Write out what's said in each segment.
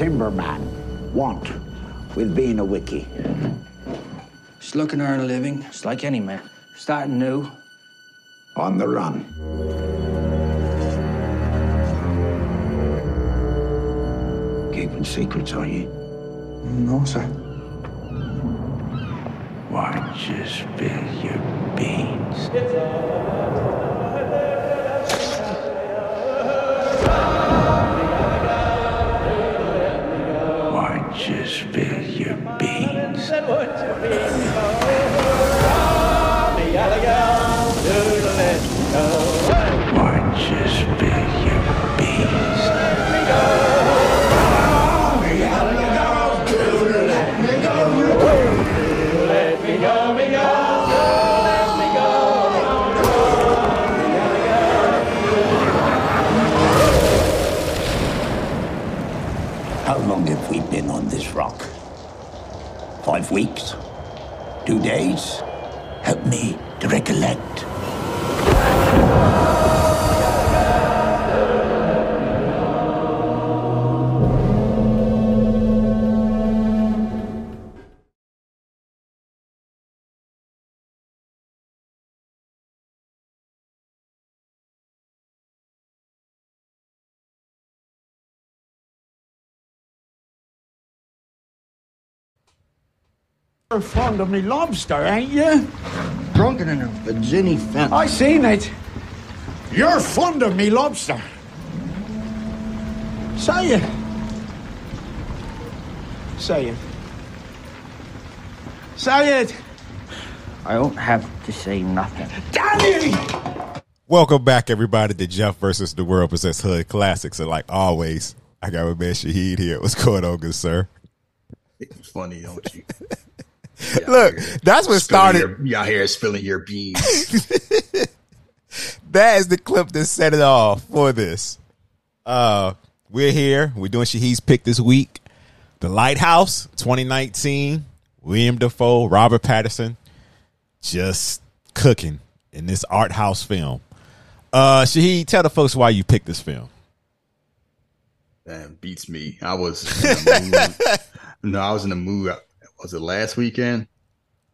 timberman want with being a wickie? Just looking to earn a living, just like any man. Starting new. On the run. Keeping secrets, are you? No, sir. Why don't you spill your beans? Five weeks? Two days? Help me to recollect. You're fond of me lobster, ain't you? Drunken in a Virginia fence. I seen it. You're fond of me lobster. Say it. Say it. Say it. I don't have to say nothing. Danny! Welcome back, everybody, to Jeff versus the World presents Hood Classics. And like always, I got my man Shahid here. What's going on, good sir? It's funny, don't you? Look, that's what started. Your, y'all here spilling your beans. that is the clip that set it off for this. Uh, we're here. We're doing Shahid's pick this week. The Lighthouse 2019. William Dafoe, Robert Patterson, just cooking in this art house film. Uh, Shahid, tell the folks why you picked this film. Damn, beats me. I was in the mood. no, I was in the mood. Was it last weekend?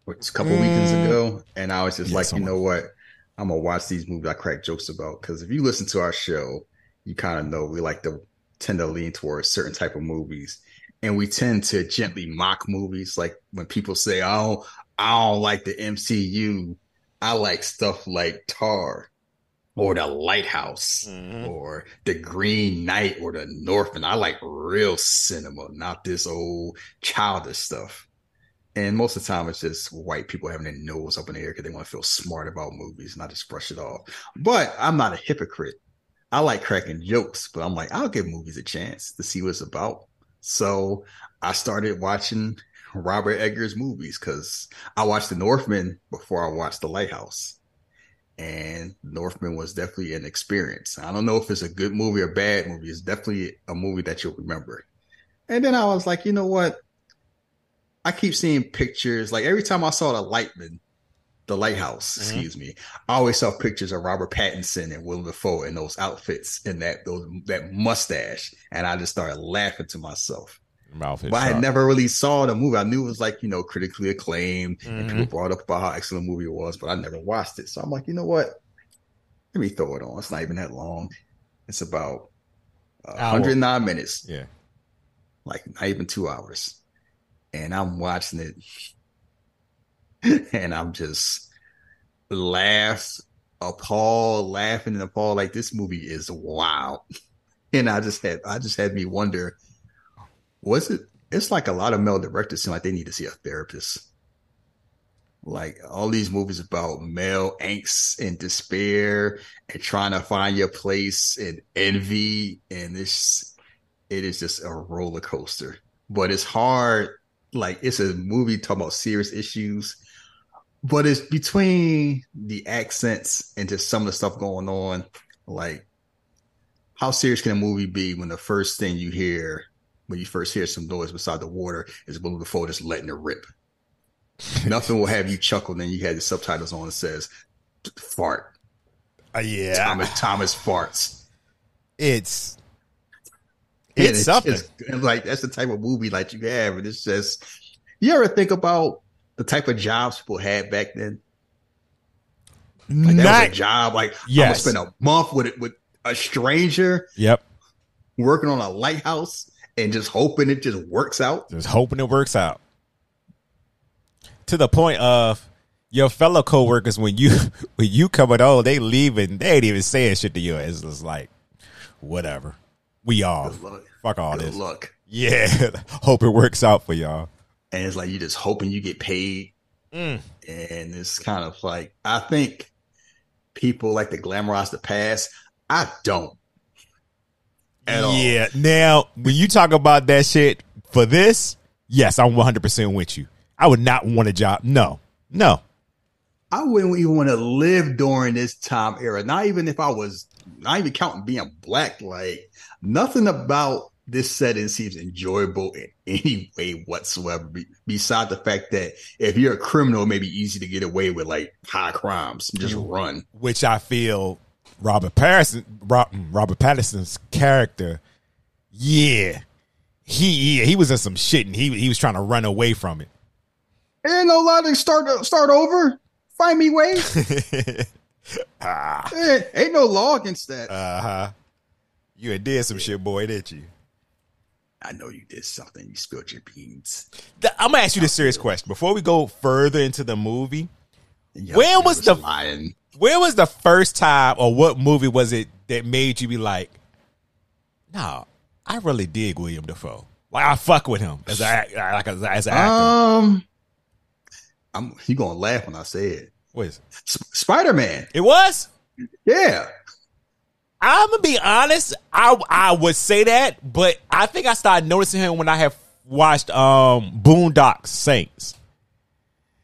Or it's a couple weekends mm. ago, and I was just Yeah, like, you know what? I'm gonna watch these movies I crack jokes about because if you listen to our show, you kind of know we like to tend to lean towards certain type of movies, and we tend to gently mock movies. Like when people say, "Oh, I don't like the MCU," I like stuff like Tar or The Lighthouse mm-hmm. or The Green Knight or The Northman. I like real cinema, not this old childish stuff. And most of the time, it's just white people having their nose up in the air because they want to feel smart about movies, and I just brush it off. But I'm not a hypocrite. I like cracking jokes, but I'm like, I'll give movies a chance to see what it's about. So I started watching Robert Eggers movies because I watched The Northman before I watched The Lighthouse. And Northman was definitely an experience. I don't know if it's a good movie or bad movie. It's definitely a movie that you'll remember. And then I was like, you know what? I keep seeing pictures. Like every time I saw the Lightman, the Lighthouse, excuse me, I always saw pictures of Robert Pattinson and Willem Dafoe in those outfits and that those that mustache, and I just started laughing to myself. Mouth But I had never really saw the movie. I knew it was like you know critically acclaimed, and Mhm. people brought up about how excellent the movie was, but I never watched it. So I'm like, you know what? Let me throw it on. It's not even that long. It's about uh, 109 minutes Yeah. like not even two hours. And I'm watching it and I'm just laugh, appalled, laughing and appalled. Like this movie is wild. And I just had I just had me wonder, was it it's like a lot of male directors seem like they need to see a therapist. Like all these movies about male angst and despair and trying to find your place and envy and this it is just a roller coaster. But it's hard. Like it's a movie talking about serious issues, but it's between the accents and just some of the stuff going on. Like, how serious can a movie be when the first thing you hear when you first hear some noise beside the water is Willem Dafoe just letting it rip? Nothing will have you chuckle. Then you had the subtitles on that says "fart." Uh, yeah. Thomas Thomas farts. It's It's something. like that's the type of movie like you have, and it's just. You ever think about the type of jobs people had back then? Like that was a job. Like I'm gonna Yes. spend a month with it with a stranger Yep. working on a lighthouse and just hoping it just works out. Just hoping it works out. To the point of your fellow coworkers when you when you come coming on, they leaving, they ain't even saying shit to you. It's just like, whatever. We luck. Fuck all Good this. luck. Yeah. Hope it works out for y'all. and it's like you just hoping you get paid. Mm. And it's kind of like I think people like to glamorize the past. I don't. At all. Yeah. Now, when you talk about that shit for this, yes, I'm 100% with you. I would not want a job. No. No. I wouldn't even want to live during this time era. Not even if I was not even counting being black. Like nothing about this setting seems enjoyable in any way whatsoever. Be, beside the fact that if you're a criminal, it may be easy to get away with like high crimes. Just run. which I feel Robert Pattinson, Rob, mm, Robert Patterson's character, yeah, he yeah, he was in some shit and he he was trying to run away from it. Ain't no lot to start start over. Find me ways. ah, ain't no law against that. uh huh. You had did some shit, boy, didn't you? I know you did something. You spilled your beans. Th- I'm gonna ask you this serious question before we go further into the movie. Where you was the- lying? Where was the first time, or what movie was it that made you be like, "No, I really dig William Dafoe. Like I fuck with him as a like as, as an actor." Um, I'm you gonna laugh when I say it. What is it? Spider Man. It was. Yeah. I'm gonna be honest. I I would say that, but I think I started noticing him when I have watched um Boondock Saints.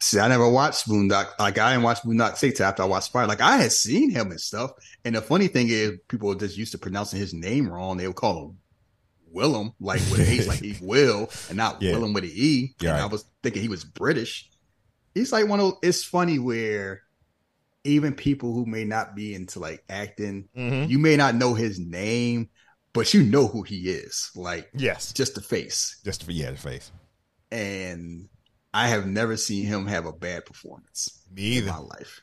See, I never watched Boondock. Like I didn't watch Boondock Saints after I watched Spider. Like I had seen him and stuff. And the funny thing is, people were just used to pronouncing his name wrong. They would call him Willem, like with an H, like he will, and not Yeah. Willem with an E. Yeah, and I was thinking he was British. He's like one of. It's funny where even people who may not be into like acting, Mm-hmm. you may not know his name, but you know who he is. Like Yes, just the face. just yeah, the face. and I have never seen him have a bad performance Me in either. my life.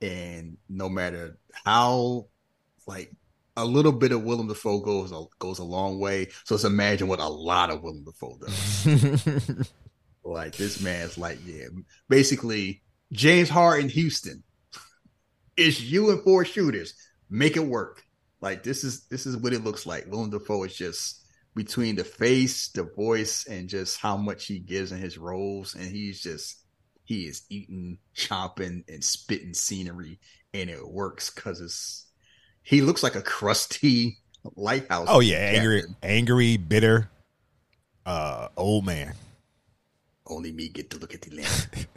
And no matter how, like, a little bit of Willem Dafoe goes a, goes a long way. So let's imagine what a lot of Willem Dafoe does. like this man's like, yeah, basically James Harden, Houston. It's you and four shooters. Make it work. Like this is this is what it looks like. Willem Dafoe is just between the face, the voice, and just how much he gives in his roles, and he's just he is eating, chomping, and spitting scenery, and it works because it's he looks like a crusty lighthouse. oh yeah, angry, angry, bitter, uh, old man. Only me get to look at the land.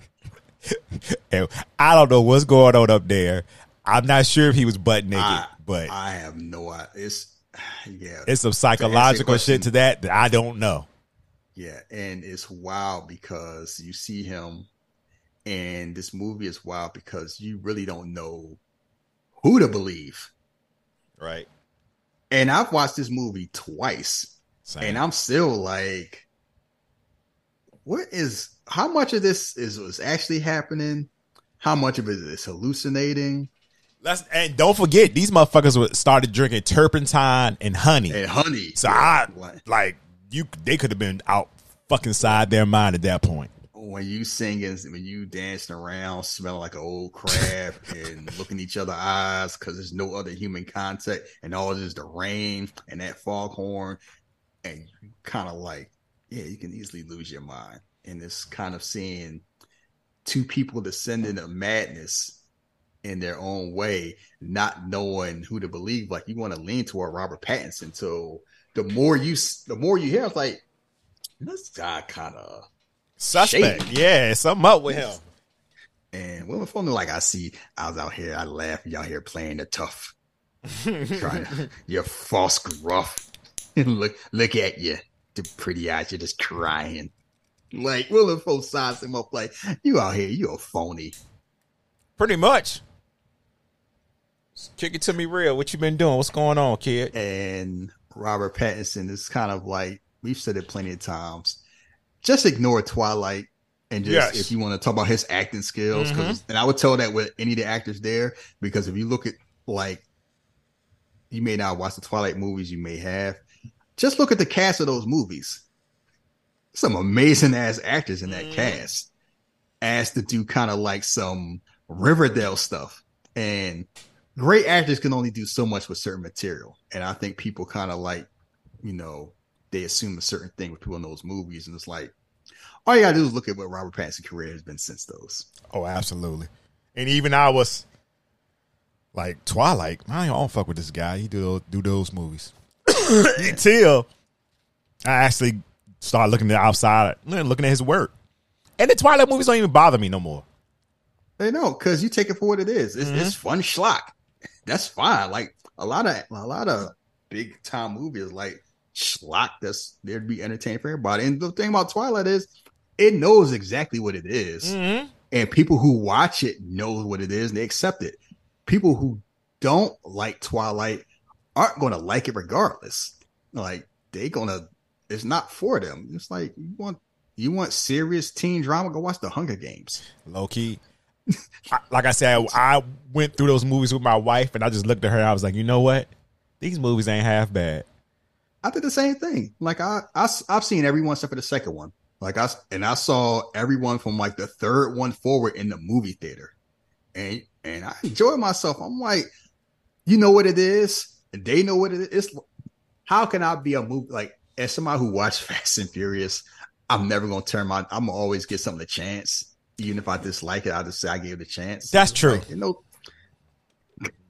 And I don't know what's going on up there. I'm not sure if he was butt naked, I- but I have no idea. It's yeah, it's some psychological question- shit to that that I don't know. yeah, and it's wild because you see him, and this movie is wild because you really don't know who to believe. Right. And I've watched this movie twice, Same. and I'm still like, what is how much of this is was actually happening? How much of it is hallucinating? Let's and don't forget these motherfuckers started drinking turpentine and honey. And honey, so yeah, I like, like you. They could have been out fucking side their mind at that point. when you singing, when you dancing around, smelling like an old crab, and looking each other eyes because there's no other human contact, and all it is the rain and that foghorn, and kind of like, yeah, you can easily lose your mind. And it's kind of seeing two people descend into madness in their own way, not knowing who to believe. Like you want to lean toward Robert Pattinson. So the more you, the more you hear, it's like this guy kind of Suspect. Shady. Yeah, something up with him. And Willem Dafoe knew, like I see, I was out here, I laugh, y'all here playing the tough, trying to, you're false gruff. look, look at you, the pretty eyes, you're just crying. Like will Willem sized him up, like you out here, you a phony. Pretty much. Kick it to me real. What you been doing? What's going on, kid? And Robert Pattinson is kind of like we've said it plenty of times. Just ignore Twilight and just Yes. if you want to talk about his acting skills, mm-hmm. 'cause- and I would tell that with any of the actors there because if you look at like you may not watch the Twilight movies, you may have. Just look at the cast of those movies. Some amazing ass actors in that mm. cast. Asked to do kind of like some Riverdale stuff. And great actors can only do so much with certain material. And I think people kind of like, you know, they assume a certain thing with people in those movies. And it's like, all you gotta do is look at what Robert Pattinson's career has been since those. Oh, absolutely. And even I was like Twilight. I don't fuck with this guy. He do those, do those movies until I actually start looking at the outside, looking at his work. And the Twilight movies don't even bother me no more. They know because you take it for what it is. It's, it's mm-hmm. fun schlock. That's fine. Like a lot of a lot of big time movies like schlock. That's there to be entertained for everybody. And the thing about Twilight is, it knows exactly what it is. Mm-hmm. and people who watch it know what it is and they accept it. People who don't like Twilight aren't going to like it regardless. Like they gonna, it's not for them. It's like you want you want serious teen drama. Go watch the Hunger Games. Low key. I, like I said, I went through those movies with my wife, and I just looked at her. and I was like, you know what? These movies ain't half bad. I did the same thing. Like I, I have seen everyone except for the second one. Like I and I saw everyone from like the third one forward in the movie theater, and and I enjoyed myself. I'm like, you know what it is, and they know what it is. It's, how can I be a movie like as somebody who watched Fast and Furious? I'm never gonna turn my. I'm gonna always give something a chance, even if I dislike it. I just say I gave it a chance. That's true. like, you know,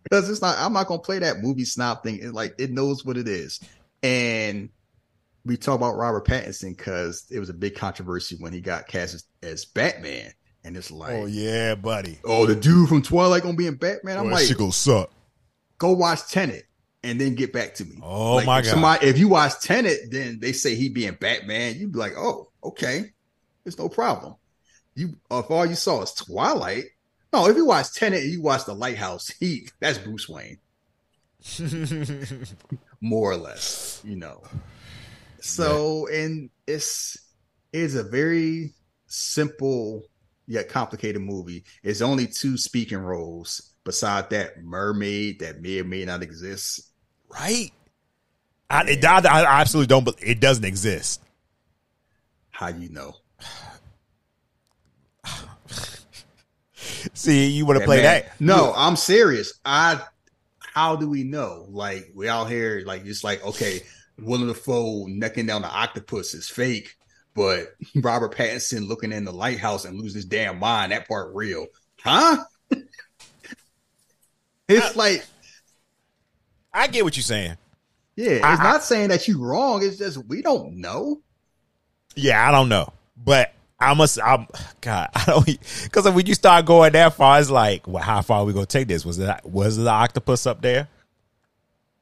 because it's not. I'm not gonna play that movie snob thing. It like it knows what it is, and we talk about Robert Pattinson because it was a big controversy when he got cast as, as Batman, and it's like, Oh yeah, buddy. Oh the dude from Twilight gonna be in Batman. I'm Boy, like, shit gonna suck. go watch Tenet and then get back to me. Oh, Like, my God. Somebody, if you watch Tenet, then they say he being Batman. You'd be like, oh, okay, it's no problem. You if all you saw is Twilight. No, if you watch Tenet and you watch The Lighthouse, he that's Bruce Wayne, more or less, you know. So, and it's it's a very simple yet complicated movie. It's only two speaking roles. Beside that, mermaid that may or may not exist. Right? I, it, I, I absolutely don't. But it doesn't exist. How you know? See, you want to Yeah, play man. that? No, I'm serious. I. How do we know? Like we out here, like it's like okay, Willem Dafoe necking down the octopus is fake, but Robert Pattinson looking in the lighthouse and losing his damn mind. That part real, huh? it's like I get what you're saying. yeah, it's I- not saying that you're wrong. It's just we don't know. Yeah, I don't know, but I must. I'm God. I don't because when you start going that far, it's like, well, how far are we gonna take this? Was that was the octopus up there?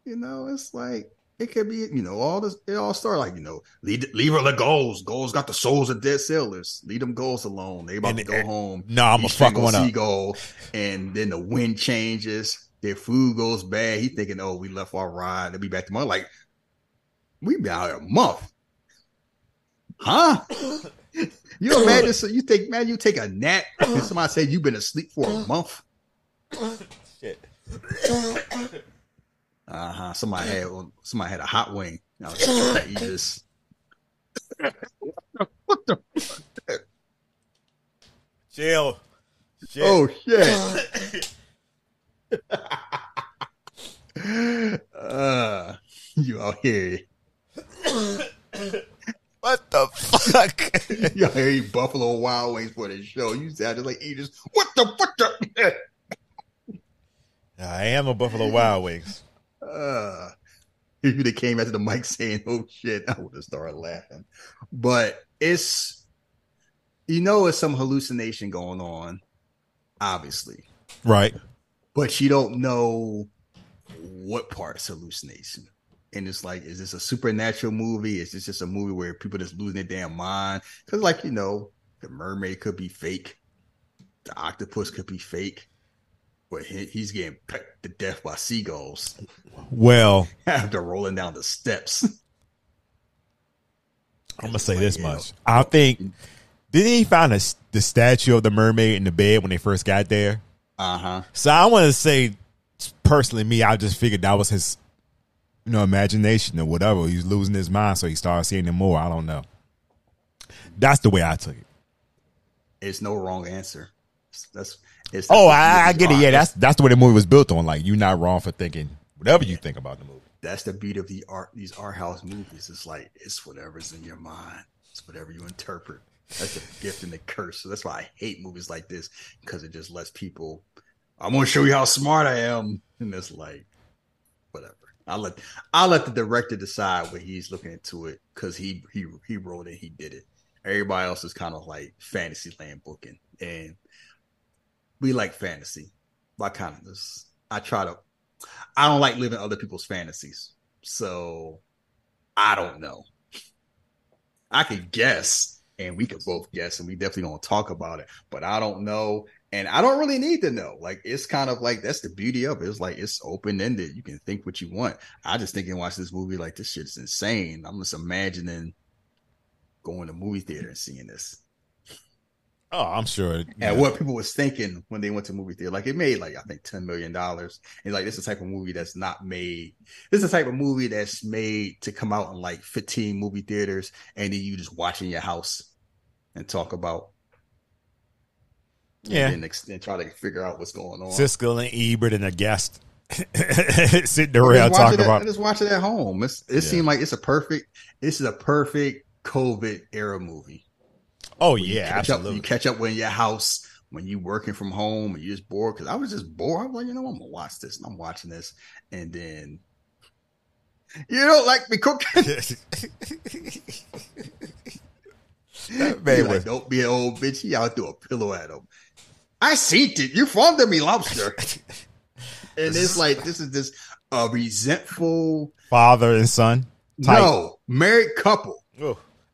You know, it's like it could be, you know, all this. It all started like, you know, leave leave her the goals. Goals got the souls of dead sailors. Leave them goals alone. They about And- to go and- home. No, I'ma He fuck strangle one up. Seagull, and then the wind changes. Their food goes bad. He thinking, oh, we left our ride. They'll be back tomorrow. Like, we been out here a month, huh? you imagine? So you think, man, you take a nap, and somebody said you've been asleep for a month. Shit. Uh huh. Somebody had somebody had a hot wing. I was like, you just what the? Chill. Shit. Oh shit! uh, you out here? what the fuck? You out here Buffalo Wild Wings for the show? You sounded like eaters. What the? What the? I am a Buffalo Wild Wings. Uh, if have came after the mic saying, "Oh shit," I would have started laughing. But it's, you know, it's some hallucination going on, obviously, Right. But you don't know what part's hallucination. And it's like, is this a supernatural movie? Is this just a movie where people just losing their damn mind? Because, like, you know, the mermaid could be fake, the octopus could be fake, but he, he's getting pecked to death by seagulls Well, after rolling down the steps. I'm gonna say this much. I think didn't he find a, the statue of the mermaid in the bed when they first got there? Uh huh. So I want to say, personally, me, I just figured that was his, you know, imagination or whatever. He's losing his mind, so he started seeing them more. I don't know. That's the way I took it. It's no wrong answer. That's it's. Oh, I, I get it. Yeah, that's that's the way the movie was built on. Like you're not wrong for thinking whatever you think about the movie. that's the beat of the art. These art house movies. It's like it's whatever's in your mind. It's whatever you interpret. That's the gift and the curse. So that's why I hate movies like this because it just lets people. I'm gonna show you how smart I am, and it's like, whatever. I'll let I'll let the director decide what he's looking into it because he he he wrote it, he did it. Everybody else is kind of like fantasy land booking, and we like fantasy. I kind of just I try to. I don't like living other people's fantasies, so I don't know. I could guess, and we could both guess, and we definitely gonna talk about it. But I don't know, and I don't really need to know. Like it's kind of like that's the beauty of it. It's like it's open ended. You can think what you want. I just think and watch this movie like this shit's insane. I'm just imagining going to movie theater and seeing this. Oh, I'm sure. And what people was thinking when they went to movie theater, like it made like I think ten million dollars. And like this is the type of movie that's not made. This is the type of movie that's made to come out in like fifteen movie theaters, and then you just watch in your house and talk about. Yeah. and, ex- and try to figure out what's going on. Siskel and Ebert and a guest sitting around talking it at- about. just watch it at home. It's, it Yeah. seemed like it's a perfect. This is a perfect COVID era movie. Oh You yeah, up, absolutely. you catch up when your house when you working from home and you're just bored. Because I was just bored. I'm like, you know, I'm gonna watch this, and I'm watching this, and then you don't like me cooking. That man like, was- don't be an old bitch. He out threw a pillow at him. I seen it. You farmed me lobster. and it's like this is this a resentful father and son. type. no married couple.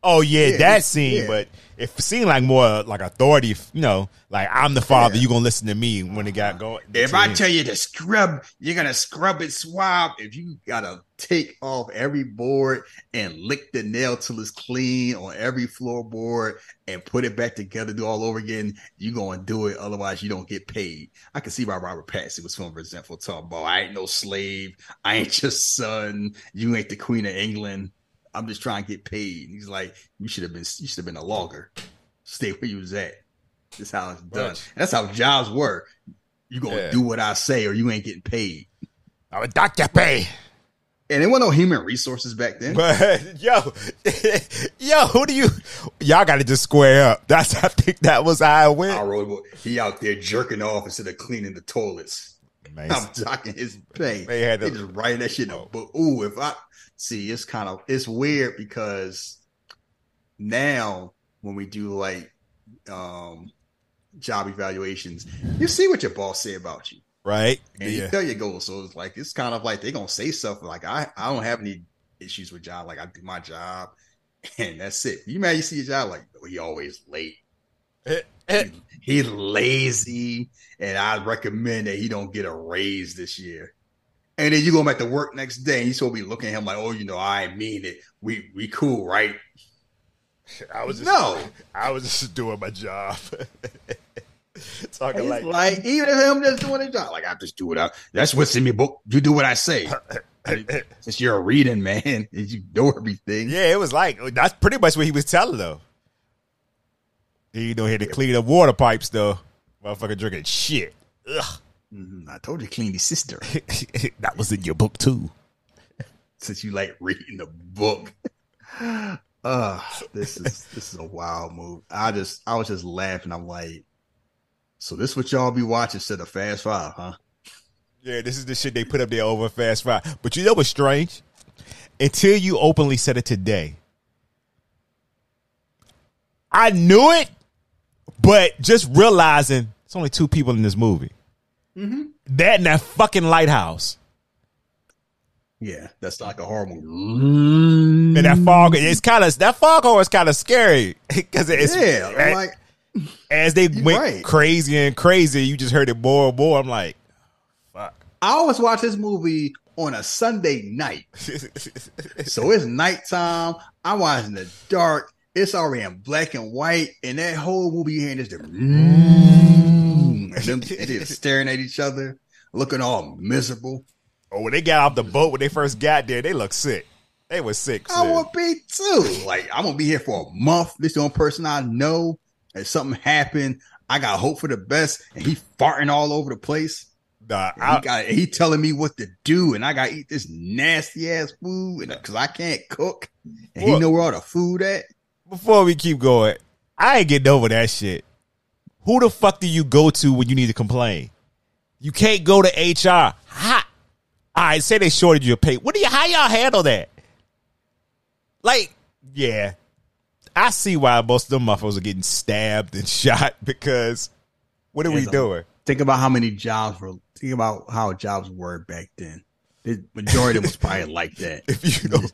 Oh yeah, Yeah, that scene. yeah. But it seemed like more like authority. You know, like I'm the father. Yeah. You gonna listen to me when it got going? If I tell you to scrub, you're gonna scrub it swab. If you gotta take off every board and lick the nail till it's clean on every floorboard and put it back together, do all over again, you gonna do it. Otherwise, you don't get paid. I can see why Robert Pattinson was feeling resentful, talking about I ain't no slave, I ain't your son, you ain't the Queen of England. I'm just trying to get paid. And he's like, you should have been, you should have been a logger. Stay where you was at. This is how it's done. Right. That's how jobs work. You gonna Yeah. do what I say, or you ain't getting paid. I'm a doctor pay. And there wasn't no human resources back then. But yo, yo, who do you? Y'all got to just square up. That's I think that was how I went. wrote, he out there jerking off instead of cleaning the toilets. Man, I'm talking his pay. They had They to- just writing that shit in a oh. book. Ooh, if I see, it's kind of it's weird because now when we do like um job evaluations, you see what your boss say about you. right? and you tell your goals. So it's like it's kind of like they're gonna say stuff like I I don't have any issues with job. Like I do my job, and that's it. You mad you see your job like oh, he always late. He, he lazy, and I recommend that he don't get a raise this year. And then you go back to work next day, and you to be looking at him like, oh, you know, I mean it. We we cool, right? I was just, No, I was just doing my job. Talking like, like, even if him just doing his job, like I just do what I. That's what's in me book. You do what I say. Since you're a reading man, you know everything. yeah, it was like that's pretty much what he was telling though. You know, he had to clean up water pipes though. Motherfucker drinking shit. Ugh. Mhm, I told you clean your sister that was in your book too. since you like reading the book. Uh this is this is a wild move. I just I was just laughing. I'm like, so this what y'all be watching instead of Fast Five, huh? Yeah, this is the shit they put up there over Fast Five. But you know what's strange? Until you openly said it today, I knew it, but just realizing it's only two people in this movie. Mm-hmm. That and that fucking lighthouse. Yeah, that's like a horror movie. And that fog, it's kind of that foghorn is kind of scary because it's Yeah, I'm like as they went right. crazy and crazy, you just heard it more and more. I'm like, fuck. I always watch this movie on a Sunday night. so it's nighttime. I'm watching the dark. It's already in black and white, and that whole movie you hearing is the and them they're staring at each other, looking all miserable. Oh, when they got off the boat when they first got there, they looked sick. They was sick. I would be too. Like I'm gonna be here for a month. This the only person I know. If something happened, I got hope for the best, and he farting all over the place. Nah, I- he got he telling me what to do, and I got to eat this nasty ass food, and because I can't cook, and he know where all the food at. before we keep going, I ain't getting over that shit. Who the fuck do you go to when you need to complain? You can't go to HR. How? All right, say they shorted your pay. What do you? How y'all handle that? Like, yeah, I see why most of them motherfuckers are getting stabbed and shot because what are we a- doing? Think about how many jobs were. Think about how jobs were back then. The majority of them was probably like that. If you don't,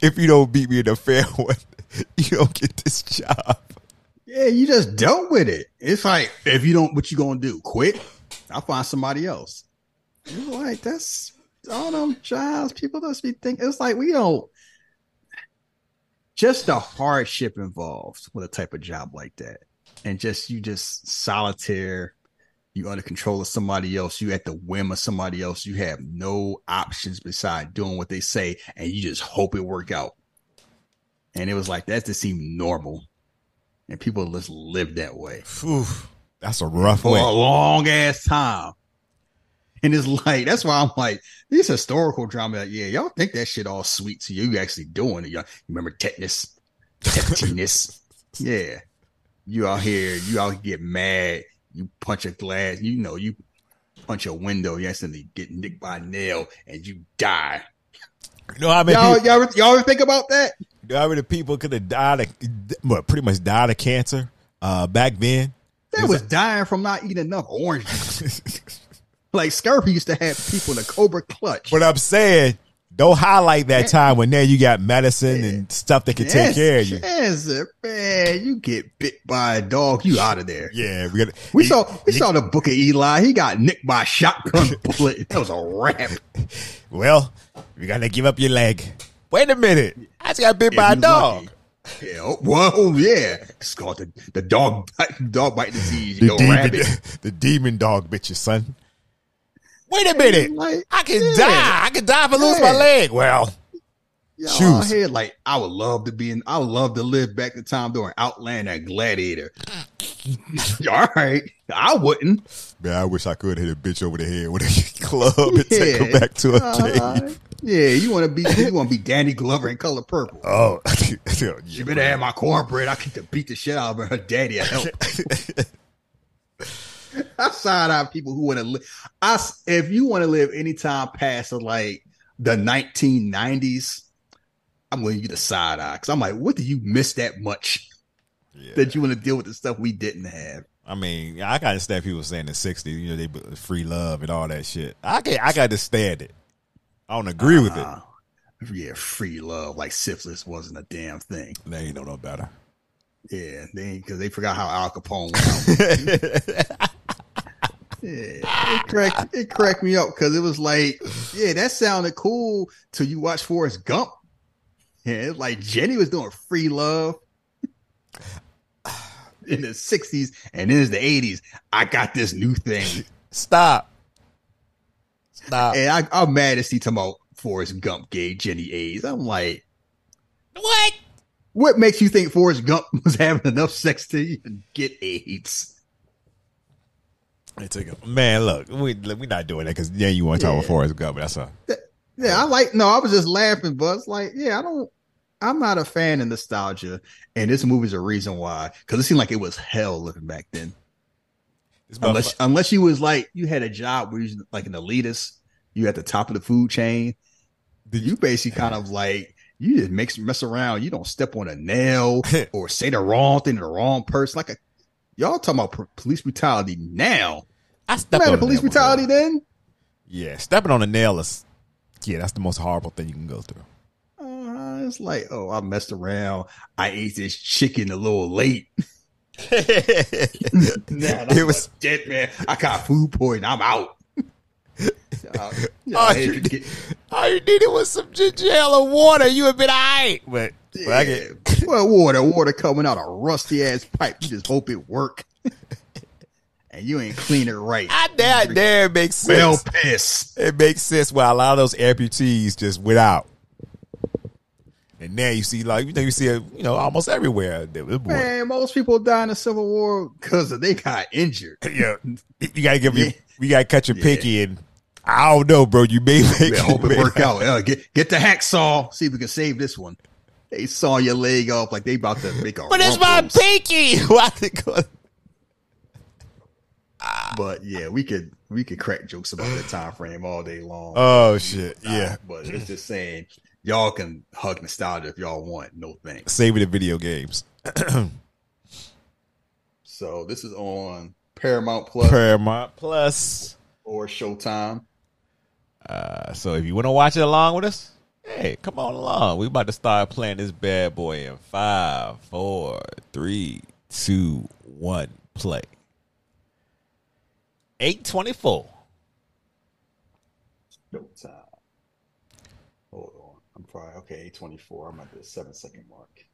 if you don't beat me in a fair one, you don't get this job. Yeah, you just dealt with it. It's like if you don't, what you gonna do? Quit? I'll find somebody else. It's like that's all them jobs. People just be thinking. It's like we don't. Just the hardship involved with a type of job like that, and just you just solitaire. You under control of somebody else. You at the whim of somebody else. You have no options beside doing what they say, and you just hope it work out. And it was like that just seemed normal and people just live that way Phew, that's a rough way. for way. a long ass time. And it's like that's why I'm like these historical drama. Like, yeah, y'all think that shit all sweet to you. You actually doing it. Y'all remember tetanus, tetanus. yeah, you out here. You out here get mad. You punch a glass. You know you punch a window. You instantly get nicked by a nail and you die. You know how many Y'all, people, y'all, ever- y'all ever think about that? you know how many people could have died of, well, pretty much died of cancer uh, back then? They was dying from not eating enough oranges. like Scurvy used to have people in a cobra clutch. But I'm saying, don't highlight that time when now you got medicine and stuff that can take care of you. cancer, man, you get bit by a dog, you out of there. Yeah, we got. We saw we saw the book of Eli. He got nicked by a shotgun bullet. That was a wrap. Well, you got to give up your leg. Wait a minute, I just got bit If by a dog. lucky. Yeah, oh, whoa, yeah. It's called the, the dog bite, dog bite disease. The You demon, rabbit. the demon dog bit you, son. Wait a minute, like, I can yeah. die. I can die if I lose my leg. Well, Shoes. out here, like I would love to be in. I would love to live back the time during Outland and Gladiator. All right, I wouldn't. man, I wish I could hit a bitch over the head with a club and take her back to a Uh, cave. yeah, you want to be you want to be Danny Glover in color purple. Oh, You better have my cornbread. I get to beat the shit out of her. Daddy will help. I side eye people who want to live. I if you want to live any time past like the 1990s, I'm going to you the side eye because I'm like, what do you miss that much that you want to deal with the stuff we didn't have? I mean, I can understand people saying the '60s, you know, they free love and all that shit. I can, I gotta stand it. I don't agree with it. Uh, yeah, free love like syphilis wasn't a damn thing. They ain't know no better. Yeah, they because they forgot how Al Capone went. yeah, it cracked it cracked me up because it was like, yeah, that sounded cool till you watch Forrest Gump. Yeah, it's like Jenny was doing free love in the '60s, and then it's the '80s. I got this new thing, Stop. Stop. and I, I'm mad to see about Forrest Gump gave Jenny AIDS. I'm like, What? what makes you think Forrest Gump was having enough sex to even get AIDS? They took. Man, look, we we not doing that because yeah, you want to talk about Yeah. Forrest Gump. That's a Yeah, I like. No, I was just laughing, but it's like, yeah, I don't. I'm not a fan of nostalgia, and this movie's a reason why. Because it seemed like it was hell living back then. Unless, unless you was like you had a job where you like an elitist, you at the top of the food chain. Did You basically kind of like you just mix mess around. You don't step on a nail or say the wrong thing to the wrong person. Like a y'all talking about police brutality now. I stepped had on a police brutality before. then. Yeah, stepping on a nail is yeah, that's the most horrible thing you can go through. Uh, it's like, oh, I messed around. I ate this chicken a little late. Nah, it was dead man. I got food poisoning. I'm out. Uh, all, you did, all you needed was some ginger ale and water. You would been all right. But, but I get, well, water, water coming out a rusty ass pipe. You just hope it work, and you ain't clean it right. I dare, dare it makes sense. Well, piss. it makes sense why a lot of those amputees just went out. And now you see, like, you know, you see it, you know, almost everywhere. There was- Man, most people die in the Civil War because they got injured. Yeah, you gotta give you, Yeah. you gotta cut your Yeah. pinky, and I don't know, bro. You may make, Man, hope it may- work out. Uh, get get the hacksaw. See if we can save this one. They saw your leg off like they about to make a. But it's my rumpus. pinky. Why it? But yeah, we could we could crack jokes about that time frame all day long. Oh shit! Yeah, but it's just saying y'all can hug nostalgia if y'all want. No thanks. saving the video games. So this is on Paramount Plus Paramount Plus. or Showtime. Uh, so if you want to watch it along with us, hey, come on along. We about to start playing this bad boy in five, four, three, two, one, play. Eight twenty four. Showtime. Hold on. I'm probably okay. 824. I'm at the seven second mark.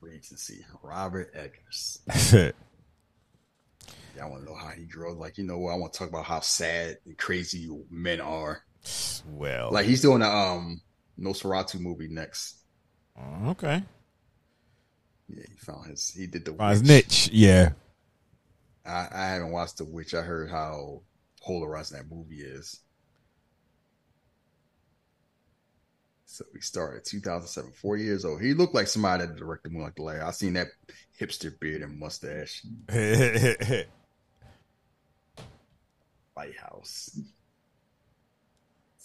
Regency. Robert Eggers. I want to know how he grew. Like, you know what? I want to talk about how sad and crazy men are. Well, Like, he's doing a um Nosferatu movie next. okay. Yeah, he found his. He did the his Witch. niche. Yeah. I, I haven't watched the Witch. I heard how polarizing that movie is. So he started 2007, four years old. He looked like somebody that directed like the last. I seen that hipster beard and mustache. Lighthouse.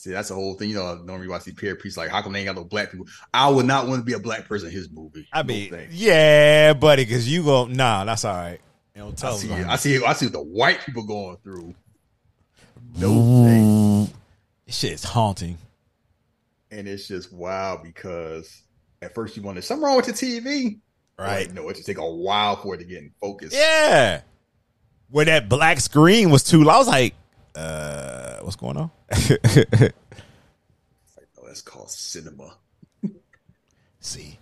See, that's the whole thing. You know, normally I see period piece like, how come they ain't got no black people? I would not want to be a black person in his movie. I mean, thanks. yeah, buddy, because you go, nah, that's all right. You don't I tell see, them. I see, I see the white people going through. No. This shit is haunting. and it's just wild because at first you wonder something wrong with the TV, Right. No, it just take a while for it to get in focus. Yeah. Where that black screen was too low. I was like, uh, what's going on? Like, oh, that's called cinema. See,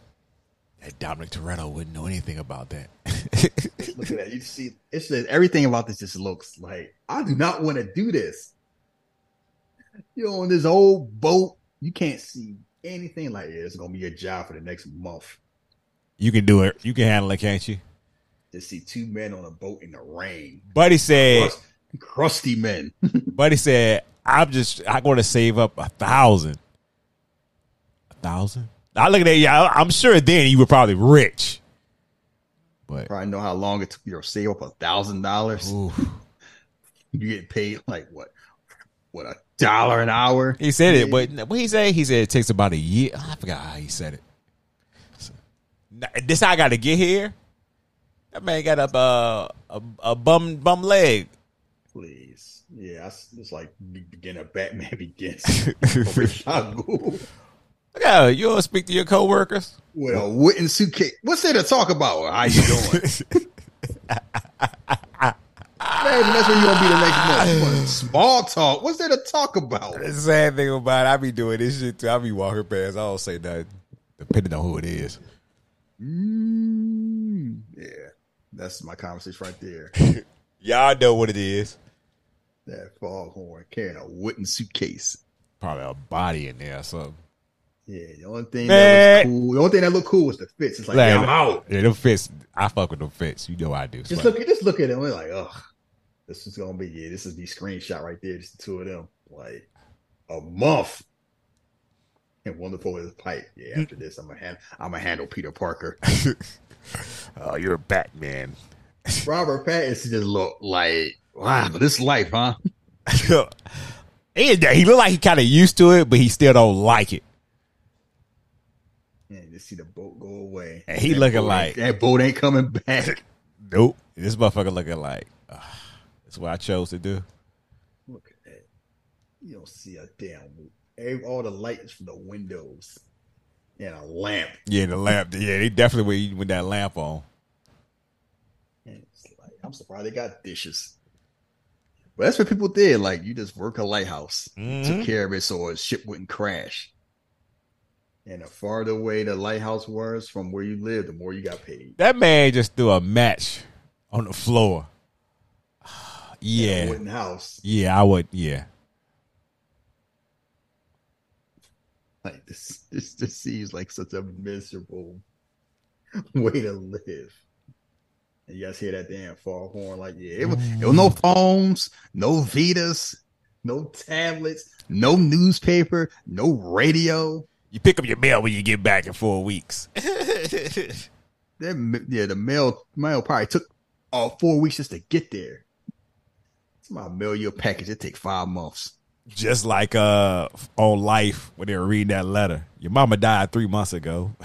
that Dominic Toretto wouldn't know anything about that. Look at that. You see, it's just, everything about this just looks like I do not want to do this. You're on this old boat. You can't see anything like it. It's gonna be your job for the next month. you can do it. You can handle it, can't you? To see two men on a boat in the rain, Buddy said, Crust- crusty men. Buddy said, I'm just, I'm going to save up a thousand. A thousand? I look at that. Yeah, I'm sure then you were probably rich. But Probably know how long it took you to save up a thousand dollars. You get paid like what? What a dollar an hour? he said it, but what he said, He said it takes about a year. I forgot how he said it. So, this I got to get here. That man got up uh, a a bum bum leg. Please, yeah, it's, it's like be- beginner Batman begins. Ra's al Ghul Yeah, you don't speak to your coworkers. a wooden suitcase. What's there to talk about? How you doing? Man, that's where you gonna be the next month. Small talk. What's there to talk about? The sad thing about it, I be doing this shit too. I be walking past. I don't say nothing, depending on who it is. Mm, yeah, that's my conversation right there. Y'all know what it is. That foghorn carrying a wooden suitcase. Probably a body in there or something. Yeah, the only thing Man. that was cool, the only thing that looked cool was the fits. It's like, Like, yeah, I'm out. Yeah, them fits. I fuck with them fits. You know I do. Just look at just look at them. We're like, ugh, this is gonna be yeah, this is the screenshot right there. Just the two of them, like a month. And wonderful with his pipe. Yeah, hmm. after this, I'm gonna hand, I'm gonna handle Peter Parker. oh, you're a Batman. Robert Pattinson just look like wow, but this life, huh? he, he look like he kind of used to it, but he still don't like it. And just see the boat go away. And he That looking like- that boat ain't coming back. Nope. This motherfucker looking like uh, that's what I chose to do. Look at that. You don't see a damn every, all the lights from the windows and a lamp. Yeah, the lamp. Yeah, they definitely with, with that lamp on. And it's like, I'm surprised they got dishes. But that's what people did. Like you just work a lighthouse, Mhm. took care of it so a ship wouldn't crash. And the farther away the lighthouse was from where you lived, the more you got paid. That man just threw a match on the floor. Yeah. wooden house. Yeah, I would. Yeah. Like this, this, this seems like such a miserable way to live. And you guys hear that damn foghorn? Like, yeah, it was, it was no phones, no Vitas, no tablets, no newspaper, no radio. You pick up your mail when you get back in four weeks. That yeah, the mail mail probably took all four weeks just to get there. It's my mail your package. It take five months. Just like uh on life when they were reading that letter. Your mama died three months ago.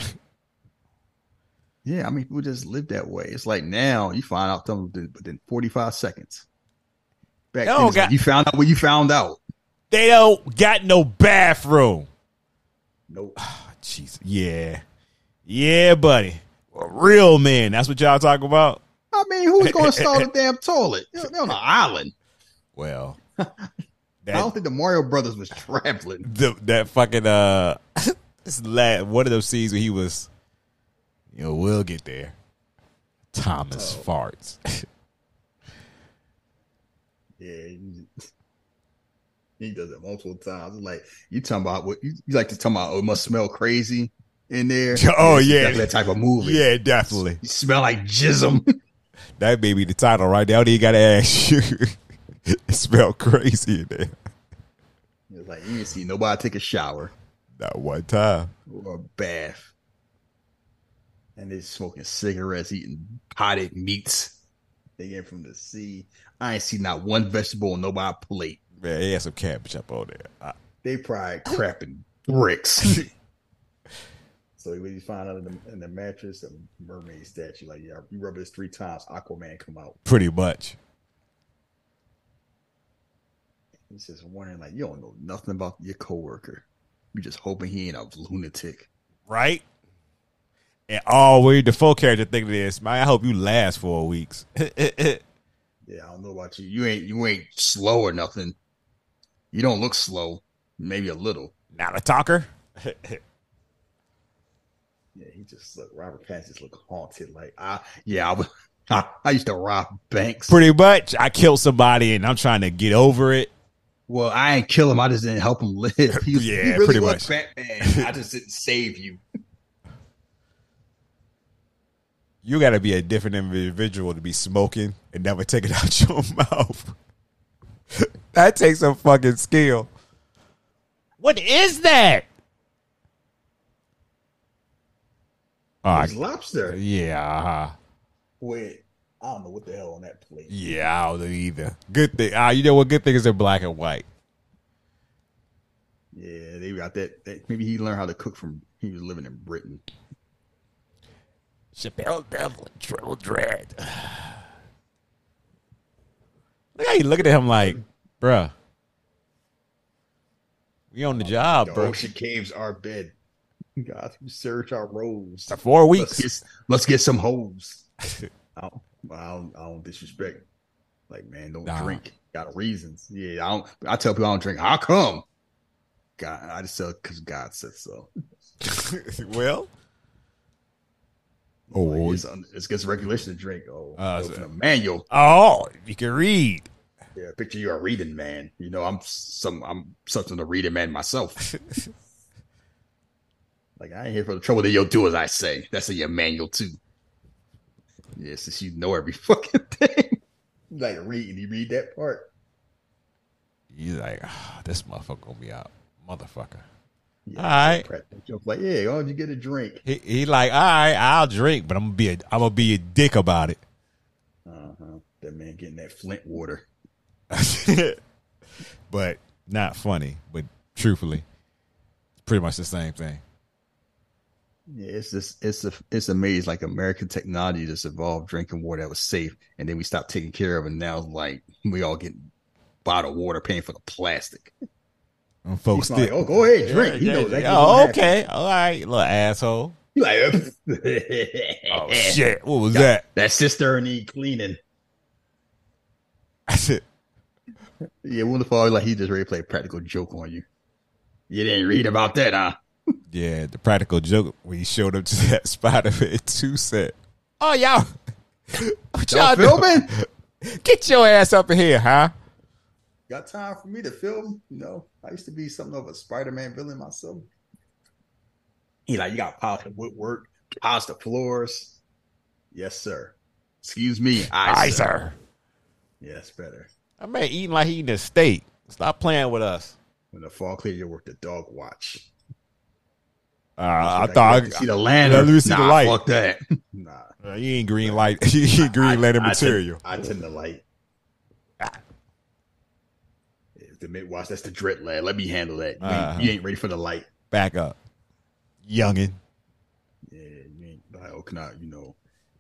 Yeah, I mean, people just live that way. It's like now you find out something within- within forty five seconds. Back then, don't like you found out what you found out. they don't got no bathroom. Nope. Jeez. Yeah. Yeah, buddy. A real man. That's what y'all talking about? I mean, who's going to install the damn toilet? They're, they're on an island. Well. I don't think the Mario Brothers was traveling. the, that fucking uh this last one of those scenes where he was you know, we'll get there. Thomas oh. farts. Yeah, he, does it multiple times. It's like you talking about what you, you like to talk about. Oh, it must smell crazy in there. Oh, yeah. that type of movie. yeah, definitely. you smell like jism. That may be the title right now. You gotta ask you. it smell crazy in there. it's like you didn't see nobody take a shower Not one time. or a bath, and they're smoking cigarettes, eating potted meats they get from the sea. I ain't see not one vegetable on nobody's plate. Man, he had some cabbage up on there. I- They probably crapping bricks. so when you find out in the, in the mattress, a mermaid statue, like yeah, you rub this three times, Aquaman come out. pretty much. He's just wondering, like, you don't know nothing about your coworker. You just hoping he ain't a lunatic. Right? And oh, where the full character think of this, man, I hope you last four weeks. Yeah, I don't know about you. You ain't you ain't slow or nothing. You don't look slow. Maybe a little. Not a talker. Yeah, he just look. Robert Pattinson look haunted. Like I, yeah, I, was, I, I used to rob banks. Pretty much. I killed somebody and I'm trying to get over it. Well, I ain't kill him. I just didn't help him live. He, was, Yeah, he really pretty was much. Batman. I just didn't save you. You got to be a different individual to be smoking and never take it out your mouth. that takes some fucking skill. What is that? Oh, It's lobster. yeah, uh-huh. Wait, I don't know what the hell on that plate. yeah. I don't know either. Good thing. Ah, you know what? Good thing is they're black and white. Yeah, they got that, that. Maybe he learned how to cook from. He was living in Britain. Chappelle Devlin, Triple Dread. Look how you looking at him like, bruh. We on the oh, job, The bro. ocean caves our bed. God, we search our. For four Let's weeks. get, let's get some hoes. I don't, I don't, I don't disrespect. Like, man, don't Nah. drink. Got reasons. Yeah, I don't. I tell people I don't drink. How come? God, I just tell because God said so. well, oh, Like, it's, it's against regulation to drink. Oh, Uh, so- a manual. oh, you can read. Yeah, picture you a reading man. You know, I'm some. I'm something a reading man myself. like I ain't here for the trouble that you'll do as I say. That's in your manual too. Yeah, since you know every fucking thing. like reading, you read that part. You like, ah, this motherfucker gonna be out, motherfucker. Yeah, All right. joke like, yeah, why don't you get a drink? He, he like, all right, I'll drink, but I'm gonna be a, I'm gonna be a dick about it. Uh huh. That man getting that Flint water. but not funny. But truthfully, pretty much the same thing. Yeah, it's just it's a, it's amazing. Like American technology just evolved drinking water that was safe, and then we stopped taking care of it. And now, like we all get bottled water, paying for the plastic. And folks, He's like, oh, go ahead, drink. Yeah, he yeah, knows exactly yeah. what's Oh, okay, all right, little asshole. He like, Oh shit, what was Got- that? That sister need cleaning. I said, Yeah, wonderful. Like he just ready to play a practical joke on you. You didn't read about that, huh? Yeah, the practical joke when he showed up to that Spider Man two set. Oh y'all, what Y'all y'all doing? filming? Get your ass up in here, huh? Got time for me to film? You know, I used to be something of a Spider-Man villain myself. You know, you got polish the woodwork, polish the floors. Yes, sir. Excuse me, I, Aye, sir. Yes, better. I man eating like he eating a steak. Stop playing with us. When the fall clear, you work the dog watch. Uh, I Like, thought I to see the lantern. Let me see the nah, light. Fuck that. nah. uh, you ain't green light. you ain't green lantern I material. Tend, I tend to like. If the mid watch, that's the dread lad. Let me handle that. You, Uh-huh. ain't, you ain't ready for the light. Back up, youngin. Yeah, you ain't like, oh, can I, you know,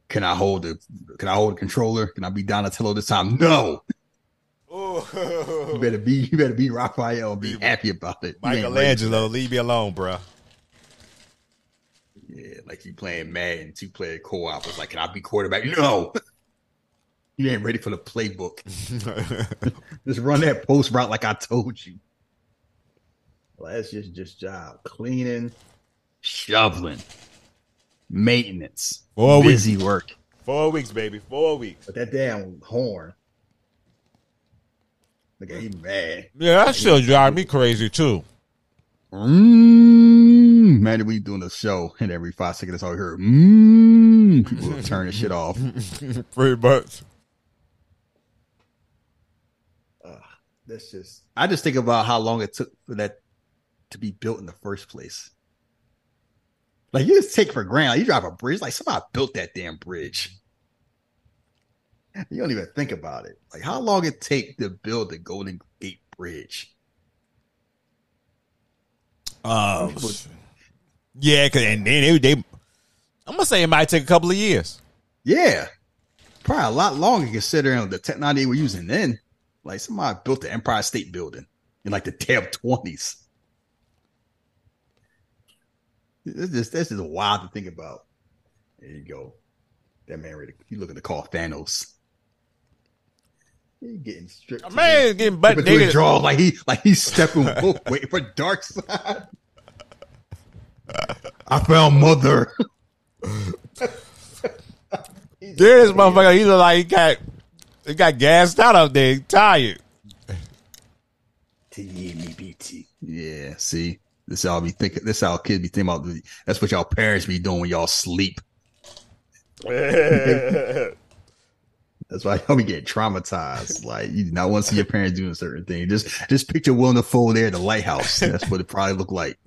can I hold the, can I hold the controller? Can I be Donatello this time? No. Oh, you better be, you better be Raphael. and Be happy about it. You ain't ready for Michelangelo, leave me alone, bro. Yeah, like you playing Madden two player co op. It's like, can I be quarterback? No. You ain't ready for the playbook. Just run that post route like I told you. Well, that's just just job cleaning, shoveling, maintenance, Four weeks. busy work. Four weeks, baby. Four weeks. But that damn horn. Look at he mad. Yeah, that still drive me crazy too. Mm, man, we doing a show, and every five seconds, all we heard, mm, people will turn the shit off. Pretty much. That's just. I just think about how long it took for that to be built in the first place. Like you just take for granted, like, you drive a bridge, like somebody built that damn bridge. You don't even think about it. Like how long it take to build the Golden Gate Bridge? Um, yeah, cause and then they, they, I'm gonna say it might take a couple of years. Yeah, probably a lot longer considering the technology we're using then. Like somebody built the Empire State Building in like the damn twenties. This is this is wild to think about. There you go. That man ready. You looking to call Thanos. He getting stripped. to Man, getting butt the- to naked. draw like he like he's stepping waiting for dark side. I found mother. Yeah, this motherfucker, he look like he got, he got gassed out up there, tired. Yeah, see, this all be thinking. This how kids be thinking about. That's what y'all parents be doing when y'all sleep. That's why y'all be getting traumatized. Like you do not want to see your parents doing certain things. Just just picture Willem Dafoe there at the lighthouse. That's what it probably looked like.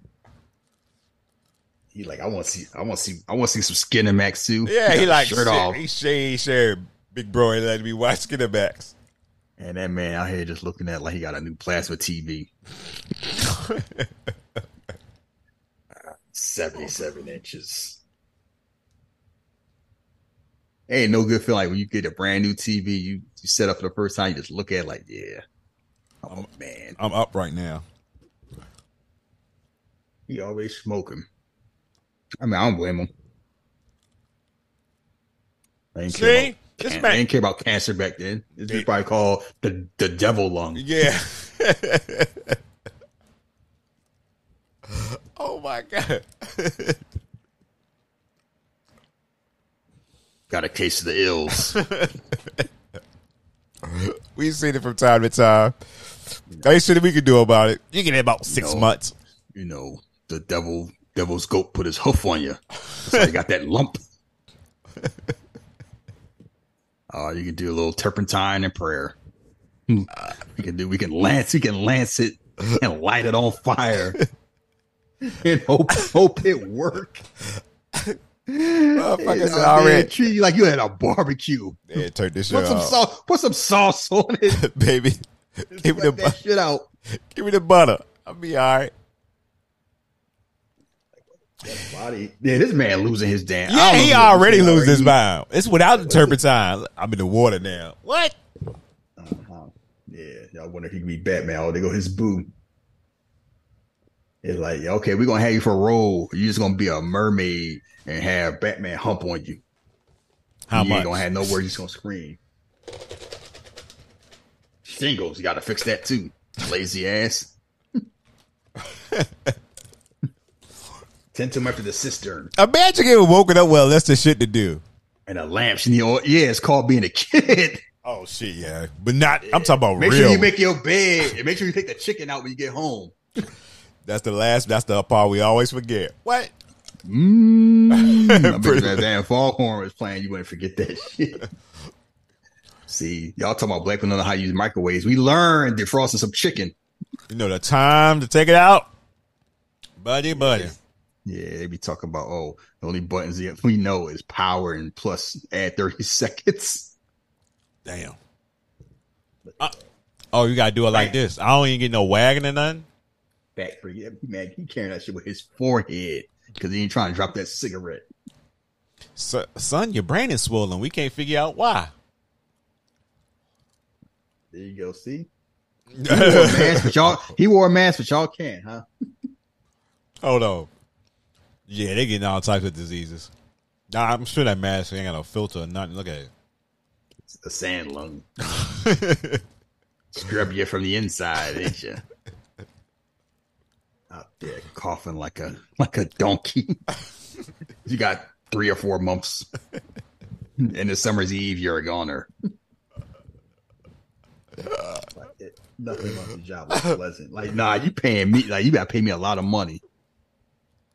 He like, I want to see, I want to see, I want to see some skin and Max too. Yeah, he got like shirt shit, off, He shared, shared big bro and let me watch Skinnerbacks. and that man out here just looking at like he got a new plasma TV. Seventy-seven inches. Ain't no good feeling like when you get a brand new TV, you, you set up for the first time, you just look at it like, yeah. Oh man, I'm up right now. he always smoking. I mean, I don't blame him. Didn't See? Can- I didn't care about cancer back then. This is probably called the the devil lung. Yeah. oh my god. Got a case of the ills. We've seen it from time to time. Ain't shit we can do about it. You get it about six No. months. you know, the devil devil's goat put his hoof on you. You got that lump. Uh, you can do a little turpentine and prayer. we can do we can lance we can lance it and light it on fire. and hope hope it work. Motherfuckers Uh, already man, treat you like you had a barbecue. yeah, turn this shit Put some off. sauce, put some sauce on it. Baby. Give me the Let that bu- shit out. give me the butter. I'll be all right. Body. Yeah, this man losing his damn. Yeah, he already losing lose his mind. It's without the turpentine. I'm in the water now. What? Uh-huh. Yeah, y'all wonder if he could be Batman. Oh, they go his boo. It's like, okay, we're gonna have you for a role. You're just gonna be a mermaid and have Batman hump on you. How you much? ain't gonna have no words, just gonna scream. shingles. You got to fix that too. Lazy ass. Tend to him after the cistern Imagine getting woken up. Well, that's the shit to do. and a lamp. You know, yeah, it's called being a kid. Oh shit, yeah, but not. I'm talking about Make real. Make sure you make your bed and make sure you take the chicken out when you get home. that's the last. That's the part we always forget. What? Mm, Pretty that damn foghorn was playing. You wouldn't forget that shit. See, y'all talking about black people don't know how to use microwaves. We learned defrosting some chicken. You know the time to take it out, buddy, buddy. Yeah, they be talking about oh, the only buttons that we know is power and plus add thirty seconds. Damn. Uh, oh, you gotta do it like this. I don't even get no wagging or nothing. Back for you, man. He carrying that shit with his forehead because he ain't trying to drop that cigarette. So, son, your brain is swollen. We can't figure out why. There you go. See, he wore a mask, but y'all he wore a mask, but y'all can't, huh? Hold on. Yeah, they getting all types of diseases. Nah, I'm sure that mask ain't got no filter or nothing. Look at it. It's a sand lung. Scrub you from the inside, ain't you? Out there coughing like a like a donkey. you got three or four months. In the summer's eve, you're a goner. Like, it- nothing about the job was pleasant. Like, nah, you paying me like you gotta pay me a lot of money.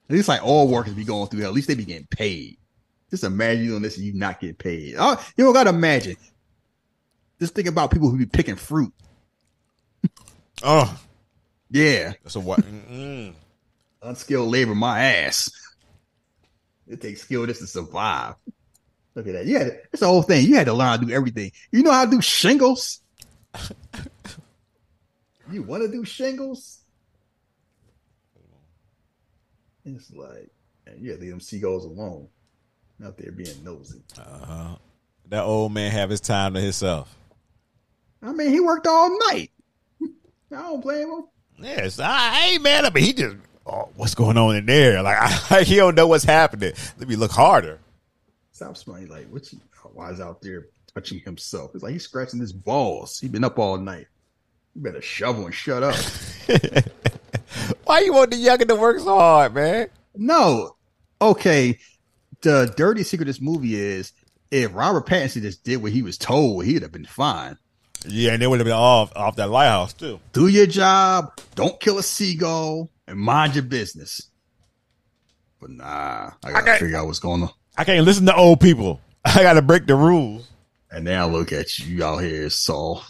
At least like all workers be going through hell. At least they be getting paid. Just imagine you doing this and you not get paid. Oh, you don't gotta imagine. Just think about people who be picking fruit. Oh, Yeah. that's a what? Mm-mm. Unskilled labor, my ass. It takes skill just to survive. Look at that. Yeah, it's the whole thing. You had to learn how to do everything. You know how to do shingles? you want to do shingles? It's like, man, gotta leave them seagulls alone. Out there being nosy. Uh huh. That old man have his time to himself. I mean, he worked all night. I don't blame him. Yes, I, I ain't mad at him. He just, oh, what's going on in there? Like, I, he don't know what's happening. Let me look harder. Stop smiling. Like, what you, why is out there touching himself? It's like he's scratching his balls. He been up all night. You better shovel and shut up. Why you want the youngin to work so hard, man? no. Okay. The dirty secret of this movie is if Robert Pattinson just did what he was told, he'd have been fine. Yeah, and they would have been off off that lighthouse too. Do your job, don't kill a seagull, and mind your business. But nah, I gotta Okay. figure out what's going on. I can't listen to old people. I got to break the rules. And now look at you, you out here saw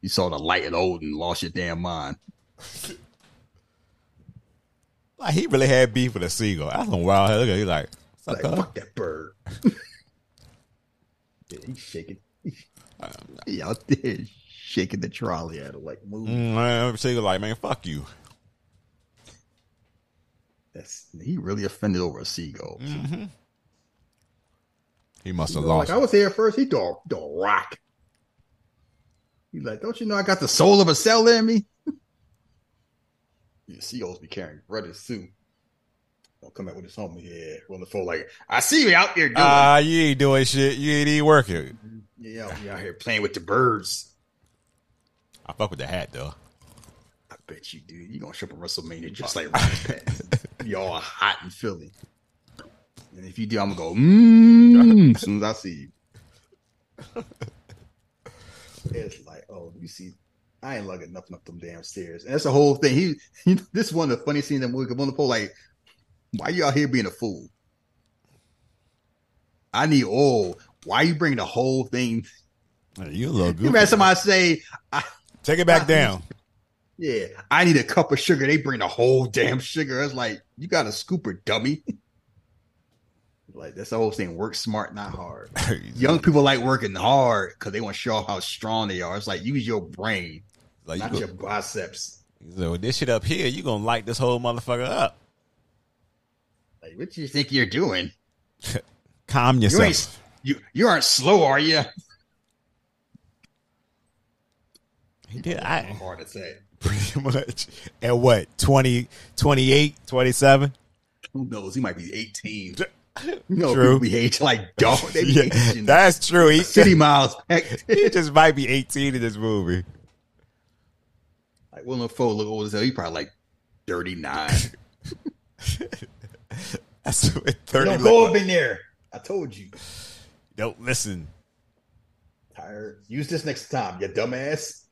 you saw the light of Odin, lost your damn mind. Like he really had beef with a seagull. That's some wild. Head. Look at he like, Like, fuck that bird. yeah, he's shaking. He out there shaking the trolley at him like move. Mm, seagull like, man, fuck you. That's he really offended over a seagull. He must have You know, lost. like I was here first, he do do rock. He's like, don't you know I got the soul of a cell in me? Yeah, seagulls be carrying brothers too. Don't come out with his homie. Yeah, on the phone like, I see you out there doing. Ah, you ain't doing shit. You ain't even working. yeah, out- you out here playing with the birds. I fuck with the hat though. I bet you do. You gonna show up at WrestleMania just like. Y'all hot in Philly. And if you do, I'm gonna go mmm as soon as I see you. It's like, oh, you see, I ain't lugging nothing up them damn stairs. And that's the whole thing. He, he this is one of the funny scenes in the movie. On the pole, like, why you out here being a fool? I need oil. Why you bring the whole thing? You a little You had somebody say, I, Take it back down. Yeah, I need a cup of sugar. They bring the whole damn sugar. It's like you got a scooper, dummy. like that's the whole thing. Work smart, not hard. Young people like working hard because they want to show off how strong they are. It's like use your brain, Like, you not go- your biceps. so with this shit up here, you gonna light this whole motherfucker up. Like what do you think you're doing? Calm You yourself. ain't you you aren't slow, are you? He did. I Hard to say. pretty much. At what 20, 28, 27? Who knows? He might be 18. You know, True. be age like dog. Yeah, that's true. He, city miles. He just might be eighteen in this movie. Like Willem Dafoe look old as hell. He probably like thirty nine. That's what thirty. Don't go up in there. I told you. Don't listen. Tired. Use this next time, you dumbass.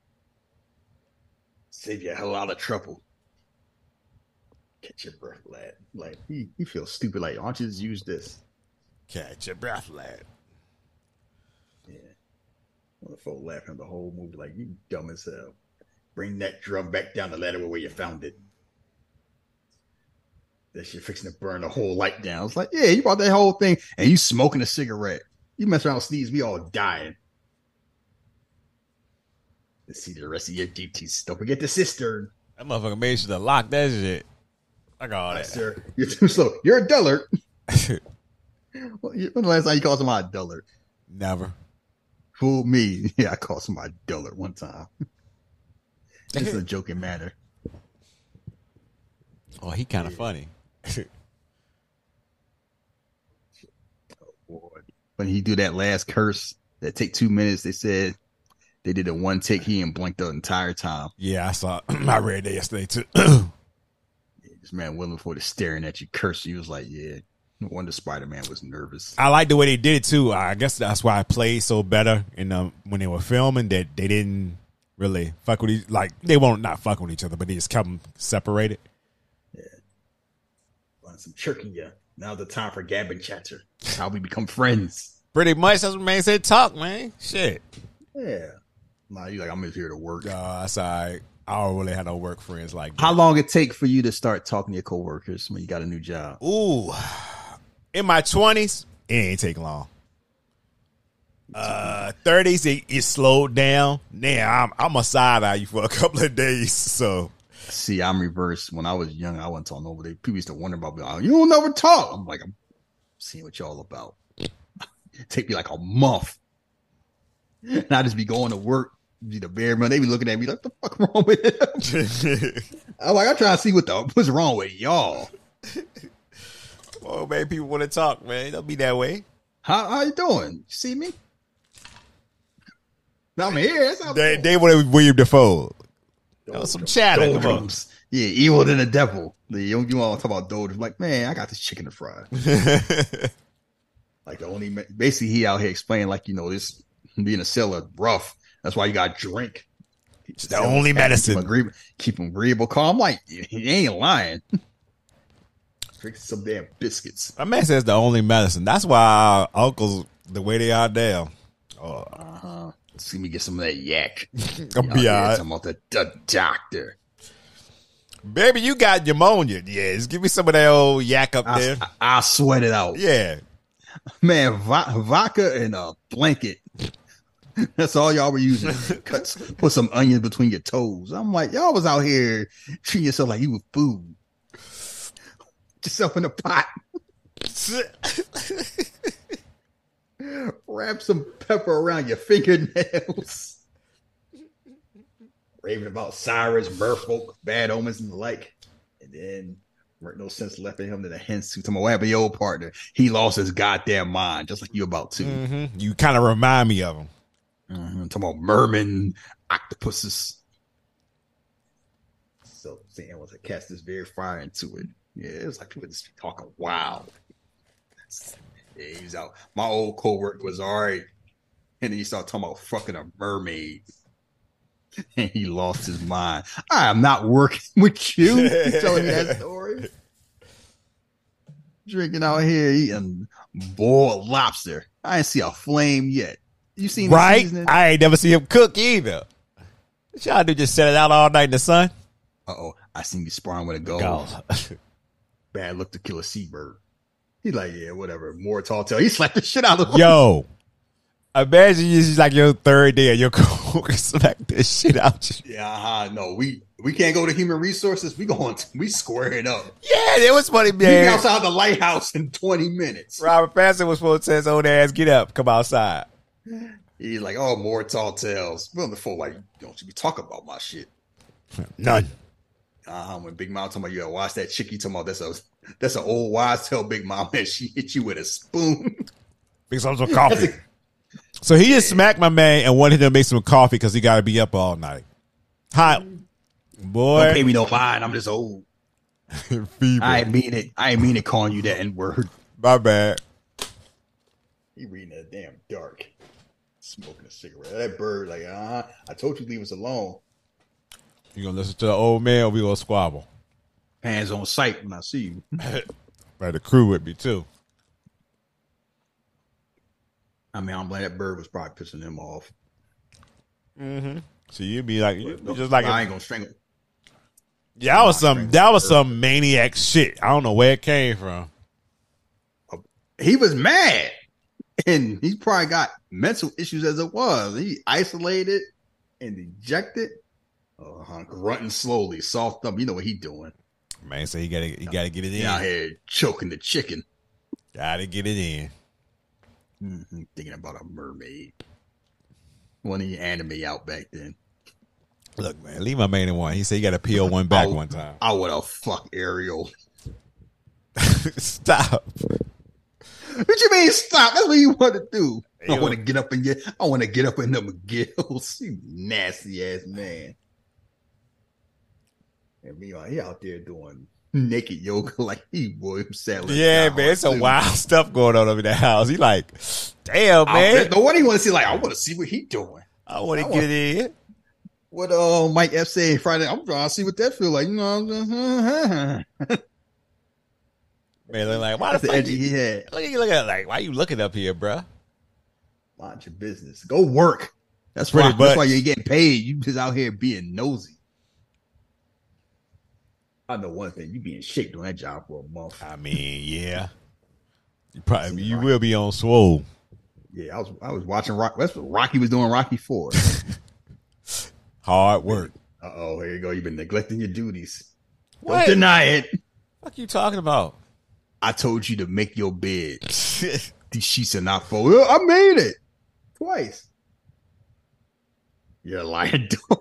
Save you a hell out of trouble. Catch your breath, lad. Like he, he feels stupid. Like, why don't you just use this? Catch your breath, lad. Yeah. Motherfucker laughing the whole movie like you dumb as hell. Bring that drum back down the ladder where you found it. That shit fixing to burn the whole light down. It's like, yeah, you brought that whole thing and you smoking a cigarette. You mess around with sneeze, we all dying. Let's see the rest of your duties. Don't forget the cistern. That motherfucker made sure to lock that shit. I got all that. sir. You're too slow. You're a dullard. When the last time you called somebody a dullard? Never. Fool me. Yeah, I called somebody a dullard one time. It's a joking matter. Oh, he kind of funny. When he do that last curse that take two minutes, they said they did it one take. He and blinked the entire time. yeah, I saw. I read that yesterday too. This man Willem Dafoe is staring at you, cursing. He was like, "Yeah." No wonder Spider Man was nervous. I like the way they did it too. I guess that's why I played so better in the, when they were filming that they didn't really fuck with each like they won't not fuck with each other, but they just kept them separated. Want some chirking you. Now the time for gab and chatter. That's how we become friends. Pretty much that's what man said. Talk, man. Shit. Yeah. Nah, you like I'm just here to work. Uh, that's all right. I don't really have no work friends like that. How long it take for you to start talking to your coworkers when you got a new job? Ooh, in my twenties, it ain't take long. Uh, thirties, it, it slowed down. Now I'm I'm a side eye you for a couple of days. So See, I'm reversed. When I was young, I wasn't talking nobody. People used to wonder about me. Oh, you don't never talk. I'm like, I'm seeing what y'all about. Take me like a month. And I just be going to work, be the bare man. They be looking at me like, the fuck wrong with him? I'm like, I'm trying to see what the what's wrong with y'all. oh man, people want to talk, man. Don't be that way. How how you doing? You see me? I'm here. That's They doing. they wanted Willem Dafoe. That was some chatter. Doldrums. Yeah, evil than the devil. The- You, you want to talk about doldrums? Like, man, I got this chicken to fry. Like the only basically he out here explaining like you know this being a seller rough. That's why you got drink. It's the only medicine. Keep him agreeable, keep him agreeable calm. Like he ain't lying. Drink some damn biscuits. My man says the only medicine. That's why our uncles the way they are now. Oh, Uh-huh. See me get some of that yak. I'll be all right. about the, the doctor. Baby, you got pneumonia. Yes, give me some of that old yak up I, there. I, I sweat it out. Yeah. Man, vo- vodka and a blanket. That's all y'all were using. Cut, put some onions between your toes. I'm like, y'all was out here treating yourself like you was food. Put yourself in a pot. Wrap some pepper around your fingernails. Raving about Cyrus, merfolk, bad omens, and the like. And then weren't no sense left in him to the hints to happened to old partner. He lost his goddamn mind, just like you about to. hmm You kind of remind me of him. Mhm. Talking about merman octopuses. So saying was a cast this very fire into it. Yeah, it was like people just talking wild. Yeah, he was out. My old coworker was all right. And then he started talking about fucking a mermaid. And he lost his mind. I am not working with you. He's telling me that story. Drinking out here eating boiled lobster. I ain't see a flame yet. You seen Right? I ain't never see him cook either. What y'all do? Just set it out all night in the sun? Uh oh, I seen you sparring with a goal. Bad look to kill a seabird. He's like, yeah, whatever. More tall tale. He slapped the shit out of him. Yo, imagine you just like your third day and your coworker smack this shit out you. Yeah, uh-huh. no, we we can't go to human resources. We going we squaring up. Yeah, it was funny, We man. outside the lighthouse in twenty minutes. Robert Pattinson was supposed to tell his old ass, get up, come outside. He's like, oh, more tall tales. Well, before like, don't you be talking about my shit? None. Uh huh. When Big Mom talking about you gotta watch that chick, you talking about that's a that's an old wise tale. Big Mama, and she hit you with a spoon. Make some coffee. So he just smacked my man and wanted him to make some coffee because he got to be up all night. How Boy, Don't pay me no mind. I'm just old. I ain't mean it. I ain't mean it calling you that N word. My bad. He reading that damn dark, smoking a cigarette. That bird, like, uh, I told you leave us alone. You gonna listen to the old man or we gonna squabble? Hands on sight when I see you. Right, the crew with me too. I mean, I'm glad that bird was probably pissing him off. So you'd be like, you just like, I ain't gonna strangle. yeah, that was some, that was some maniac shit. I don't know where it came from. He was mad, and he probably got mental issues as it was. He isolated and dejected, uh, grunting slowly, soft up. You know what he doing? Man, so he gotta, he gotta get it in. out here choking the chicken, Gotta get it in. Mhm, thinking about a mermaid. One of the anime out back then. Look, man, leave my man in one. He said he got to peel one back Oh. one time. I would have fuck Ariel. Stop. What you mean stop? That's what you want to do. I want to get up and get. I want to get up in them gills. You nasty ass man. And meanwhile, he out there doing naked yoga like he William Sadler. Yeah, man, it's some wild stuff going on over in that house. He like, damn, man, No one even want to see. Like, I want to see what he doing. I want to get it in. What uh Mike F said Friday. I'm trying to see what that feel like. You know, Man, look like, why the that's the fuck? edgy You, he had. look at you looking at like, why you looking up here, bruh? Mind your business. Go work. That's Pretty why. That's why much. you're getting paid. You just out here being nosy. I know one thing. You being shaped doing that job for a month. I mean, yeah, you probably you will be on swole. Yeah, I was I was watching Rock. That's what Rocky was doing. Rocky Four. Hard work. Uh oh, here you go. You've been neglecting your duties. What? Don't deny it. What are you talking about? I told you to make your bed. These sheets are not full. I made it twice. You're a lying dog.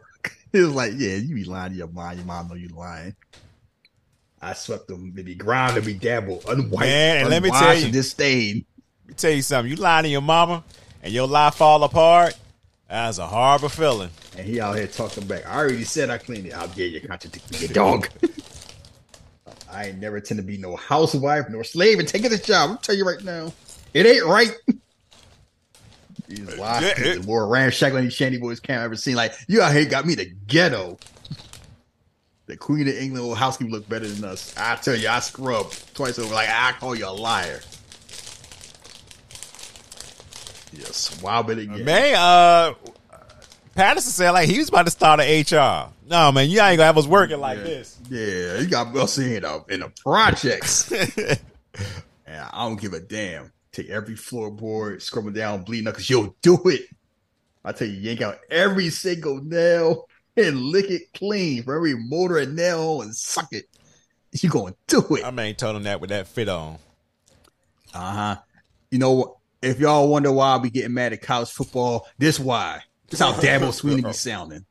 It was like, yeah, you be lying to your mom. Your mom know you lying. I swept them. They be ground, they be dabbled, unwiped, Man, and let me tell you- this stain. Let me tell you something. You lying to your mama and your life fall apart. That's a horrible feeling. And he out here talking back. I already said I cleaned it. How dare you contradict me, you dog? I ain't never tend to be no housewife nor slave and taking this job. I'm tell you right now, it ain't right. These lies, Yeah, it- the more ramshackle these shanty boys can't ever seen. Like you out here got me the ghetto. The Queen of England old housekeeper look better than us. I tell you, I scrub twice over. Like I call you a liar. Yes, swab it again. Man, uh, Pattinson said like he was about to start an HR. No, man, you ain't gonna have us working like this. Yeah, you got us in the in the projects. yeah, I don't give a damn. Take every floorboard, scrub it down, bleed knuckles. You'll do it. I tell you, yank out every single nail and lick it clean for every motor and nail and suck it. You gonna do it? I mean, told him that with that fit on. Uh huh. You know what? If y'all wonder why I be getting mad at college football, this why. This how Dabo Swinney be sounding.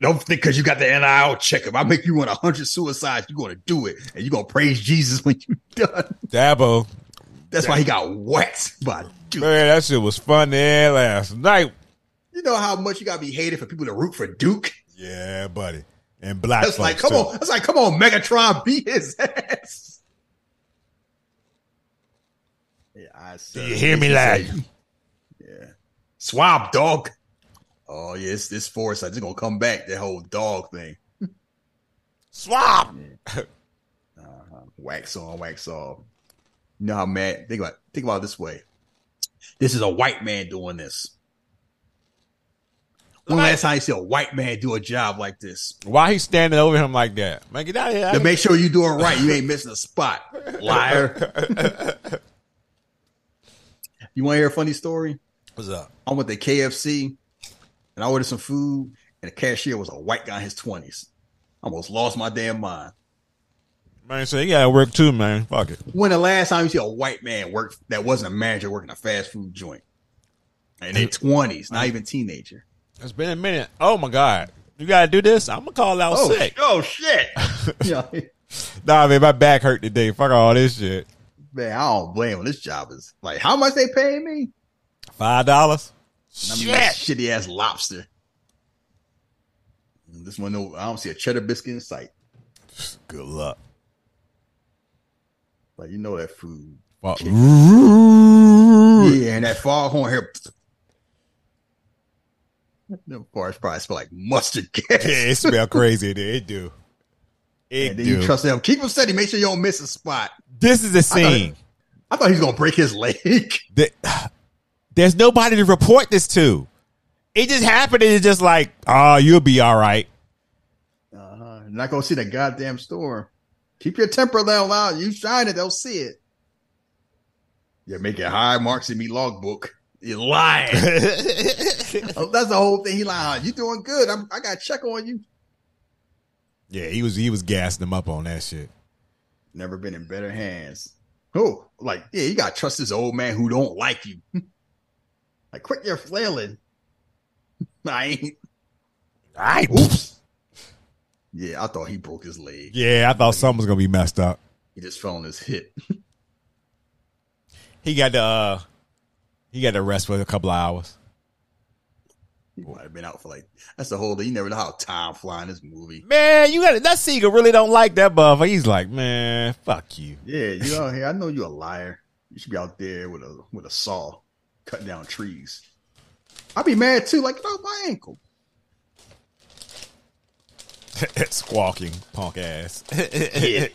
Don't think because you got the NIL check. If I make you want a hundred suicides, you're gonna do it, and you're gonna praise Jesus when you done. Dabo, That's why he got whacked by Duke. man, that shit was funny there last night. You know how much you gotta be hated for people to root for Duke. Yeah, buddy. And black That's like, come too. on. That's like, come on, Megatron, beat his ass. Yeah, I said. you hear me, lad? Yeah. Swab dog. Oh yes, this force I just gonna come back. That whole dog thing. Swap. Uh-huh. Wax on, wax off. You know how mad? Think about think about it this way. This is a white man doing this. When Like- last time you see a white man do a job like this? Why he standing over him like that? Man, get out of here. To make sure you doing right, you ain't missing a spot, liar. you want to hear a funny story? What's up? I went to KFC and I ordered some food, and the cashier was a white guy in his twenties. I Almost lost my damn mind. Man, so you gotta work too, man. Fuck it. When the last time you see a white man work that wasn't a manager working a fast food joint? In their twenties, not even teenager. It's been a minute. Oh my god. You gotta do this? I'm gonna call out Oh, sick. oh shit! yeah, Nah, man, my back hurt today. Fuck all this shit. man, I don't blame him. This job is like, how much they paying me? Five dollars? I mean, Shit. that shitty ass lobster. This one, no, I don't see a cheddar biscuit in sight. Good luck. Like you know that food. Fuck. Yeah, and that foghorn here. Them parts probably smell like mustard gas. Yeah, it smell crazy. there. It do. It and then do. you trust them. Keep him steady. Make sure you don't miss a spot. this is the scene. I thought he was gonna break his leg. that there's nobody to report this to. It just happened and it's just like, oh, you'll be all right. Uh-huh. Not gonna see the goddamn storm. Keep your temper level out. You shine it, they'll see it. You're making high marks in me logbook. You lying. Oh, That's the whole thing. He lying. You doing good. I'm, I got check on you. yeah, he was he was gassing him up on that shit. Never been in better hands. Oh, like yeah, you got to trust this old man who don't like you. like quit your flailing. I ain't. I Oops. Yeah, I thought he broke his leg. yeah, I thought something was gonna be messed up. He just fell on his hip. He got the. uh he got to rest for a couple of hours. He might have been out for like that's the whole thing. You never know how time fly in this movie. Man, you got it. that Seagull really don't like that buff. He's like, man, fuck you. Yeah, you out here. I know you're a liar. You should be out there with a with a saw, cutting down trees. I'd be mad too. Like, oh, my ankle. Squawking punk ass. Yeah,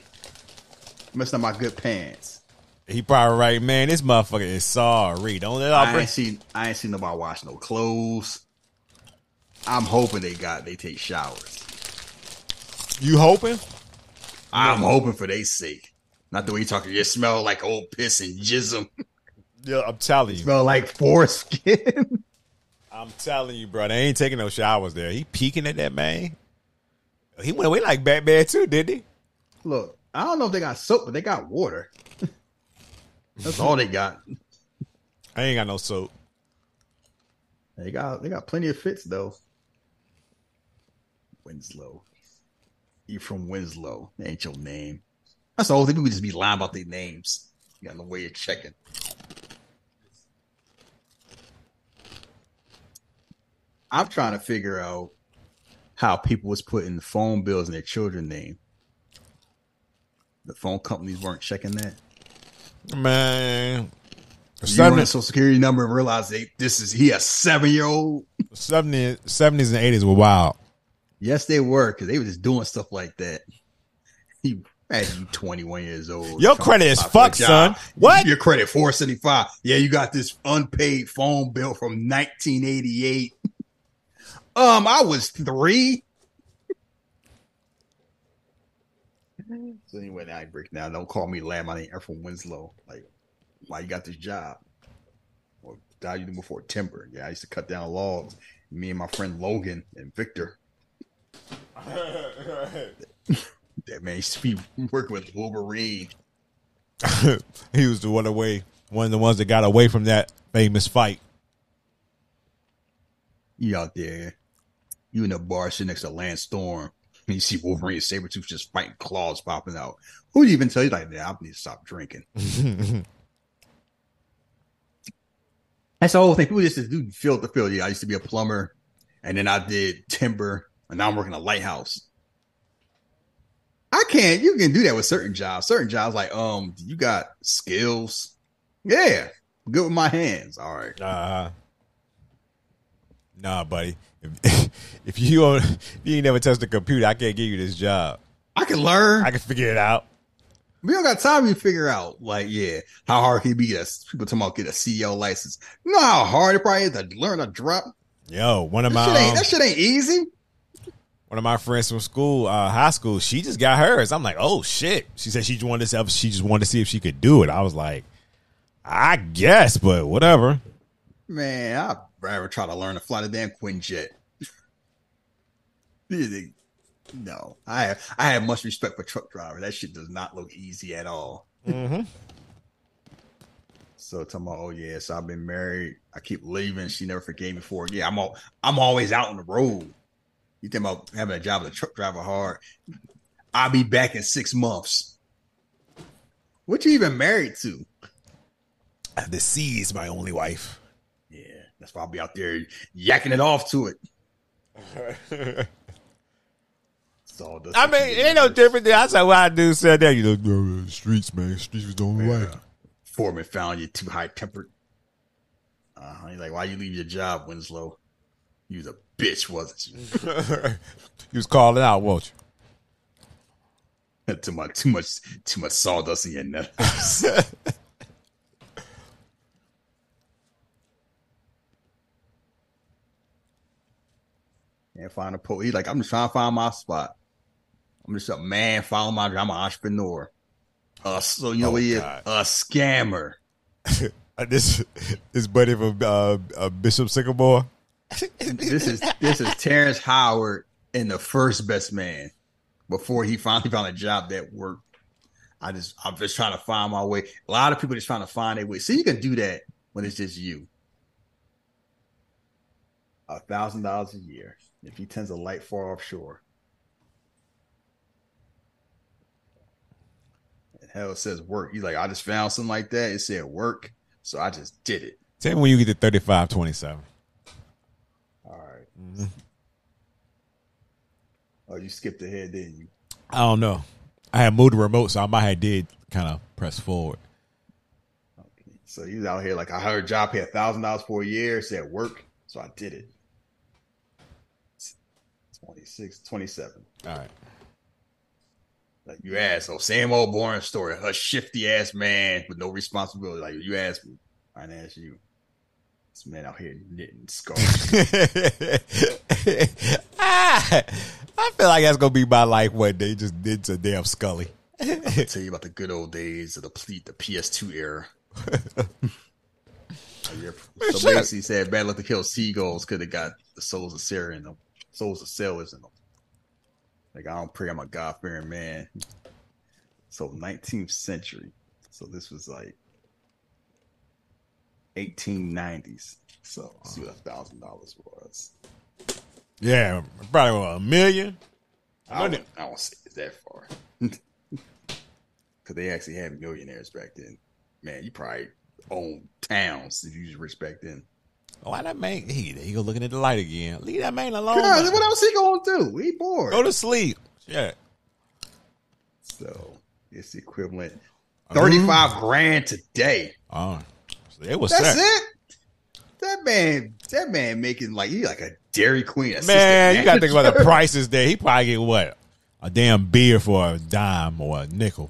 messing up my good pants. He probably right, man. This motherfucker is sorry. Don't let I ain't seen. I ain't seen nobody wash no clothes. I'm hoping they got they take showers. you hoping? I'm hoping for their sake. Not the way you talking. You smell like old piss and jism. Yeah, I'm telling you. smell like foreskin. I'm telling you, bro. They ain't taking no showers there. He peeking at that man. He went away like Batman too, didn't he? Look, I don't know if they got soap, but they got water. That's all they got. I ain't got no soap. They got they got plenty of fits though. Winslow. You from Winslow. That ain't your name. That's the whole thing. People just be lying about their names. You got no way of checking. I'm trying to figure out how people was putting the phone bills in their children's name. The phone companies weren't checking that. Man. You 70, a social security number and realize they, this is he a seven year old 70, 70s and 80s were wild. Yes, they were because they were just doing stuff like that. You, imagine you 21 years old. Your credit is fucked, son. What? Your credit 475. Yeah, you got this unpaid phone bill from 1988. Um, I was three. So anyway, now I break down. Don't call me Lamb. I ain't from Winslow. Like, why you got this job? Or die you do before timber? Yeah, I used to cut down logs. Me and my friend Logan and Victor. That man used to be working with Wolverine. he was the one away, one of the ones that got away from that famous fight. You out there, you in the bar sitting next to Lance Storm, and you see Wolverine and Sabretooth just fighting claws popping out. Who would even tell you like, yeah, I need to stop drinking? That's the whole thing. People just do field to field. Yeah, I used to be a plumber, and then I did timber, and now I'm working a lighthouse. I can't. You can do that with certain jobs. Certain jobs, like um, you got skills. Yeah, good with my hands. All right. Uh, nah, buddy. If, if you don't, if you ain't never touched a computer, I can't give you this job. I can learn. I can figure it out. We don't got time to figure out, like, yeah, how hard can it be to people talking about get a CDL license? You know how hard it probably is to learn a drop? Yo, one of That my shit um, that shit ain't easy. one of my friends from school, uh, high school, she just got hers. I'm like, oh shit. She said she just wanted to see, she just wanted to see if she could do it. I was like, I guess, but whatever. Man, I'd rather try to learn to fly the damn Quinjet. no, I have, I have much respect for truck drivers. That shit does not look easy at all. Mm-hmm. So talking about, oh yeah, so I've been married. I keep leaving. She never forgave me for it. Yeah, I'm all, I'm always out on the road. You think about having a job as a truck driver hard? I'll be back in six months. What you even married to? The sea is my only wife. That's why I'll be out there yakking it off to it. Sawdust. I mean, it ain't no different than I said why I do said that. You know, "No, the streets, man. Streets was the only way. Foreman found you too high tempered. Uh, he's like, why you leave your job, Winslow? You was a bitch, wasn't you? you was calling out, won't you? too much, too much, too much sawdust in your nose. Can't find a po. He's like, I'm just trying to find my spot. I'm just a man, follow my. I'm an entrepreneur. Uh, so you know Oh, he is? God. A scammer. This this buddy from uh, uh, Bishop Sycamore. This is this is Terrence Howard in the first best man before he finally found a job that worked. I just I'm just trying to find my way. A lot of people just trying to find their way. See, you can do that when it's just you. A thousand dollars a year if he tends a light far offshore. And hell, it says work. He's like, I just found something like that. It said work, so I just did it. Tell me when you get to thirty five twenty seven. All right. Oh, you skipped ahead, didn't you? I don't know. I had moved the remote, so I might have did kind of press forward. So he was out here like I heard a job pay a thousand dollars for a year, said work, so I did it. 26, 27. All right. Like you asked, oh, same old boring story. A shifty ass man with no responsibility. Like you asked me, I didn't ask you. This man out here knitting scarves. Ah, I feel like that's gonna be my life one day. Just did to damn Scully. I'll tell you about the good old days of the ple- the PS2 era. Yeah, so shit. basically, said bad luck to kill seagulls could have got the souls of Sarah in them, souls of sailors in them. Like I don't pray I'm a God fearing man. So 19th century. So this was like 1890s. So let's see what a thousand dollars was. Yeah, probably what, a million. I don't, I don't say it's that far. Because they actually had millionaires back then. Man, you probably own towns if you was rich back then. Why that man? He he go looking at the light again. Leave that man alone. God, man. what else he gonna do? He bored. Go to sleep. Yeah. So it's the equivalent thirty-five Mm-hmm. grand today. Oh, it was That's it. That man, that man making like he like a Dairy Queen. Man, you gotta think about the prices there. He probably get what a damn beer for a dime or a nickel.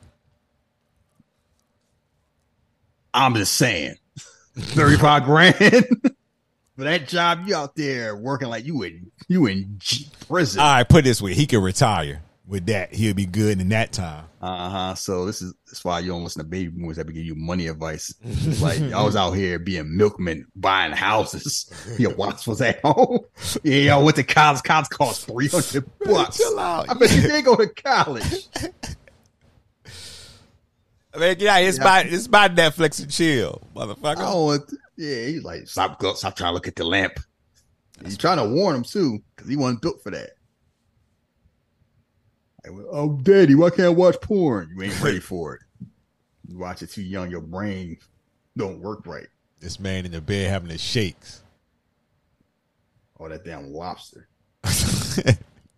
I'm just saying, thirty-five grand for that job. You out there working like you in you in prison. All right, put it this way: he could retire with that. He'll be good in that time. Uh huh. So this is that's why you don't listen to baby boomers that be give you money advice. like I was out here being milkman, buying houses. Your wife was at home. Yeah, I went to college. College cost three hundred bucks. Chill out. I bet you didn't go to college. Man, yeah, it's by it's by Netflix and chill, motherfucker. Oh, yeah. He's like, stop, stop trying to look at the lamp. He's trying to warn him too, because he wasn't built for that. Like, oh, daddy, why can't I watch porn? You ain't ready for it. You watch it too young, your brain don't work right. This man in the bed having the shakes. Oh, that damn lobster.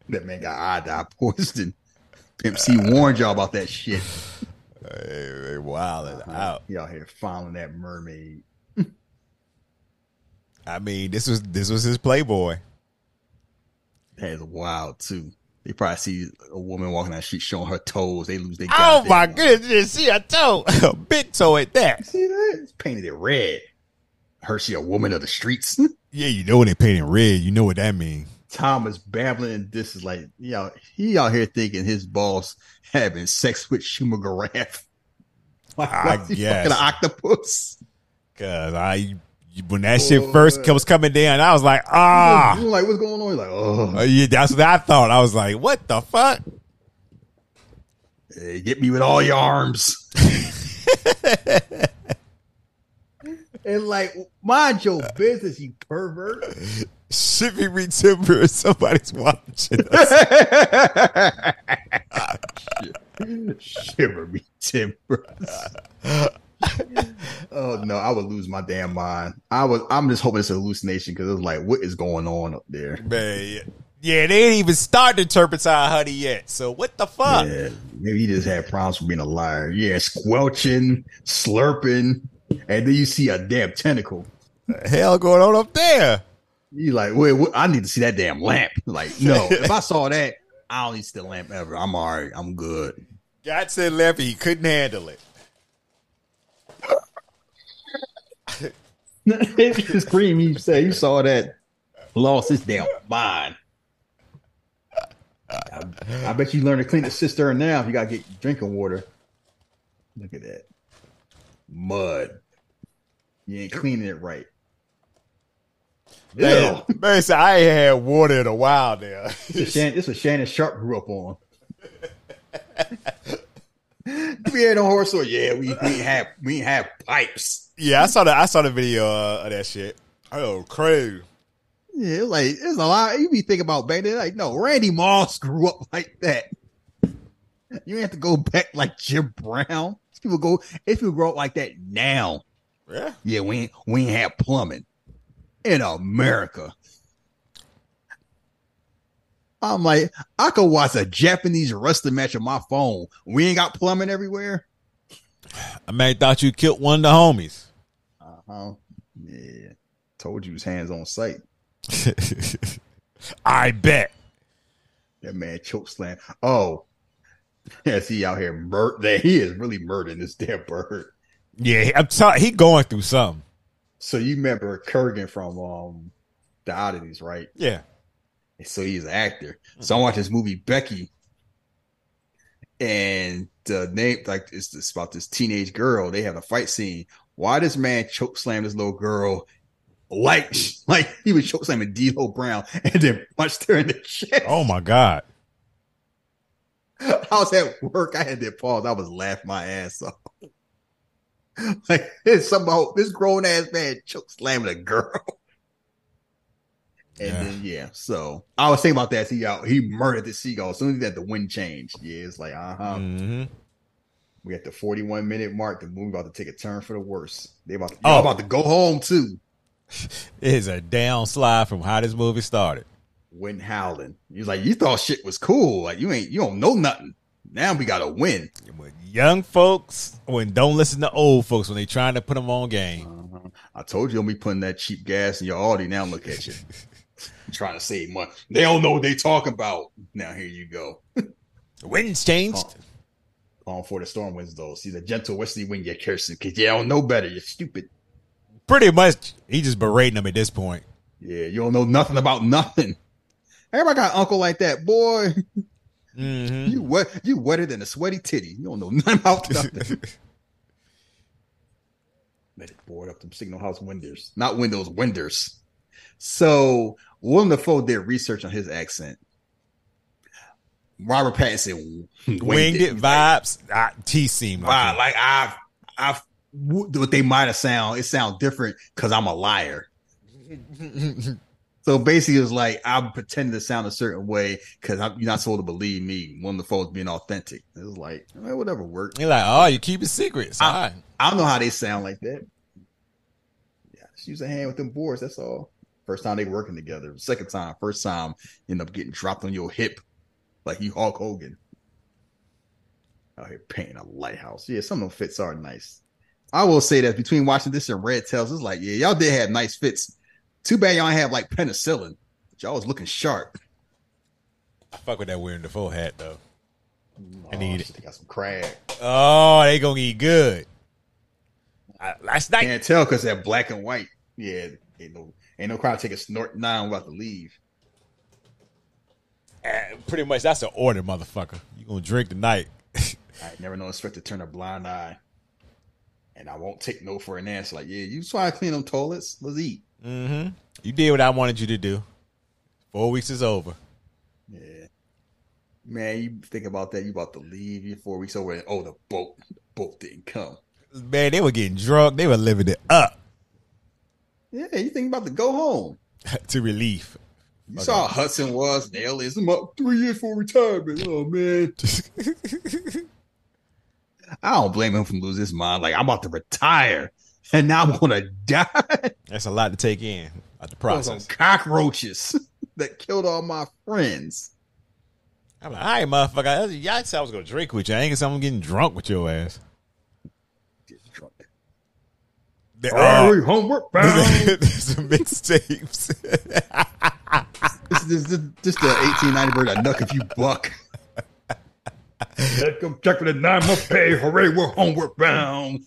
That man got iodine poison. Pimp C warned y'all about that shit. Hey, they wilding out. He out here following that mermaid. I mean, this was this was his Playboy. That is wild too. They probably see a woman walking down the street showing her toes. They lose their. Oh my mind. goodness! See a toe, a big toe at that. See that? It's painted it red. Her she a woman of the streets. Yeah, you know when they paint it red, you know what that means. Thomas babbling and this is like, you know, he out here thinking his boss having sex with Schumer Garaf. Like, I guess. fucking an octopus. Cause I when that shit first was coming down, I was like, ah, You like, what's going on? He's like, oh, Uh, yeah, that's what I thought. I was like, what the fuck? hey, get me with all your arms. and like, mind your business, you pervert. Shipping me timber if somebody's watching us. Shiver me timbers. oh no, I would lose my damn mind. I was. I'm just hoping it's a hallucination because it was like, what is going on up there? Man, Yeah, they ain't even started turpentine honey yet. So what the fuck? Yeah, maybe he just had problems with being a liar. Yeah, squelching, slurping, and then you see a damn tentacle. The hell going on up there? You like, wait? I need to see that damn lamp. Like, no, if I saw that, I don't need to see the lamp ever. I'm all right. I'm good. God said left, he couldn't handle it. it's cream. You say you saw that, lost his damn mind. I, I bet you learn to clean the cistern now if you gotta get drinking water. Look at that. Mud. You ain't cleaning it right. Yeah, said, I ain't had water in a while now. This is Shannon, this was Shannon Sharpe grew up on. we had a horse or yeah, we, we have we have pipes. yeah, I saw the I saw the video uh, of that shit. Oh, crazy. Yeah, like it's a lot. You be thinking about back then, like no, Randy Moss grew up like that. You have to go back like Jim Brown. People go if people grow up like that now. Yeah. Yeah, we ain't we ain't have plumbing in America. I'm like, I could watch a Japanese wrestling match on my phone. We ain't got plumbing everywhere. I may thought you killed one of the homies. Uh-huh. Yeah. Told you was hands on sight. I bet. That man choke slam. Oh, yes, he out here mur- that he is really murdering this damn bird. Yeah, I'm telling he going through something. So you remember Kurrgan from um the oddities, right? Yeah. So he's an actor. So I watched this movie Becky, and the name like it's, it's about this teenage girl. They have a fight scene. Why this man choke slam this little girl? Like, like he was choke slamming D'Lo Brown and then punched her in the chest. Oh my God. I was at work. I had to pause. I was laughing my ass off. Like it's somehow this grown ass man choke slamming a girl. And Yeah. then yeah, so I was thinking about that. See, y'all, he murdered the seagull. As soon as that the wind changed, yeah, it's like uh huh. hmm We at the forty one minute mark. The movie about to take a turn for the worse. They about to, Oh. about to go home too. It is a down slide from how this movie started. Wind howling. He's like, you thought shit was cool. Like you ain't, you don't know nothing. Now we gotta win. When young folks, when don't listen to old folks when they trying to put them on game. Uh-huh. I told you don't be putting that cheap gas in your Audi. Now look at you. trying to save money. They don't know what they talking about. Now here you go. The wind's changed. Calling for the storm winds though. See the gentle westerly wind you're cursing because you don't know better. You're stupid. Pretty much, he just berating them at this point. Yeah, you don't know nothing about nothing. Everybody got an uncle like that, boy. hmm You wet, you wetter than a sweaty titty. You don't know nothing about nothing. Let it board up them signal house windows, not windows, windows. So Willem Dafoe did research on his accent. Robert Pattinson Winged it vibes. T seemed like like I've, I've, what they might have sound, it sound different because I'm a liar. So basically, it was like I'm pretending to sound a certain way because you're not supposed to believe me. One of the folks being authentic. It was like eh, whatever worked. You're like, oh, you keep it secrets. All right. I don't know how they sound like that. Yeah, just use a hand with them boards. That's all. First time they working together. Second time, first time, you end up getting dropped on your hip like you Hulk Hogan. Out here painting a lighthouse. Yeah, some of them fits are nice. I will say that between watching this and Red Tails, it's like, yeah, y'all did have nice fits. Too bad y'all ain't have like penicillin. But y'all was looking sharp. I fuck with that wearing the full hat though. I Oh, need it. They got some crab. Oh, they gonna eat good. I, last night, Can't tell because that black and white. Yeah, ain't no ain't no crowd take a snort. Nah, I'm about to leave. eh, pretty much that's an order, motherfucker. You gonna drink tonight? I never know expect to turn a blind eye. And I won't take no for an answer. Like, yeah, you try to clean them toilets. Let's eat. Mm-hmm. You did what I wanted you to do. Four weeks is over. Yeah. Man, you think about that, you about to leave, you four weeks over, and oh, the boat, the boat didn't come. Man, they were getting drunk. They were living it up Yeah, you think about to go home. to relief. You saw how Hudson was, and the aliens, I'm up three years for retirement. Oh man. I don't blame him for losing his mind. Like, I'm about to retire, and now I'm gonna die. That's a lot to take in. At the Those are process. cockroaches. that killed all my friends. I'm like, all right, motherfucker. Y'all said I was gonna drink with you. I ain't gonna say I'm getting drunk with your ass. Get drunk. Are. right, homeward bound. There's some mixtapes. this, this, this, this the 1890 bird that nuck if you buck. Let's go check for the nine month pay. Hooray, we're homeward bound.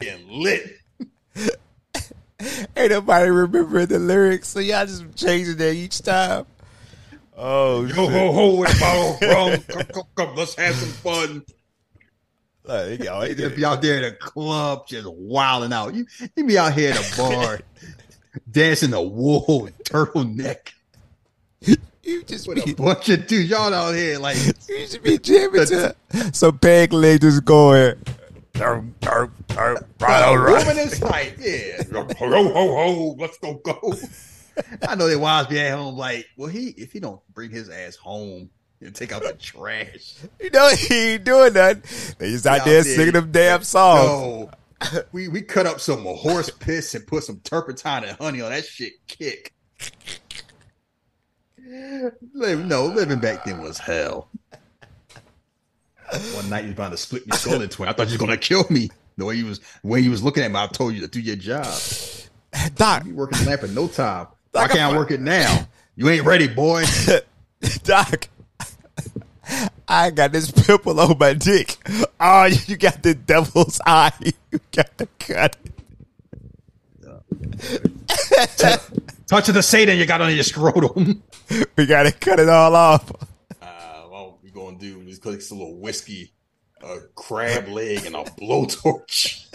getting lit. Ain't nobody remembering the lyrics, so y'all just changing that each time. Oh, Yo shit. ho ho with a bottle of rum. Come, come, come, let's have some fun. Like, it- just be out there in a club just wilding out. You, you be out here in a bar dancing a wool and turtleneck you just with be, a bunch of dudes. Y'all out here like you should be jamming to some peg leg just going. Turp, turp, turp, right, all a right. woman in sight. Yeah. Ho ho ho ho. Let's go go. I know they wives be at home like, well, he if he don't bring his ass home and take out the trash. You know he ain't doing nothing. They just out Out there there. singing them damn songs. No, we we cut up some horse piss and put some turpentine and honey on that shit. Kick. Live, no, living back then was hell. One night you was about to split me skull in twin. I thought you was gonna kill me. The way you was when you was looking at me, I told you to do your job. Doc, You working the lamp in no time. Why Doc, can't I I'm- work it now? You ain't ready, boy. Doc, I got this pimple on my dick. Oh, you got the devil's eye. You got to cut Touch of the Satan you got on your scrotum. it. We got to cut it all off. Uh, all we gonna do is click some little whiskey, a crab leg, and a blowtorch.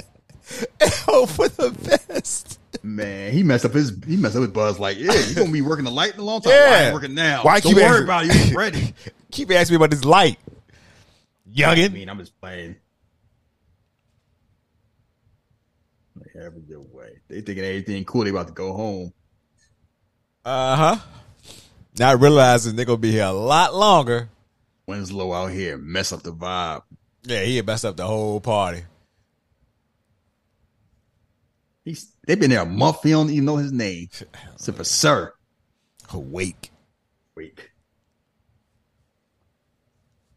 Hope for the best. Man, he messed up his he messed up his buzz. Like, yeah, you're gonna be working the light in a long time. Yeah. Why ain't working now? Why Don't keep worry asking- about it. You ain't ready. Keep asking me about this light. Youngin. I mean, I'm just playing. Like, Have a good way. They thinking everything cool. They about to go home. Uh huh. Not realizing they're going to be here a lot longer. Winslow out here mess up the vibe. Yeah, he messed up the whole party. He's they've been there a month. He don't even know his name. Except for Sir. Awake. Wait.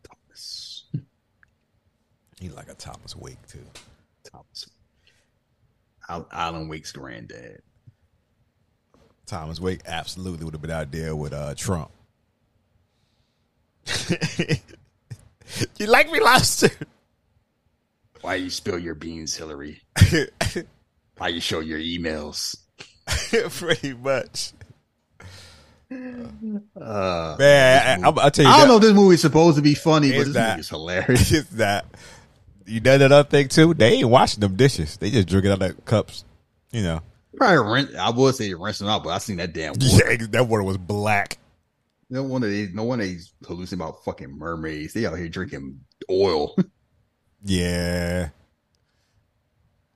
Thomas. He like a Thomas Wake, too. Thomas. Al- Alan Wake's granddad. Thomas Wake absolutely would have been out there with uh, Trump. you like me, lobster? Why you spill your beans, Hillary? Why you show your emails? Pretty much. Uh, Man, I, will tell you I don't that. know if this movie's supposed to be funny, but It's this not. movie is hilarious. It's that. You know that other thing, too? They ain't washing them dishes. They just drinking out of cups. You know. Probably rinse. I would say rinse them out, but I seen that damn water. Yeah, that water was black. No wonder they, no wonder he's hallucinating about fucking mermaids. They out here drinking oil. Yeah.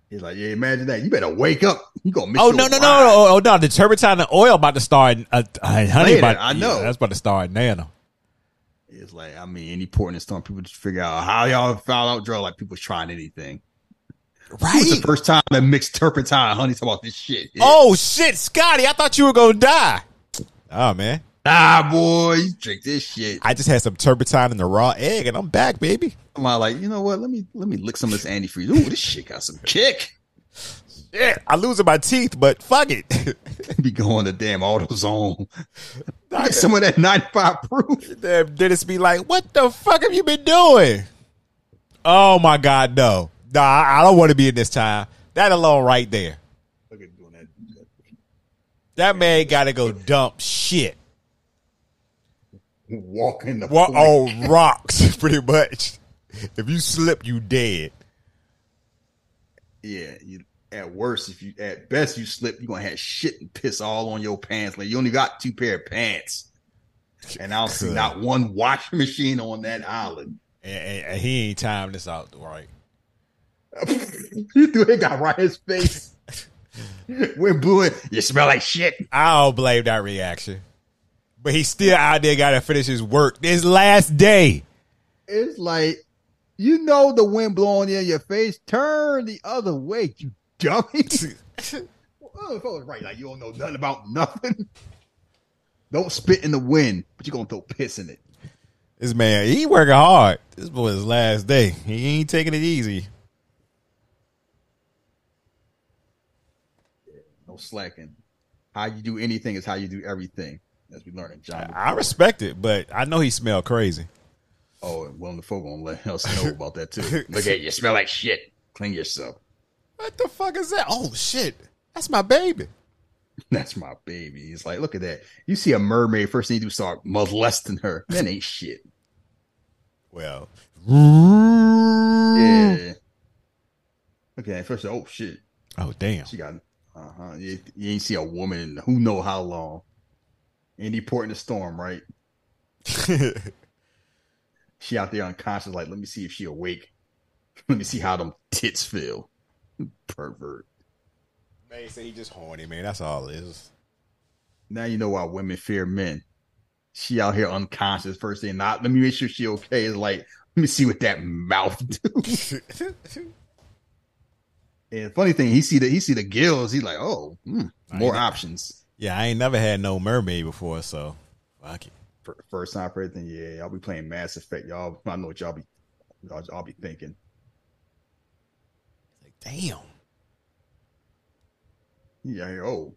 He's like, yeah, imagine that. You better wake up. You gonna miss Oh your no no no oh, oh no! The turpentine and oil about to start. Uh, honey, about, I know. yeah, that's about to start now. It's like, I mean, any port in the storm, people just figure out how y'all found out drug like people trying anything. Right. It was the first time that mixed turpentine honey talk about this shit. Yeah. Oh shit, Scotty! I thought you were gonna die. Oh man, Nah, boy, you drink this shit. I just had some turpentine in the raw egg, and I'm back, baby. I'm like, you know what? Let me let me lick some of this antifreeze. Ooh, this shit got some kick. Yeah, I losing my teeth, but fuck it. be going to damn AutoZone. Get some of that 95 proof. Damn, Dennis be like, "What the fuck have you been doing?" Oh my god, no, nah, I don't want to be in this time. That alone, right there. Look at doing that. That man got to go dump shit. Walk in the What point. on rocks, pretty much. If you slip, you dead. Yeah, you, at worst, if you at best you slip, you're gonna have shit and piss all on your pants. Like you only got two pair of pants. And I don't see not one washing machine on that island. And, and- and he ain't timed this out right. you threw it got right in his face. Wind blew it. You smell like shit. I don't blame that reaction. But he's still out there got to finish his work. This last day. It's like you know the wind blowing in your face. Turn the other way, you dummy. know oh, if I right. Like you don't know nothing about nothing. don't spit in the wind, but you gonna throw piss in it. This man, he working hard. This boy his last day. He ain't taking it easy. No slacking. How you do anything is how you do everything. As we learned in John. I respect it, but I know he smelled crazy. Oh, and Willem Dafoe gonna let us know about that too. Look at you, smell like shit. Clean yourself. What the fuck is that? Oh shit, that's my baby. That's my baby. He's like, look at that. You see a mermaid, first thing you do start molesting her. That ain't shit. Well, Yeah. Okay, first, oh shit. oh damn. She got, uh huh. You, you ain't see a woman in who know how long. Any port in the storm, right? She out there unconscious, like, let me see if she awake. Let me see how them tits feel. Pervert. Man, say he just horny, man. That's all it is. Now you know why women fear men. She out here unconscious first thing. Not let me make sure she okay. Is like, let me see what that mouth do. and funny thing, he see the he see the gills. He's like, oh, hmm, more I know. options. yeah, I ain't never had no mermaid before, so fuck it. For, first time for everything. Yeah, I'll be playing Mass Effect. Y'all, I know what y'all be, y'all, y'all be thinking. Like, damn. Yeah, oh,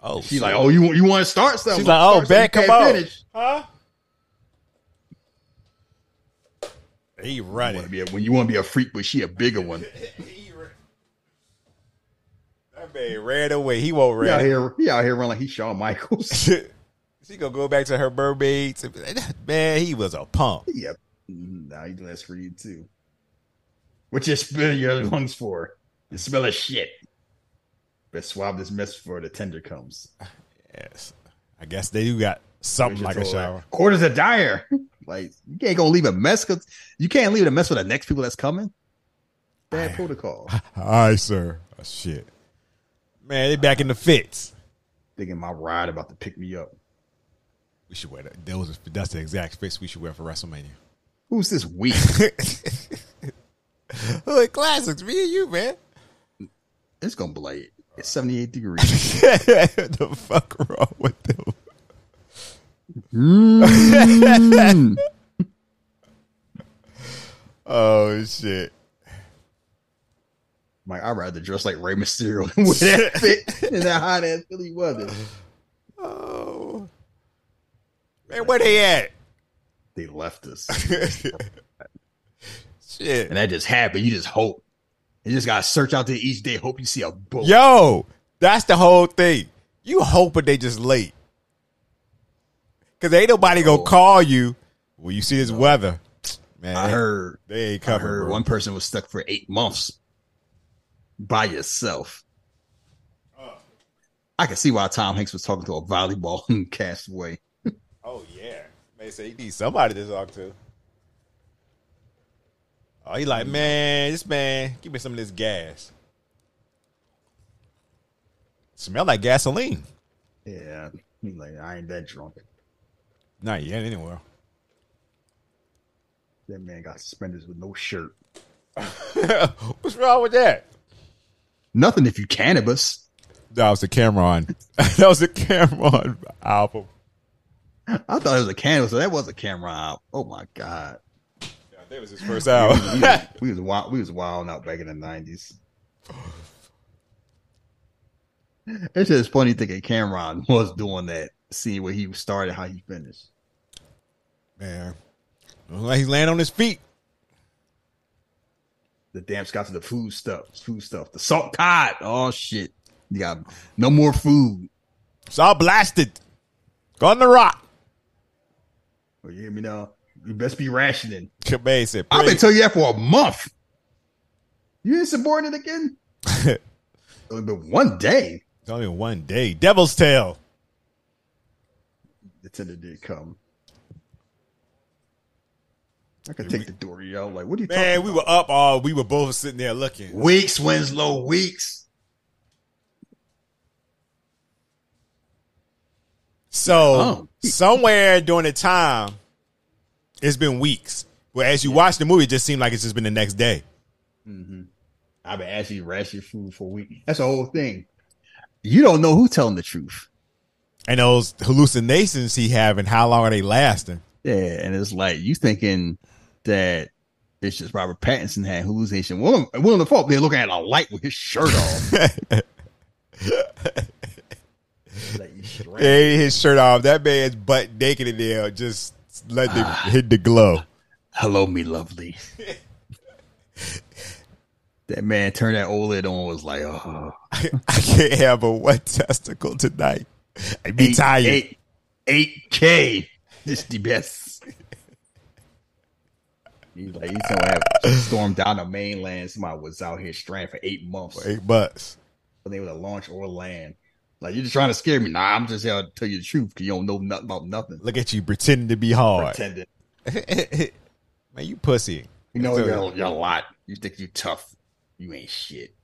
Oh, she's shit. like, oh, you want you want to start something? She's like, oh, Start something bet, come on. finish. Huh? He You running. when you want to be a freak, but she a bigger one. He man ran away. He won't He out run. here, he out here running like he's Shawn Michaels. she gonna go back to her mermaids. Man, he was a pump. Yep. Now he less for you too. What you spill your lungs for? You smell of shit. But swab this mess before the tender comes. Yes, I guess they do got something like a shower. Quarters a dire. Like you can't go leave a mess because you can't leave a mess for the next people that's coming. Bad Aye. protocol. Aye, sir. Oh, shit, man, they back in the fits. Thinking my ride about to pick me up. We should wear that. that was, that's the exact fits we should wear for WrestleMania. Who's this weak? Hood classics, me and you, man. it's gonna be like it's 78 degrees. the fuck wrong with them? Mm. Oh shit. Like I'd rather dress like Rey Mysterio with that fit in that hot ass Philly weather. Oh man, where they at? They left us. Shit. And that just happened. You just hope. You just gotta search out there each day, hope you see a boat. Yo, that's the whole thing. You hoping they just late. Cause ain't nobody No. gonna call you when you see this weather. Man, I heard they ain't I covered. one person was stuck for eight months by yourself. I can see why Tom Hanks was talking to a volleyball castaway. Oh yeah. They say he needs somebody to talk to. Oh, he like, man, this man, give me some of this gas. Smell like gasoline. Yeah, he's like, I ain't that drunk. Not yet, anywhere. That man got suspenders with no shirt. What's wrong with that? Nothing if you cannabis. That was the Cam'ron. that was the Cam'ron album. I thought it was a cannabis, so that was a camera. Oh my god. Yeah, That was his first we, album. was, we was wild. We was wilding out back in the nineties. It's just funny thinking Cam'ron was doing that, seeing where he started, how he finished. man, like he's laying on his feet. The damn got to the food stuff, food stuff, the salt cod. Oh shit, you got no more food. It's all blasted. Gone the rock. Oh, you hear me now? You best be rationing. Said, I've been telling you that for a month. You insubordinate again? It's only been one day. It's only one day. Devil's Tail. The tender did come. I could take the Dory out. Like, what are you think? Man, we were up all. We were both sitting there looking. Weeks, Winslow, weeks. So Oh. somewhere during the time, it's been weeks. But as you watch the movie, it just seemed like it's just been the next day. Mm-hmm. I've been asking you to ration food for a week. That's the whole thing. you don't know who telling the truth. And those hallucinations he having, how long are they lasting? Yeah, and it's like you thinking that it's just Robert Pattinson had hallucination. One of the fault they're looking at a light with his shirt off. like. Yeah, his shirt off. That man's butt naked in there, just let it ah. hit the glow. Hello, me lovely. that man turned that OLED on was like, oh, I can't have a wet testicle tonight. I be eight, tired. eight, 8K. This the best. He's like, he's gonna have stormed down the mainland. Somebody was out here stranded for eight months. Eight bucks. But they were to launch or land. Like, you're just trying to scare me. Nah, I'm just here to tell you the truth because you don't know nothing about nothing. Look at you pretending to be hard. Pretending. Man, you pussy. You know, you're, you're a lot. You think you're tough. You ain't shit.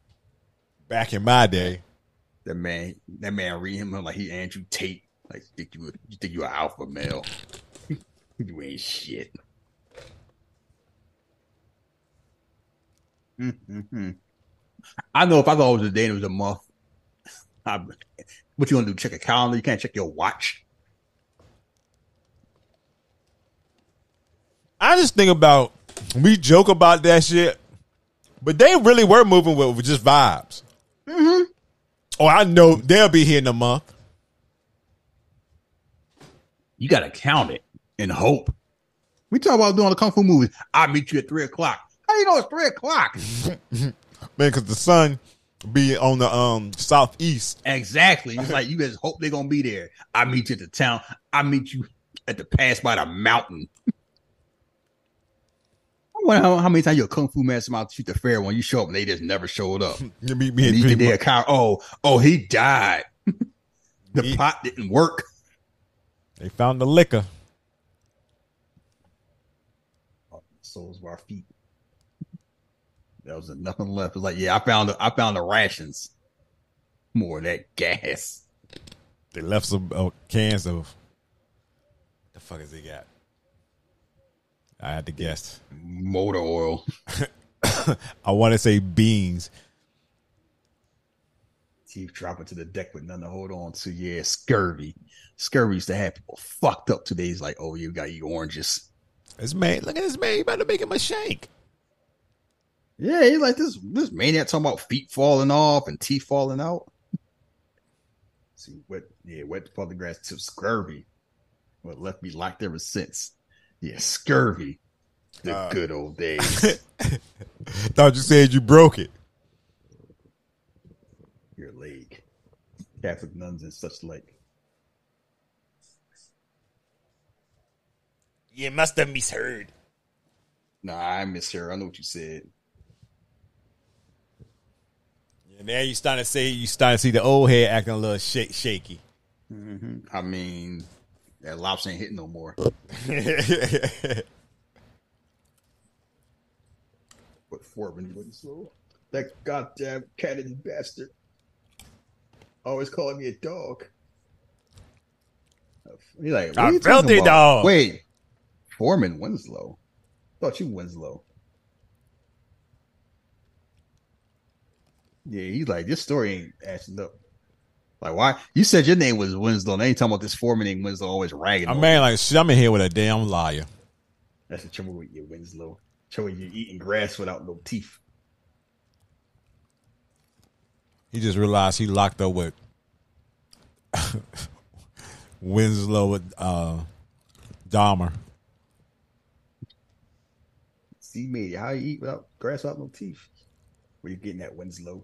Back in my day, That man, that man read him like he Andrew Tate. Like, you think you, you think you an alpha male. you ain't shit. I know if I thought it was a day and it was a month, I, what you gonna do? Check a calendar? You can't check your watch. I just think about we joke about that shit, but they really were moving with, with just vibes. Mm-hmm. Oh, I know they'll be here in a month. You gotta count it and hope. We talk about doing a kung fu movie. I meet you at three o'clock. How you know it's three o'clock? Man, because the sun be on the um southeast. Exactly. It's like you just hope they're gonna be there. I meet you at the town. I meet you at the pass by the mountain. I wonder how, how many times your kung fu master out to shoot the fair when you show up and they just never showed up. You meet me And at you three think they're months. kind oh, oh, he died. the He- pot didn't work. They found the liquor. Soles of our feet. There was nothing left. It's like, yeah, I found the, I found the rations. More of that gas. They left some uh, cans of. The fuck is they got? I had to guess. Motor oil. I want to say beans. Teeth dropping to the deck with nothing to hold on to. Yeah, scurvy. Scurvy used to have people fucked up today. It's like, oh, you got you oranges. This man, look at this man. He about to make him a shank. Yeah, he's like this this maniac talking about feet falling off and teeth falling out. See, wet yeah, wet the grass to scurvy. What left me locked ever since. Yeah, scurvy. The Uh. good old days. Thought you said you broke it. Your leg. Catholic nuns and such like. You must have misheard. Nah, I miss her. I know what you said. And now you starting to see you starting to see the old head acting a little shake, shaky. Mm-hmm. I mean, that lobster ain't hitting no more. But Foreman wasn't slow. That goddamn Kennedy bastard. Always calling me a dog. He's like, what I are you felt it, about? dog. Wait, Foreman Winslow. Thought you Winslow. Yeah, he's like, this story ain't adding up. Like, why? You said your name was Winslow. They ain't talking about this Foreman named Winslow always ragging. I on mean, you. like shit, I'm in here with a damn liar. That's the trouble with you, Winslow. Trouble you eating grass without no teeth. He just realized he locked up with Winslow with uh, Dahmer. See me, how you eat without grass without no teeth? Where you getting that Winslow?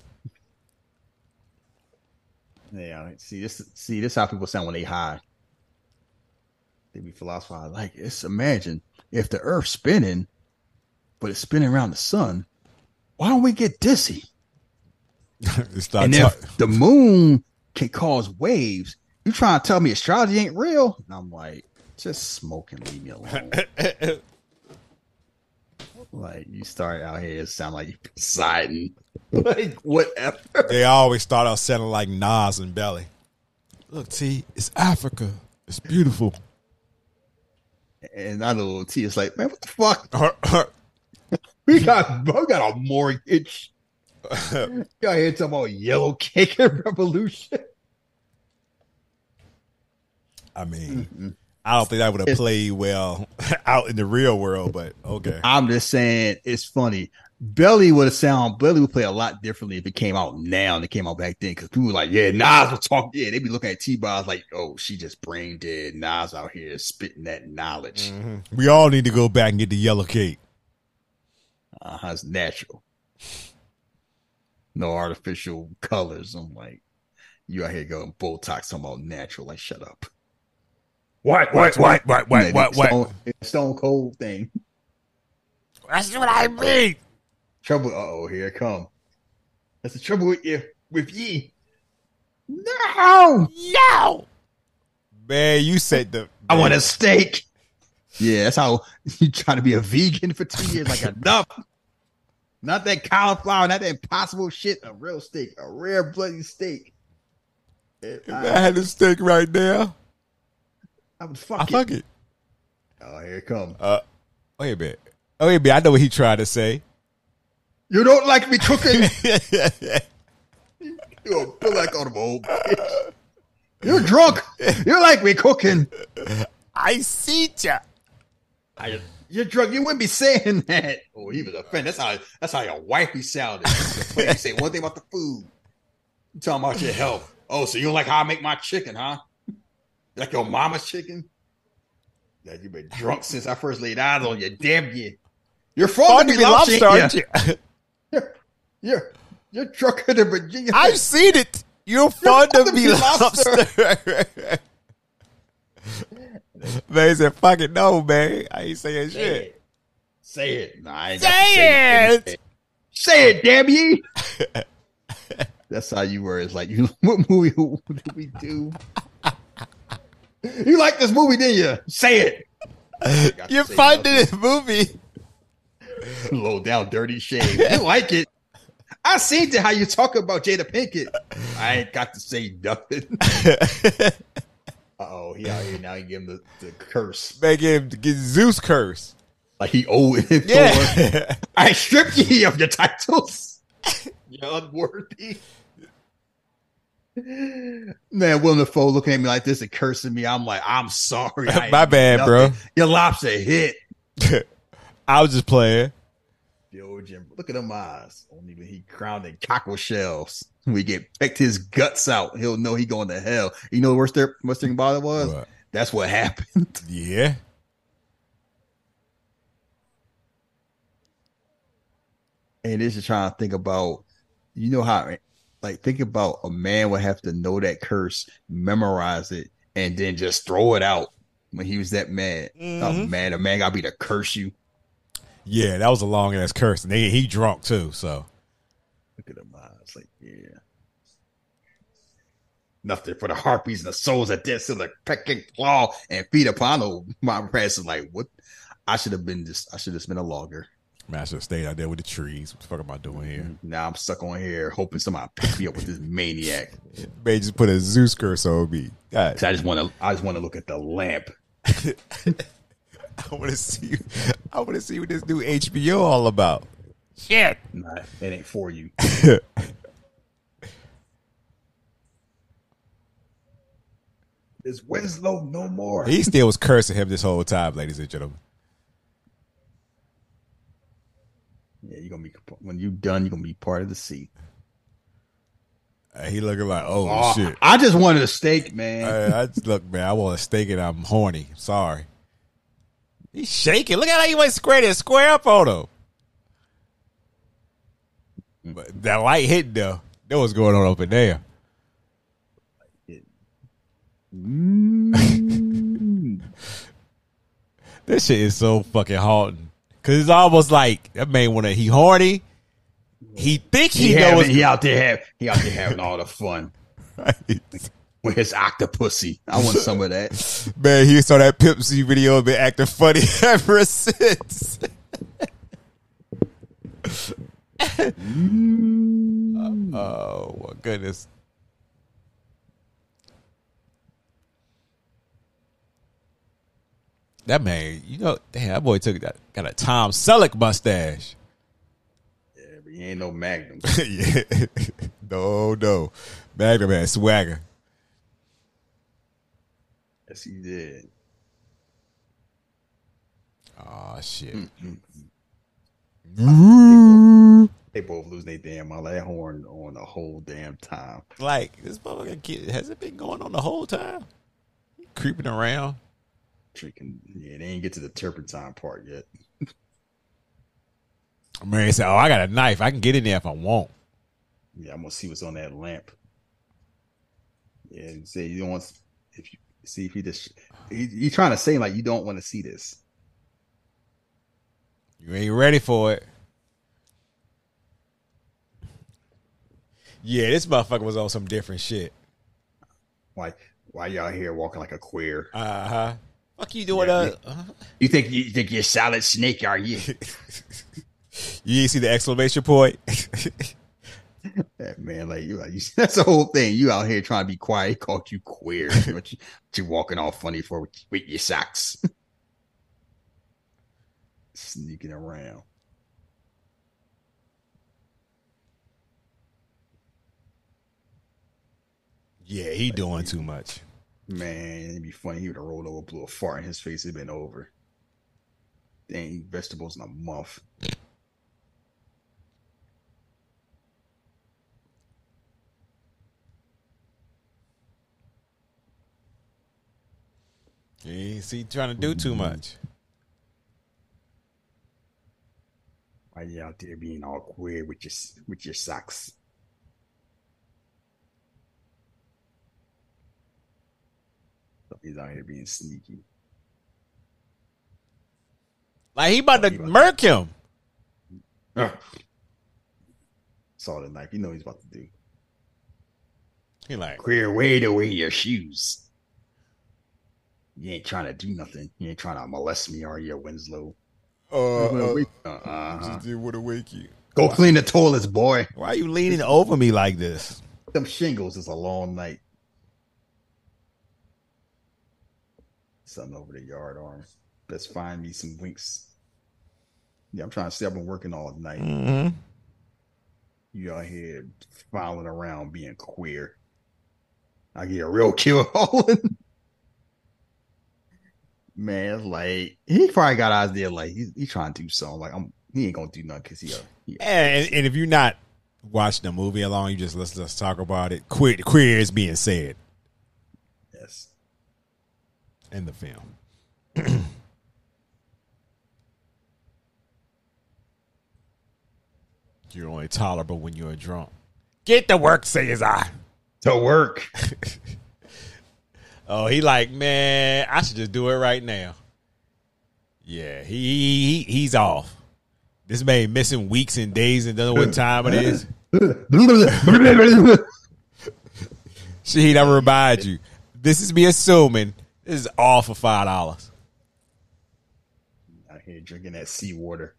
Yeah, see this. See this how people sound when they high. They be philosophizing like it's. Imagine if the Earth's spinning, but it's spinning around the sun. Why don't we get dizzy? They start and talk- if the moon can cause waves, you trying to tell me astrology ain't real? And I'm like, just smoke and leave me alone. like you start out here, it sound like you Poseidon. like whatever. they always start out sounding like Nas and Belly. Look, T, it's Africa. It's beautiful. And I know T is like, man, what the fuck? We got we got a mortgage. Y'all here talking about yellow cake and revolution? I mean, mm-hmm. I don't think that would have played well out in the real world, but okay. I'm just saying it's funny. Belly would have sound Belly would play a lot differently if it came out now than it came out back then. Because people were like, yeah, Nas will talk. Yeah, they'd be looking at T Boz like, oh, she just brain dead. Nas out here spitting that knowledge. We all need to go back and get the yellow cake. Uh-huh, it's natural. No artificial colors. I'm like, you out here going Botox talking about natural. Like, shut up. What? What? What? What? What? What? What? Stone, Stone Cold thing. That's what I mean. Trouble. Uh oh, here come. That's the trouble with you, with ye. No, No. man, you said the. I want a steak. Yeah, that's how you trying to be a vegan for two years. Like enough. Not that cauliflower, not that impossible shit. A real steak, a rare bloody steak. If I had a steak right now. I would I fuck, fuck it. it. Oh, here it come. Uh, wait a minute. Oh, wait a minute. I know what he tried to say. You don't like me cooking. you feel like on the old bitch. You're drunk. You like me cooking. I see ya. I, you're drunk. You wouldn't be saying that. Oh, he was offended. That's how. That's how your wifey sounded. You say one thing about the food. You talking about your health. Oh, so you don't like how I make my chicken, huh? Like your mama's chicken? That you've been drunk since I first laid eyes on you. Damn you. You're from to be lobster, aren't you? You're, you're, you're than Virginia. I've seen it. You're fond of me, lobster. man he said, fuck it, no, man. I ain't saying Say shit. it. Say it. Nah, I ain't to Say it. Say it, damn you. That's how you were. It's like, you what movie did we do? You like this movie, didn't you? Say it. I got to You're say finding this movie. Low down, dirty shame. You like it. I seen to how you talk about Jada Pinkett. I ain't got to say nothing. Uh oh, he out here now. He give him the, the curse. Make him get Zeus curse. Like he owed it. Yeah. I stripped ye of your titles. You're unworthy. Man, Willem Dafoe looking at me like this and cursing me. I'm like, I'm sorry. My bad, nothing. bro. Your lobster hit. I was just playing. Jim, look at them eyes. Only when he crowned in cockle shells. We get pecked his guts out. He'll know he going to hell. You know the worst, thing- worst thing about it was? What? That's what happened. Yeah. And this is trying to think about, you know how, like, think about a man would have to know that curse, memorize it, and then just throw it out when he was that mad. Oh Mhm. man, a man got to be to curse you. Yeah, that was a long ass curse. And he, he drunk too, so. Look at them eyes, like, yeah. Nothing for the harpies and the souls that dead still like pecking claw and feed upon. Oh, my parents is like, what? I should have been just, I should have just been a logger. Man, I should have stayed out there with the trees. What the fuck am I doing here? Mm-hmm. Now I'm stuck on here hoping somebody picks me up with this maniac. Man, just put a Zeus curse on me. God, I just want to, I just want to look at the lamp. I want to see. I want to see what this new HBO all about. Shit. Nah, it ain't for you. Is Winslow no more. He still was cursing him this whole time, ladies and gentlemen. Yeah, you're gonna be when you done. You're gonna be part of the seat. He looking like, oh, Oh, shit. I just wanted a steak, man. I, I just, look, man, I want a steak and I'm horny. Sorry. He's shaking. Look at how he went square there, square up on him. But that light hit though. That was going on up in there. Mm. This shit is so fucking haunting. Cause it's almost like that man wanna he horny. He think he, he, knows he out there have, he out there having all the fun right. with his octopussy. I want some of that. Man, he saw that C video and been acting funny ever since. Mm. Uh, oh my goodness. That man, you know, damn, that boy took that got a Tom Selleck mustache. Yeah, but he ain't no Magnum. yeah. no, no. Magnum had swagger. yes, he did. Oh shit. Mm-hmm. They both lose their damn all That horn on the whole damn time. Like this motherfucker kid has it been going on the whole time? Creeping around. Drinking. Yeah, they ain't get to the turpentine part yet. Mary said, "Oh, I got a knife. I can get in there if I want." Yeah, I'm gonna see what's on that lamp. Yeah, say you don't want if you see if he just he, he trying to say like you don't want to see this. You ain't ready for it. Yeah, this motherfucker was on some different shit. Why why y'all here walking like a queer? Uh huh. Fuck you doing? Yeah, uh, uh, You think you think you're a solid snake, are you? you ain't see the exclamation point? Yeah, man, like you, you, that's the whole thing. You out here trying to be quiet. He called you queer. what, you, what you walking all funny for with, with your socks? Sneaking around. yeah, he doing too much. Man, it'd be funny. He would have rolled over, blew a fart in his face. It'd been over. Dang, eat vegetables in a month. Mm-hmm. He ain't see trying to do too much. Why you out there being all queer with your with your socks? He's out here being sneaky. Like he about to He about- murk him. Saw the knife. You know what he's about to do. He like, Queer way to wear your shoes. You ain't trying to do nothing. You ain't trying to molest me, are you, Winslow? uh, uh, Uh-huh. just didn't want to wake you. Go clean the toilets, boy. Why are you leaning over me like this? Them shingles is a long night. Something over the yard arm. Let's find me some winks. Yeah, I'm trying to say I've been working all night. Mm-hmm. You out here fouling around being queer. I get a real kill hauling. Man, like he probably got out there like he's he trying to do something. Like I'm he ain't gonna do nothing because he, uh, he And, and if you're not watching the movie along, you just let's let's talk about it. Queer, queer is being said. In the film. you're only tolerable when you're drunk. Get to work, says I. To work. Oh, he like, man, I should just do it right now. Yeah, he, he he's off. This man missing weeks and days and doesn't know what time it is. Shahid, I remind you, this is me assuming this is all for five dollars. out here drinking that seawater.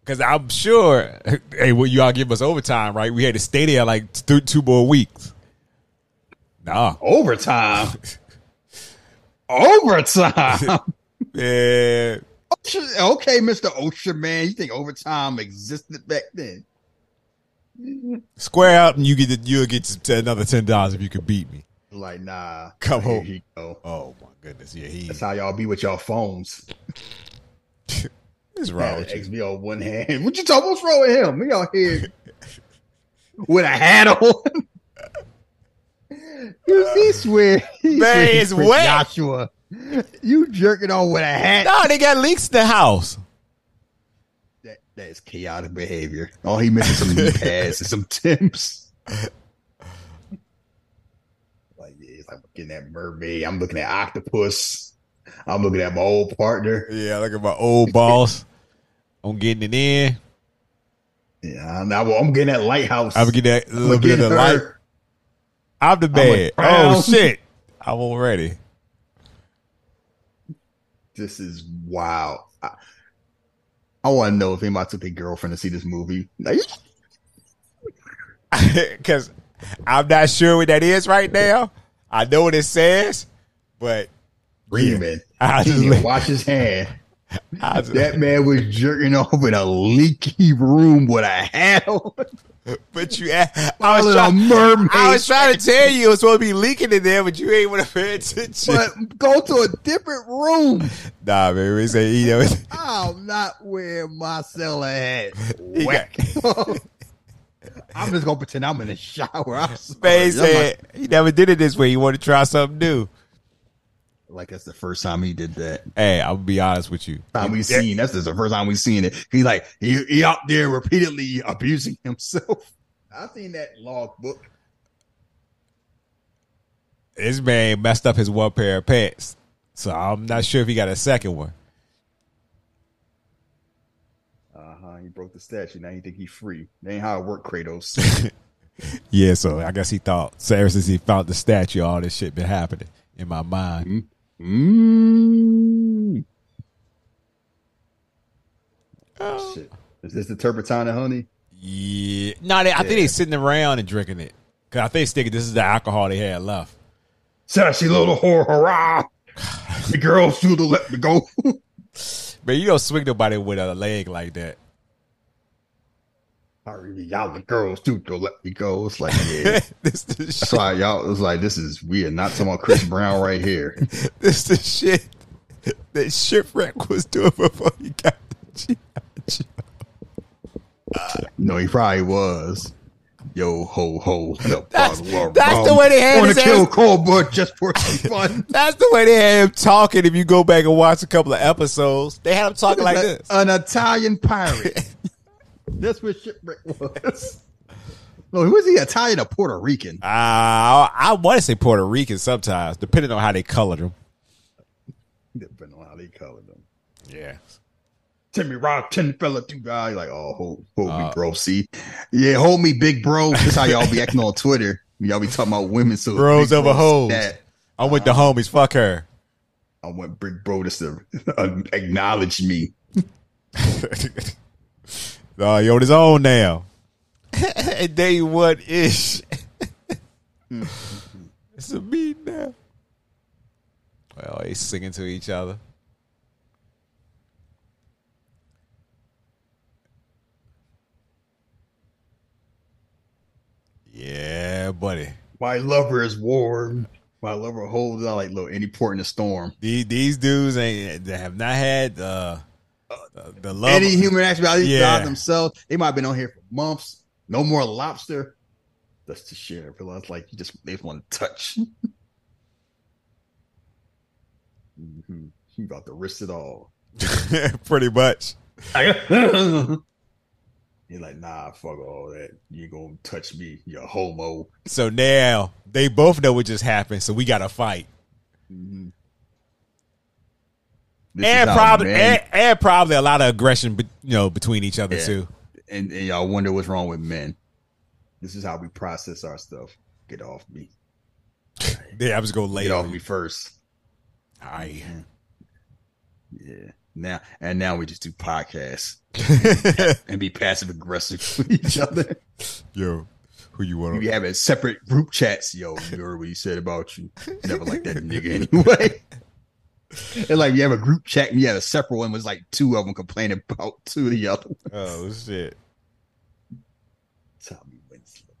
Because I'm sure, hey, well, you all give us overtime, right? We had to stay there like th- two more weeks. Nah, Overtime. Overtime. yeah, okay, Mr. OSHA man. You think overtime existed back then? square up and you get the, you'll get to another ten dollars if you could beat me. Like, nah. Come Here on. he go. Oh my goodness, yeah, he That's how y'all be with y'all phones. is wrong with an you. XB on one hand. What you talking? What's wrong with him? We out here with a hat on. you see, uh, swear, he Man, it's wet. Joshua, you jerking on with a hat. No, they got leaks in the house. That, that is chaotic behavior. All he missing some knee pads and some temps. Like, yeah, it's like getting that mermaid. I'm looking at octopus. I'm looking at my old partner. Yeah, look at my old boss. I'm getting it in. Yeah, I'm, I'm getting that lighthouse. I'm getting that little bit of the light. I'm the bad. Oh shit! I'm already. This is wild. I, I want to know if anybody took their girlfriend to see this movie. Because I'm not sure what that is right now. I know what it says, but Freeman. I He just wash his hand. Was- That man was jerking off in a leaky room with a hat on. but you, I was, trying, mermaid. I was trying to tell you it was supposed to be leaking in there, but you ain't want to pay attention. But go to a different room. Nah, man, we say you know. I'm not wearing my sailor hat. He Whack. I'm just gonna pretend I'm in the shower. I'm sorry. Man he never did it this way. He wanted to try something new. like, like that's the first time he did that. Hey, I'm gonna be honest with you. Time we seen that's just the first time we seen it. He like he, he out there repeatedly abusing himself. I seen that log book. This man messed up his one pair of pants, so I'm not sure if he got a second one. He broke the statue. Now he think he free. That ain't how it work, Kratos. Yeah, so I guess he thought. So ever since he found the statue, all this shit been happening in my mind. mm. Shit. Is this the turpentine and honey? Yeah, no, they, I think they sitting around and drinking it. Cause I think thinking this is the alcohol they had left. Sassy little whore, hurrah! the girl should have let me go. Man, you don't swing nobody with a leg like that. Sorry, y'all the girls too to let me go. It's like, yeah. this the That's shit. why y'all it was like, this is we are not talking about Chris Brown right here. This the shit that shipwreck was doing before he got the G.I. Joe. No, he probably was. Yo ho ho. That's- that's the um, way they had Want his to kill ass- cold just for some fun. That's the way they had him talking. If you go back and watch a couple of episodes, they had him talking like this. An Italian pirate. That's what shipwreck was. No, who is he? Italian or Puerto Rican? Uh, I want to say Puerto Rican sometimes, depending on how they colored him. Depending on how they colored them. Yeah. Timmy Rock, ten fella, two guy. Like, oh, hold, hold Uh, me, bro. See, yeah, hold me, big bro. This how y'all be acting on Twitter. Y'all be talking about women, so Bros over hoes. That I'm with the homies. Fuck her. I want big bro just to uh, acknowledge me. Oh, he on his own now. and day one ish. it's a me now. Well, they singing to each other. Yeah, buddy. My lover is warm. My lover holds out like look any port in the storm. These these dudes ain't they have not had uh, the, the love. Any human actuality Yeah. themselves. They might have been on here for months. No more lobster. That's the shit. I realize like you just they just want to touch. hmm You about to risk it all. pretty much. You're like, nah, fuck all that. You gonna touch me, you homo. So now they both know what just happened. So we got to fight. This and probably and, and probably a lot of aggression, you know, between each other Yeah. too. and, and y'all wonder what's wrong with men. This is how we process our stuff. Get off me. Yeah, I was gonna lay Get off me first. I. Yeah. Now and now we just do podcasts and be passive aggressive with each other. Yo, who you want? We having separate group chats. Yo, you heard what he said about you. Never like that nigga anyway. And like you have a group chat and you have a separate one was like two of them complaining about two of the other ones. Oh shit! Tommy Winslow.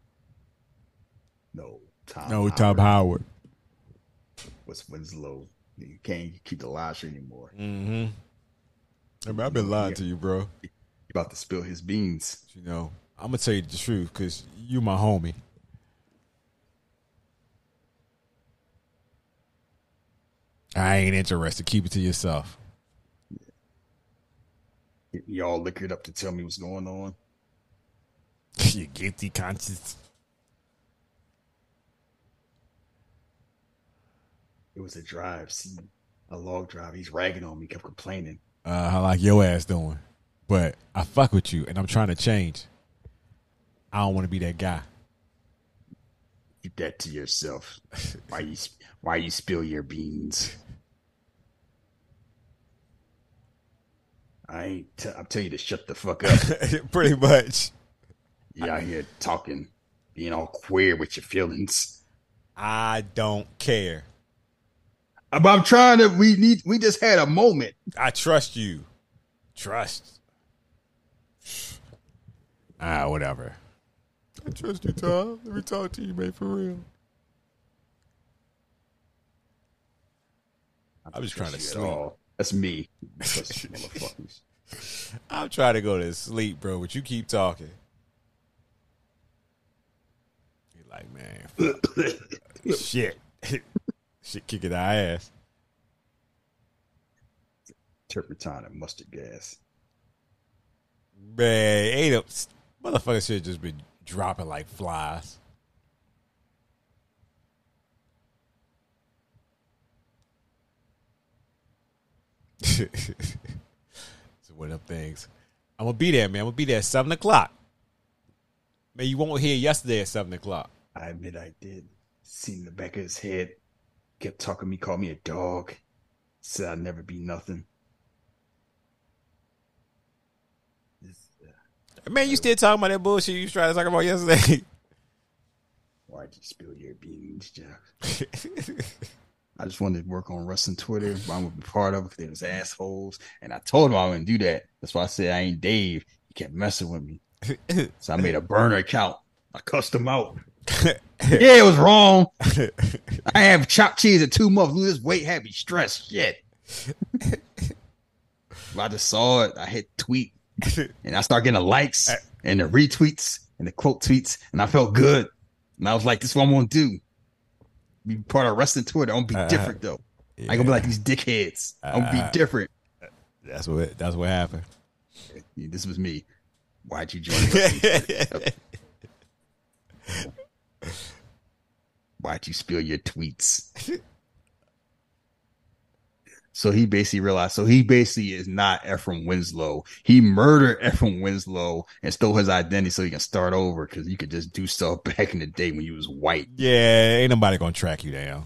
No, Tom. No, Tom Howard. Howard. What's Winslow? You can't keep the lie straight anymore. Mm-hmm. I mean, I've been lying to you, bro. You about to spill his beans. You know, I'm gonna tell you the truth because you my homie. I ain't interested. Keep it to yourself. Y'all liquored up to tell me what's going on. you guilty conscience. It was a drive. See, a log drive. He's ragging on me. Kept complaining. Uh, how like your ass doing? But I fuck with you, and I'm trying to change. I don't want to be that guy. Keep that to yourself. Why you? Why you spill your beans? I ain't. T- I'm telling you to shut the fuck up. Pretty much. You out here talking, being all queer with your feelings. I don't care. But I'm trying to. We need. We just had a moment. I trust you. Trust. Ah, whatever. I trust you, Tom. Let me talk to you, man, for real. I'm just trying to Trust you sleep. That's me. I'm trying to go to sleep, bro, but you keep talking. You're like, man, shit. shit kicking our ass. Turpentine and mustard gas. Man, ain't a motherfucker should just been dropping like flies. It's one of them things. I'm gonna be there, man. I'm gonna be there at seven o'clock. Man, you won't hear yesterday at seven o'clock. I admit I did. Seen the back of his head. Kept talking to me, called me a dog. Said I'd never be nothing. Uh, Man, you still talking about that bullshit you was trying to talk about yesterday? why'd you spill your beans, Jack? I just wanted to work on wrestling Twitter. But I'm gonna be part of it because they was assholes. And I told him I wouldn't do that. That's why I said I ain't Dave. He kept messing with me. So I made a burner account. I cussed him out. yeah, it was wrong. I have chopped cheese in two months. Lose weight, had me stressed. Shit. I just saw it. I hit tweet and I started getting the likes and the retweets and the quote tweets, and I felt good. And I was like, this is what I'm gonna do. Be part of wrestling Twitter. I'm gonna be Uh, different though. I ain't gonna be like these dickheads. I'm gonna be different. That's what that's what happened. Yeah, This was me. Why'd you join? Why'd you spill your tweets? so he basically realized. So he basically is not Ephraim Winslow. He murdered Ephraim Winslow and stole his identity so he can start over because you could just do stuff back in the day when you was white. Yeah, ain't nobody gonna track you down.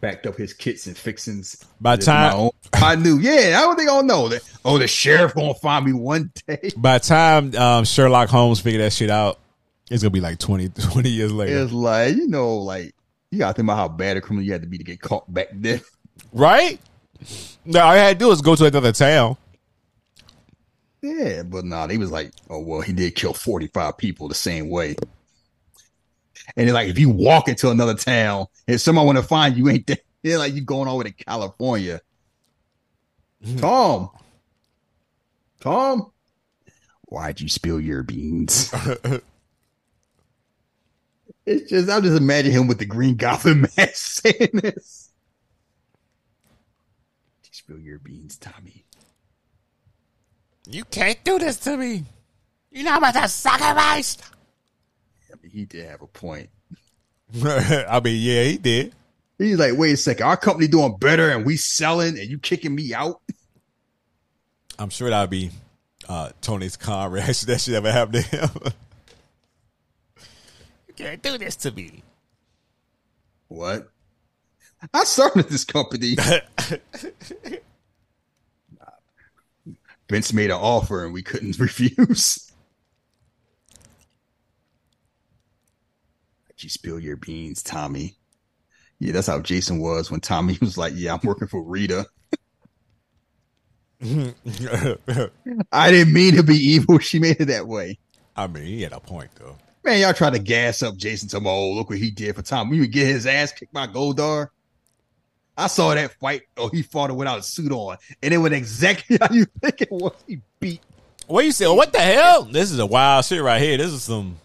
Backed up his kits and fixings. By time- own- I knew. Yeah, I don't think I'll know that. Oh, the sheriff gonna find me one day. By the time um, Sherlock Holmes figured that shit out, it's gonna be like 20, 20 years later, It's like you know, like you gotta think about how bad a criminal you had to be to get caught back then. right? No, all you had to do was go to another town. Yeah, but nah, they was like, oh well, he did kill forty five people the same way. And it's like if you walk into another town and someone want to find you, ain't there? They're like you going over to California. Tom, Tom, why'd you spill your beans? it's just I'm just imagine him with the Green Goblin mask saying this. Did spill your beans, Tommy? You can't do this to me. You know how much I sacrificed. I mean, he did have a point. I mean, yeah, he did. He's like, wait a second, our company doing better and we selling and you kicking me out? I'm sure that'll be uh, Tony Khan's reaction. That should ever happen to him. you can't do this to me. What? I started this company. Vince made an offer and we couldn't refuse. Did you spill your beans, Tommy? Yeah, that's how Jason was when Tommy was like, Yeah, I'm working for Rita. I didn't mean to be evil. She made it that way. I mean, he had a point though. Man, y'all try to gas up Jason to oh, look what he did for Tom. We would get his ass kicked by Goldar. I saw that fight. Oh, he fought it without a suit on. And it went exactly how you think it was. He beat. What you say? What the hell? This is a wild shit right here. This is some.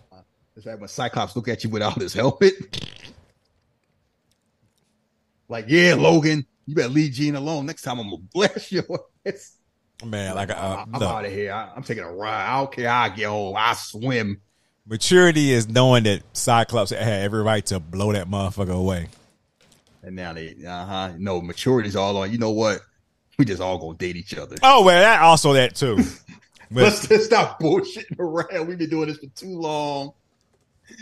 It's like when Cyclops look at you without his helmet. Like, yeah, Logan, you better leave Jean alone. Next time I'm gonna bless your ass. Man, like uh, I'm look, out of here. I, I'm taking a ride. I don't care how I get home. I swim. maturity is knowing that Cyclops had every right to blow that motherfucker away. And now they, uh huh. No, maturity's all on. You know what? We just all gonna date each other. Oh well, that also that too. Let's just stop bullshitting around. We've been doing this for too long.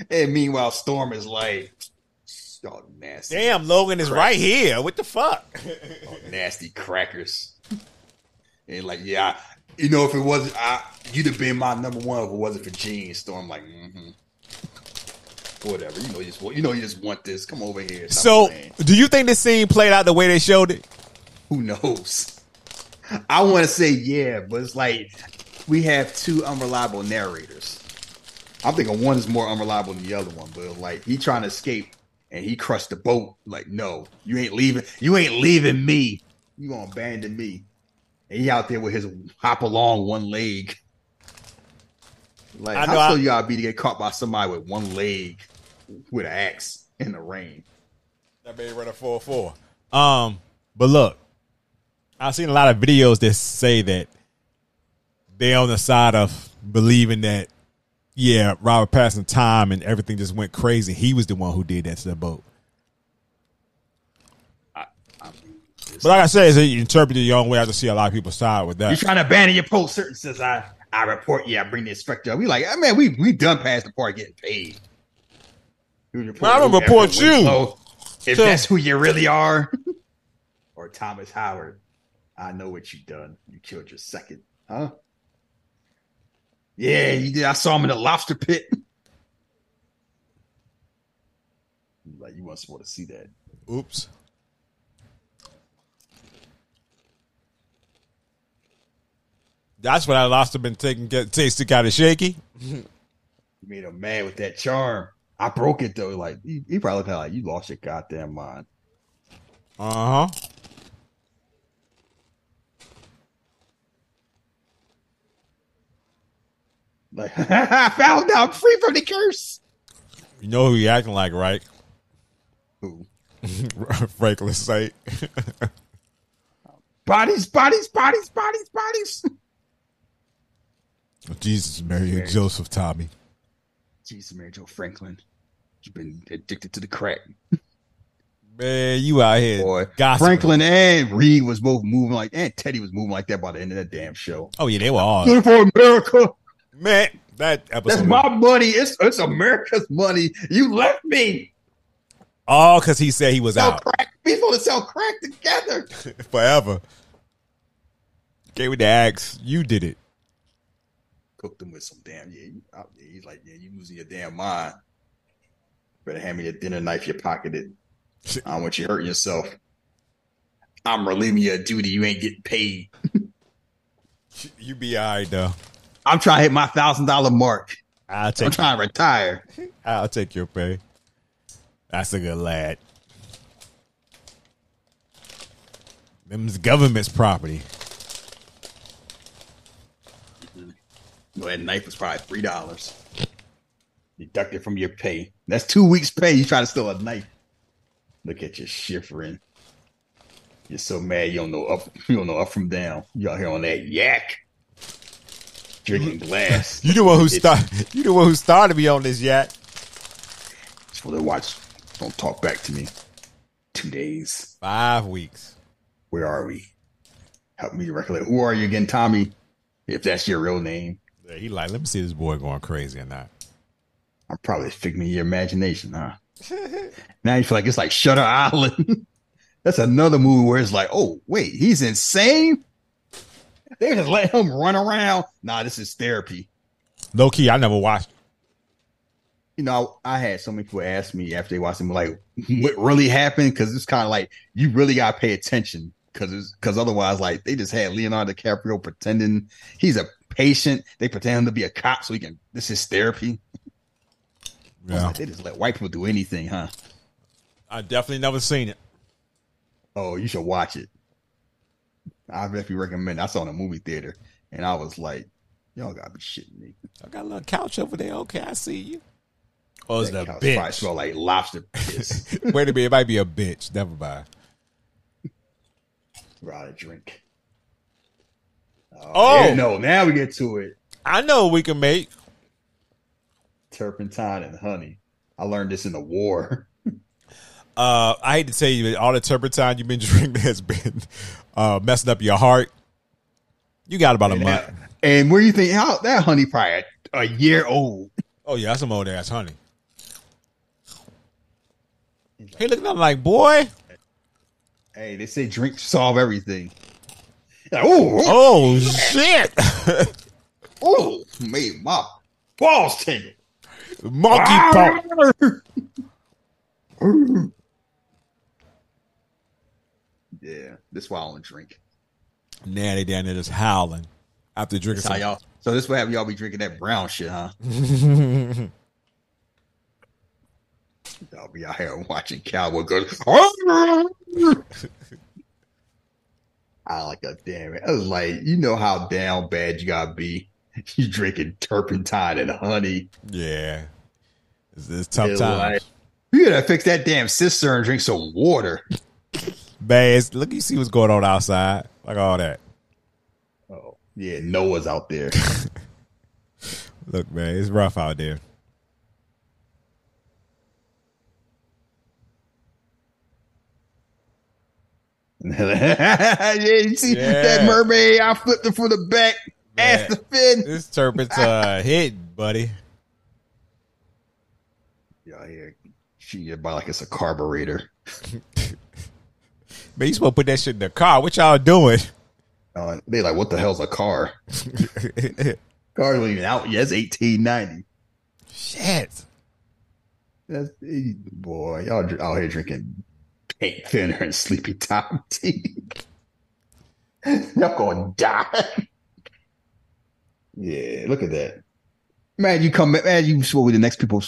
And meanwhile, Storm is like, oh, nasty, damn, Logan is right here. What the fuck? oh, nasty crackers. And like, yeah, you know, if it wasn't, I, you'd have been my number one if it wasn't for Jean. Storm, like, mm-hmm. Whatever. You know, you just want, you know, you just want this. Come over here. So, playing. do you think this scene played out the way they showed it? who knows? I want to say yeah, but it's like we have two unreliable narrators. I'm thinking one is more unreliable than the other one, but like he trying to escape and he crushed the boat. Like, no, you ain't leaving. You ain't leaving me. You gonna abandon me? And he out there with his hop along one leg. Like, I how I- so you gotta be to get caught by somebody with one leg with an axe in the rain? That made run a four four. Um, but look, I've seen a lot of videos that say that they're on the side of believing that, yeah, Robert passing time and everything just went crazy. He was the one who did that to the boat. But like I said, it's interpreted your own way. I just see a lot of people side with that. You that. trying to abandon your post? Certain says I, I report. Yeah, I bring the inspector. We like, I mean, we we done past the part getting paid. Report I don't report you. If So- that's who you really are, or Thomas Howard, I know what you done. You killed your second, huh? Yeah, you did. I saw him in the lobster pit. like you weren't supposed to see that. Oops. That's what I lost. Have been taking get tasted kind of shaky. You made him mad with that charm. I broke it though. Like he, he probably felt like you lost your goddamn mind. Uh huh. Like I found out, I'm free from the curse. You know who he acting like, right? Who? Franklin Saint. Bodies, bodies, bodies, bodies, bodies. Jesus, Mary and Joseph, Tommy. Jesus, Mary Jo Franklin. You've been addicted to the crack. Man, you out here, Boy, gospel. Franklin and Reed was both moving like, and Teddy was moving like that by the end of that damn show. Oh yeah, they were all Good for America. man. That episode, That's my money. It's it's America's money. You left me. all because he said he was Sell out crack. We supposed to sell crack together. forever. Gave me the axe. You did it. Cooked them with some damn yeah. You, out there. He's like, yeah, you losing your damn mind. Better hand me your dinner knife. Um, you pocketed. I don't want you hurting yourself. I'm relieving you of duty. You ain't getting paid. You be all right though. I'm trying to hit my thousand dollar mark. I'll take I'm trying to retire. I'll take your pay. That's a good lad. Them's government's property. Well, that knife was probably three dollars. Deducted from your pay. That's two weeks' pay. You try to steal a knife. Look at you shivering. You're so mad you don't know up. You don't know up from down. You out here on that yak, drinking glass. You the one who It's- start. You the one who started me on this yak. It's for the watch. Don't talk back to me. Two days. Five weeks. Where are we? Help me recollect. Who are you again, Tommy? If that's your real name, Yeah, he like, let me see this boy going crazy or not. I'm probably a figment of your imagination, huh? now you feel like it's like Shutter Island. That's another movie where it's like, oh wait, he's insane. They just let him run around. Nah, this is therapy. Low key, I never watched. You know, I had so many people ask me after they watched him, like, what really happened? Because it's kind of like you really got to pay attention because because otherwise, like, they just had Leonardo DiCaprio pretending he's a patient. They pretend him to be a cop so he can. This is therapy. I was Yeah, like, they just let white people do anything, huh? I definitely never seen it. Oh, you should watch it. I definitely recommend. it. I saw it in a movie theater, and I was like, "Y'all gotta be shitting me." I got a little couch over there. Okay, I see you. Oh, it's That the couch probably bitch. smell like lobster piss. Wait a minute, it might be a bitch. Never mind. Rather drink. Oh! yeah, no! Now we get to it. I know we can make. Turpentine and honey. I learned this in the war. Uh, I hate to tell you, all the turpentine you've been drinking has been uh, messing up your heart. You got about a And, month. that- and where you think how that honey probably a, a year old? Oh yeah, that's some old ass honey. He looking at him like, boy, Hey, they say drink solve everything. Like, oh, oh shit. oh, made my balls tingle. Monkey paw. Yeah, this why I don't drink. Now they down there just howling after drinking That's y'all. So this way have y'all be drinking that brown shit, huh? y'all be out here watching cowboy go. I like a damn it. I was like, you know how down bad you gotta be. You drinking turpentine and honey. Yeah, it's, it's tough It's times. like, you gotta fix that damn cistern and drink some water. Man, look, you see what's going on outside, like all that. Oh, yeah, Noah's out there. Look, man, it's rough out there. yeah, you see Yeah. that mermaid? I flipped her for the back, ass Man. to fin. This turpentine hit, buddy. Yeah, here. She about like it's a carburetor. Man, you supposed to put that shit in the car. What y'all doing? Uh, they like, what the hell's a car? Cars weren't even out yet. It's eighteen ninety. Shit. That's boy, y'all out here drinking paint thinner and sleepy time tea. y'all gonna die. Yeah, look at that. Man, you come man, you spoke with the next people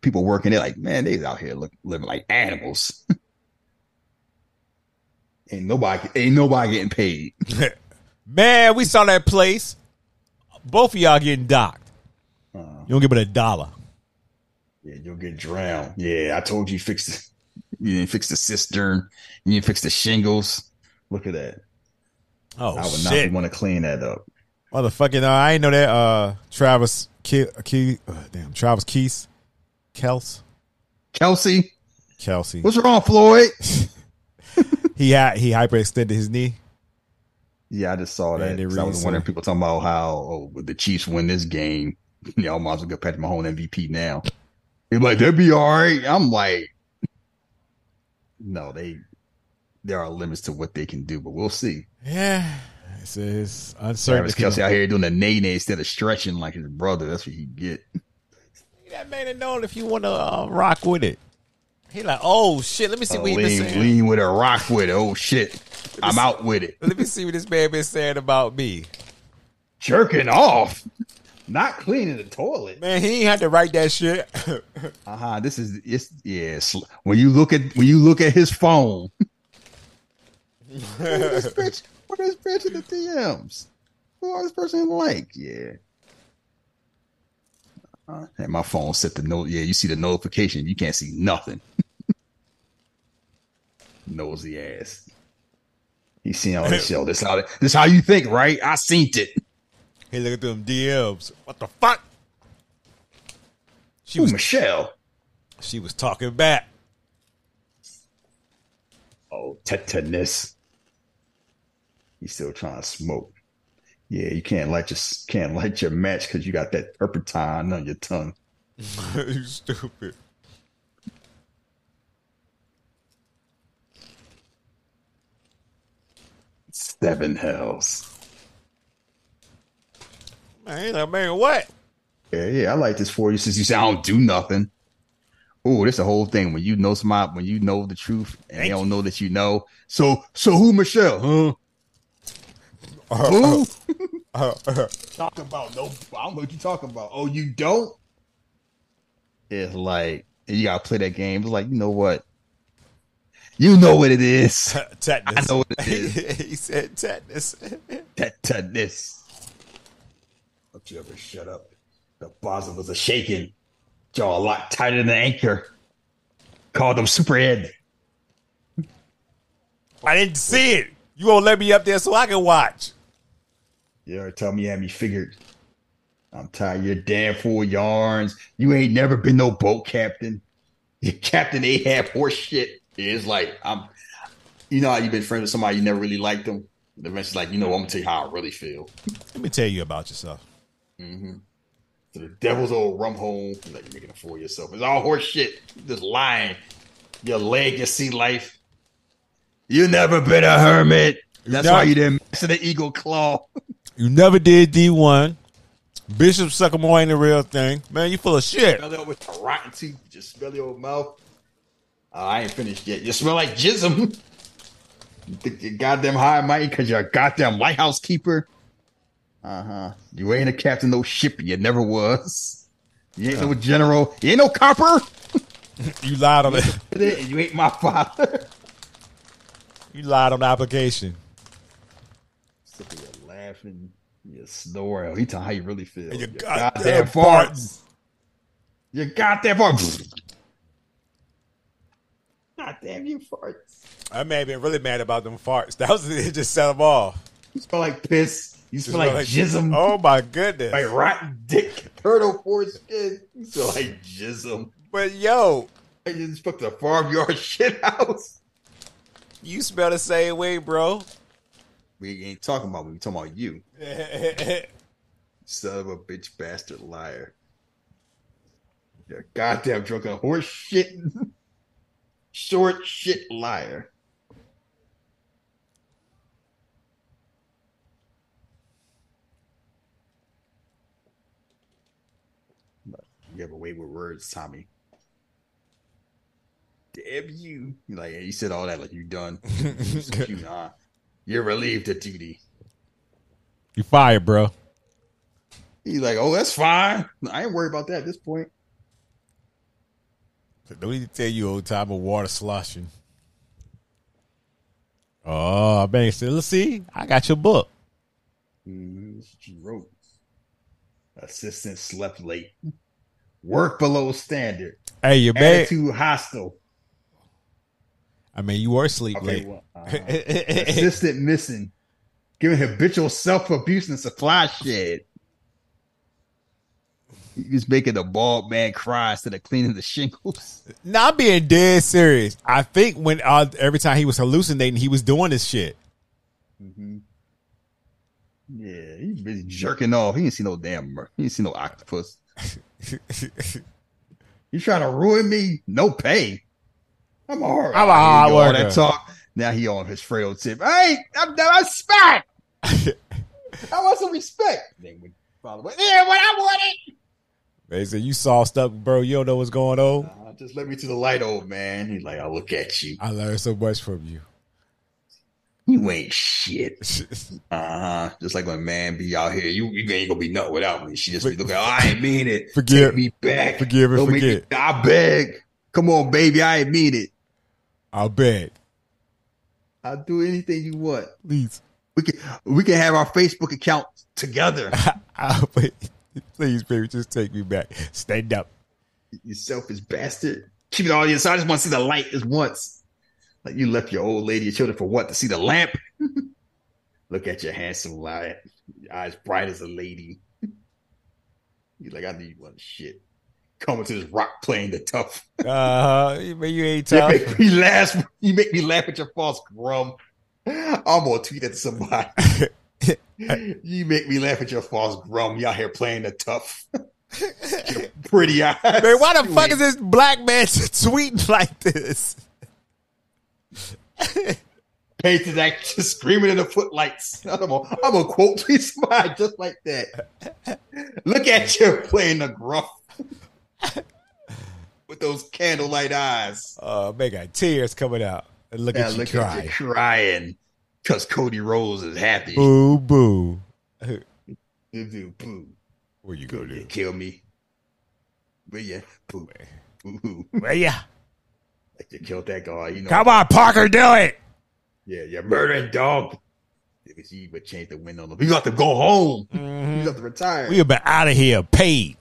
people working, they're like, man, they out here look, living like animals. ain't nobody ain't nobody getting paid. Man, we saw that place. Both of y'all getting docked. Uh, You don't give it a dollar. Yeah, you'll get drowned. Yeah, I told you fix the you didn't fix the cistern, you didn't fix the shingles. Look at that. Oh I would shit, not want to clean that up. Motherfucking! Uh, I ain't know that. Uh, Travis Key, Key uh, damn, Travis Keys, Kels, Kelce, Kelce. what's wrong, Floyd? He had he hyperextended his knee. Yeah, I just saw that. I was wondering people talking about how oh would the Chiefs win this game. Y'all might as well get Patrick Mahomes MVP now. You're like, they'd be all right. I'm like, no, they there are limits to what they can do, but we'll see. Yeah, it's, it's uncertain. Travis Kelce out here doing the nay nay instead of stretching like his brother. That's what he get. That man had known if you want to uh, rock with it. He like, oh shit. Let me see Uh, what he been saying. lean with it, rock with it. Oh shit, I'm out with it. Let me see what this man been saying about me. Jerking off, not cleaning the toilet. Man, he ain't had to write that shit. Uh huh. This is it's yes. When you look at when you look at his phone, what is this bitch? What is bitch in the DMs? Who are this person like? Yeah. Uh, and my phone set the note. Yeah, you see the notification. You can't see nothing. Nosy ass. He's seeing all this show. This how this how you think, right? I seen it. he look at them DMs. What the fuck? She Ooh, was Michelle. she was talking back. Oh, tetanus. He's still trying to smoke. Yeah, you can't light your can't light your match because you got that turpentine on your tongue. you stupid. Seven hells. Man, he like, man, what? Yeah, yeah, I like this for you since you say I don't do nothing. Oh, this the whole thing when you know somebody when you know the truth and they don't know that you know. So so who Michelle? Huh? Who? talking about no I don't know what you talking about. Oh, you don't? It's like you gotta play that game. It's like, you know what? You know what it is. tetanus. I know what it is. he said tetanus. Tetanus. Don't you ever shut up. The bosom was a shaking. Jaw a lot tighter than the anchor. Called him Superhead. I didn't see it. You won't let me up there so I can watch. You ever tell me you had me figured? I'm tired of your damn fool yarns. You ain't never been no boat captain. You Captain Ahab horse shit. It's like I'm you know how you've been friends with somebody you never really liked them. And eventually like, you know, I'm gonna tell you how I really feel. Let me tell you about yourself. Mm-hmm. to the devil's old rum hole. Like you're making a fool of yourself. It's all horse shit. Just lying. Your leg, your sea life. You never been a hermit. That's No. why you didn't mess with the eagle claw. You never did D one. Bishop Sycamore ain't the real thing. Man, you full of shit. Smell it with a rotten teeth. Just smell your mouth. Oh, I ain't finished yet. You smell like jism. You think you goddamn high and mighty because you're a goddamn lighthouse keeper? Uh huh. You ain't a captain, no ship. You never was. You ain't no general. You ain't no copper. You lied on it. You ain't my father. You lied on the application. Sick of you laughing. You. He tell how you really feel. And your Your goddamn farts. Your goddamn farts. Goddamn you farts. I may have been really mad about them farts. That was it. Just set them off. You smell like piss. You smell like, jism. Oh my goodness. Like rotten dick, turtle foreskin. You smell like jism. But yo, I just fucked the farmyard shit house. you smell the same way, bro. We ain't talking about me. We talking about you. Son of a bitch bastard liar. You're a goddamn drunken horse shit. Short shit liar. You have a way with words, Tommy. Damn you. You like you said all that like you done. Cute, huh? You're relieved of duty. you fired, bro. He's like, oh, that's fine. I ain't worried about that at this point. Don't need to tell you old time of water sloshing. Oh, man. said, Let's see. I got your book. Mm, She wrote. Assistant slept late. Work below standard. Hey, you man. Attitude hostile. I mean, you were asleep Okay, late. well, uh, assistant missing. Giving habitual self abuse and supply shed. He's making the bald man cry instead of cleaning the shingles. Not being dead serious. I think when uh, every time he was hallucinating, he was doing this shit. Yeah, he's busy jerking off. He didn't see no damn mer- He didn't see no octopus. You trying to ruin me? No pay. I'm a hard. I'm a hard all worker. that talk. Now he on his frail tip. Hey, I'm I'm smack. I want some respect. Then we follow. Yeah, what I wanted. They said you saw stuff, bro. You don't know what's going on. Uh, just let me to the light, old man. He's like, I look at you. I learned so much from you. You ain't shit. Uh huh. Just like when man be out here, you you ain't gonna be nothing without me. She just be looking. Oh, I ain't mean it. Forgive- Take me back. forgive and Don't make forget. me- I beg. Come on, baby. I ain't mean it. I'll bet. I'll do anything you want. Please. We can we can have our Facebook account together. I'll. Please, baby, just take me back. Stand up. you selfish bastard. Keep it all yourself. I just want to see the light just once. Like you left your old lady and children for what? To see the lamp? Look at your handsome light. Your eyes bright as a lady. You're like, I need one shit. Coming to this rock playing the tough. Uh, man, you ain't tough. You make me laugh. You make me laugh at your false grum. I'm gonna tweet at somebody. you make me laugh at your false grum. You out here playing the tough. Your pretty eyes. Man, why the You fuck ain't- is this black man tweeting like this? painted that just screaming in the footlights. I'm gonna, I'm gonna quote tweet somebody just like that. Look at you playing the gruff with those candlelight eyes. Uh, man, got tears coming out. And look Now at you look cry. at you crying because Cody Rhodes is happy. Boo, boo. Boo. Where you go, Yeah, dude? kill me. But yeah, boo, boo, boo. Where ya? Like you killed that guy. You know, Come on, Parker, do it. yeah, you're murdering dog. If you would change the wind on them, you got to go home. You got to retire. We have been out of here, paid.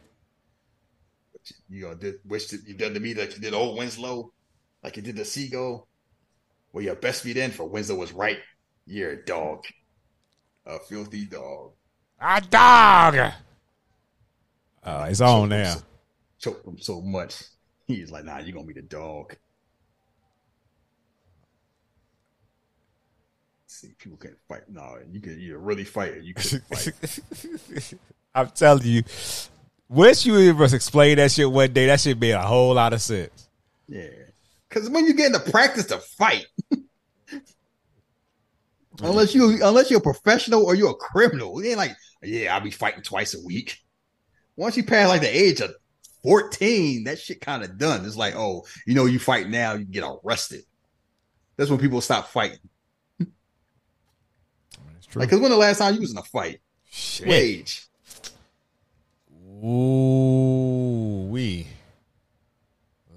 You know, did, wish that you done to me like you did old Winslow, like you did the Seagull. Well, your best feet in for Winslow was right. You're a dog, a filthy dog. A dog. Uh, it's on now. Choked him so much. He's like, nah, you're gonna be the dog. See, people can't fight. No, you can either really fight or you can fight. I'm telling you, wish you ever explain that shit one day. That shit made a whole lot of sense. yeah, because when you get into practice to fight, unless you unless you're a professional or you're a criminal, it ain't like, yeah, I'll be fighting twice a week. once you pass like the age of 14, that shit kind of done. It's like, oh, you know, you fight now, you get arrested. That's when people stop fighting. Like, cause when the last time you was in a fight? Shit. Wage. Ooh, we.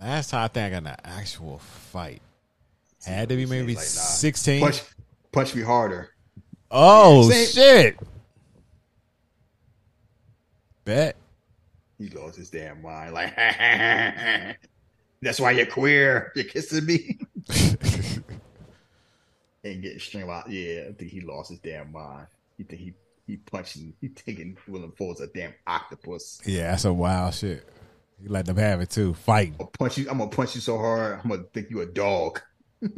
Last time I think I got an actual fight had to be maybe Like, nah. sixteen. Punch, punch me harder. oh Same- shit! Bet. He lost his damn mind. Like, that's why you're queer. You're kissing me. and getting string out. Yeah, I think he lost his damn mind. You think he he punching, he taking Willem Dafoe's a damn octopus. Yeah, that's a wild shit. He let them have it too. Fighting. I'll punch you. I'm gonna punch you so hard. I'm gonna think you a dog.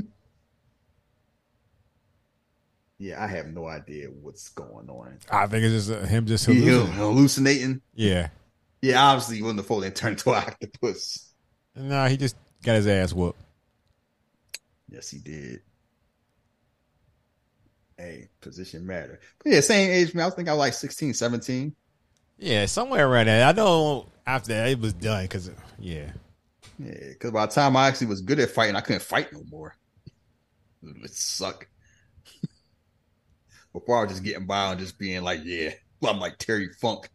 yeah, I have no idea what's going on. I think it's just uh, him just He hallucinating. hallucinating. Yeah. Yeah, obviously Willem Dafoe then turned into an octopus. No, he just got his ass whooped. Yes, he did. Hey, position matter. But yeah, same age. Man, I was thinking I was like 16, 17. Yeah, somewhere around there. I know after that it was done because yeah. Yeah, because by the time I actually was good at fighting, I couldn't fight no more. It sucked. Before I was just getting by and just being like, yeah, I'm like Terry Funk.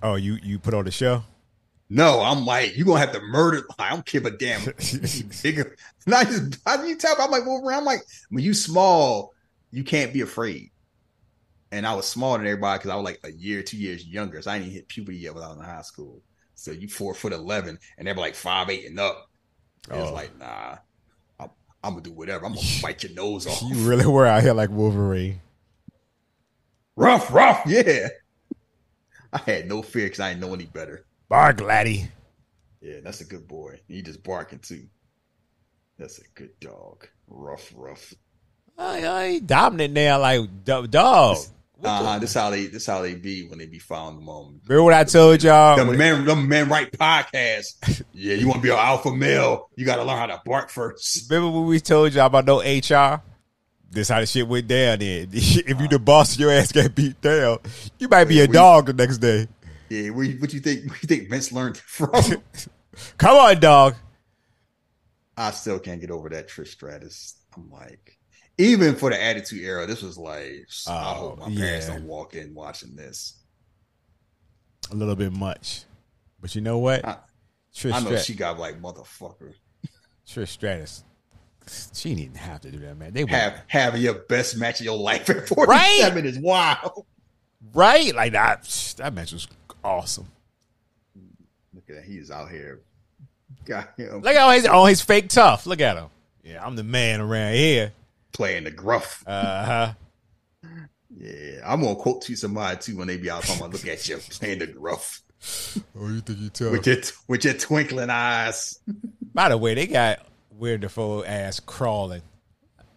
Oh, you you put on the show? No, I'm like, you're gonna have to murder. I don't give a damn. Nigga. Not just, how do you tell? I'm like, Wolverine. I'm like, when you small, you can't be afraid. And I was smaller than everybody because I was like a year, two years younger. So I didn't hit puberty yet when I was in high school. So you four foot eleven, and they were like five eight and up. Was Oh. like, nah, I'm, I'm gonna do whatever. I'm gonna bite your nose off. You really were out here like Wolverine. rough, rough, yeah. I had no fear because I didn't know any better. Bark, laddie. Yeah, that's a good boy. He just barking too. That's a good dog. Rough, rough. I, I dominant now like dog. Uh huh. This how they this how they be when they be following them on Remember what I told y'all? the men the men right podcast. Yeah, you want to be an alpha male, you got to learn how to bark first. Remember when we told y'all about no HR? This how the shit went down. Then if you the boss, your ass got beat down. You might be a dog the next day. Yeah, where you, what you think? What you think Vince learned from? Come on, dog. I still can't get over that Trish Stratus. I'm like, even for the Attitude Era, this was like, I oh, hope my Oh, parents yeah. don't walk in watching this. A little bit much, but you know what? I- Trish, I know Strat- she got like motherfucker. Trish Stratus. She didn't have to do that, man. They Have have your best match of your life at 47 is wild. right. Like that. That match was awesome. Look at that. He's out here. Got him Look at his on his fake tough. Look at him. Yeah, I'm the man around here. playing the gruff. Uh huh. Yeah, I'm gonna quote you somebody too when they be out talking about look at you playing the gruff Oh, you think you tough? with your with your twinkling eyes. By the way, they got Weird Dafoe ass crawling.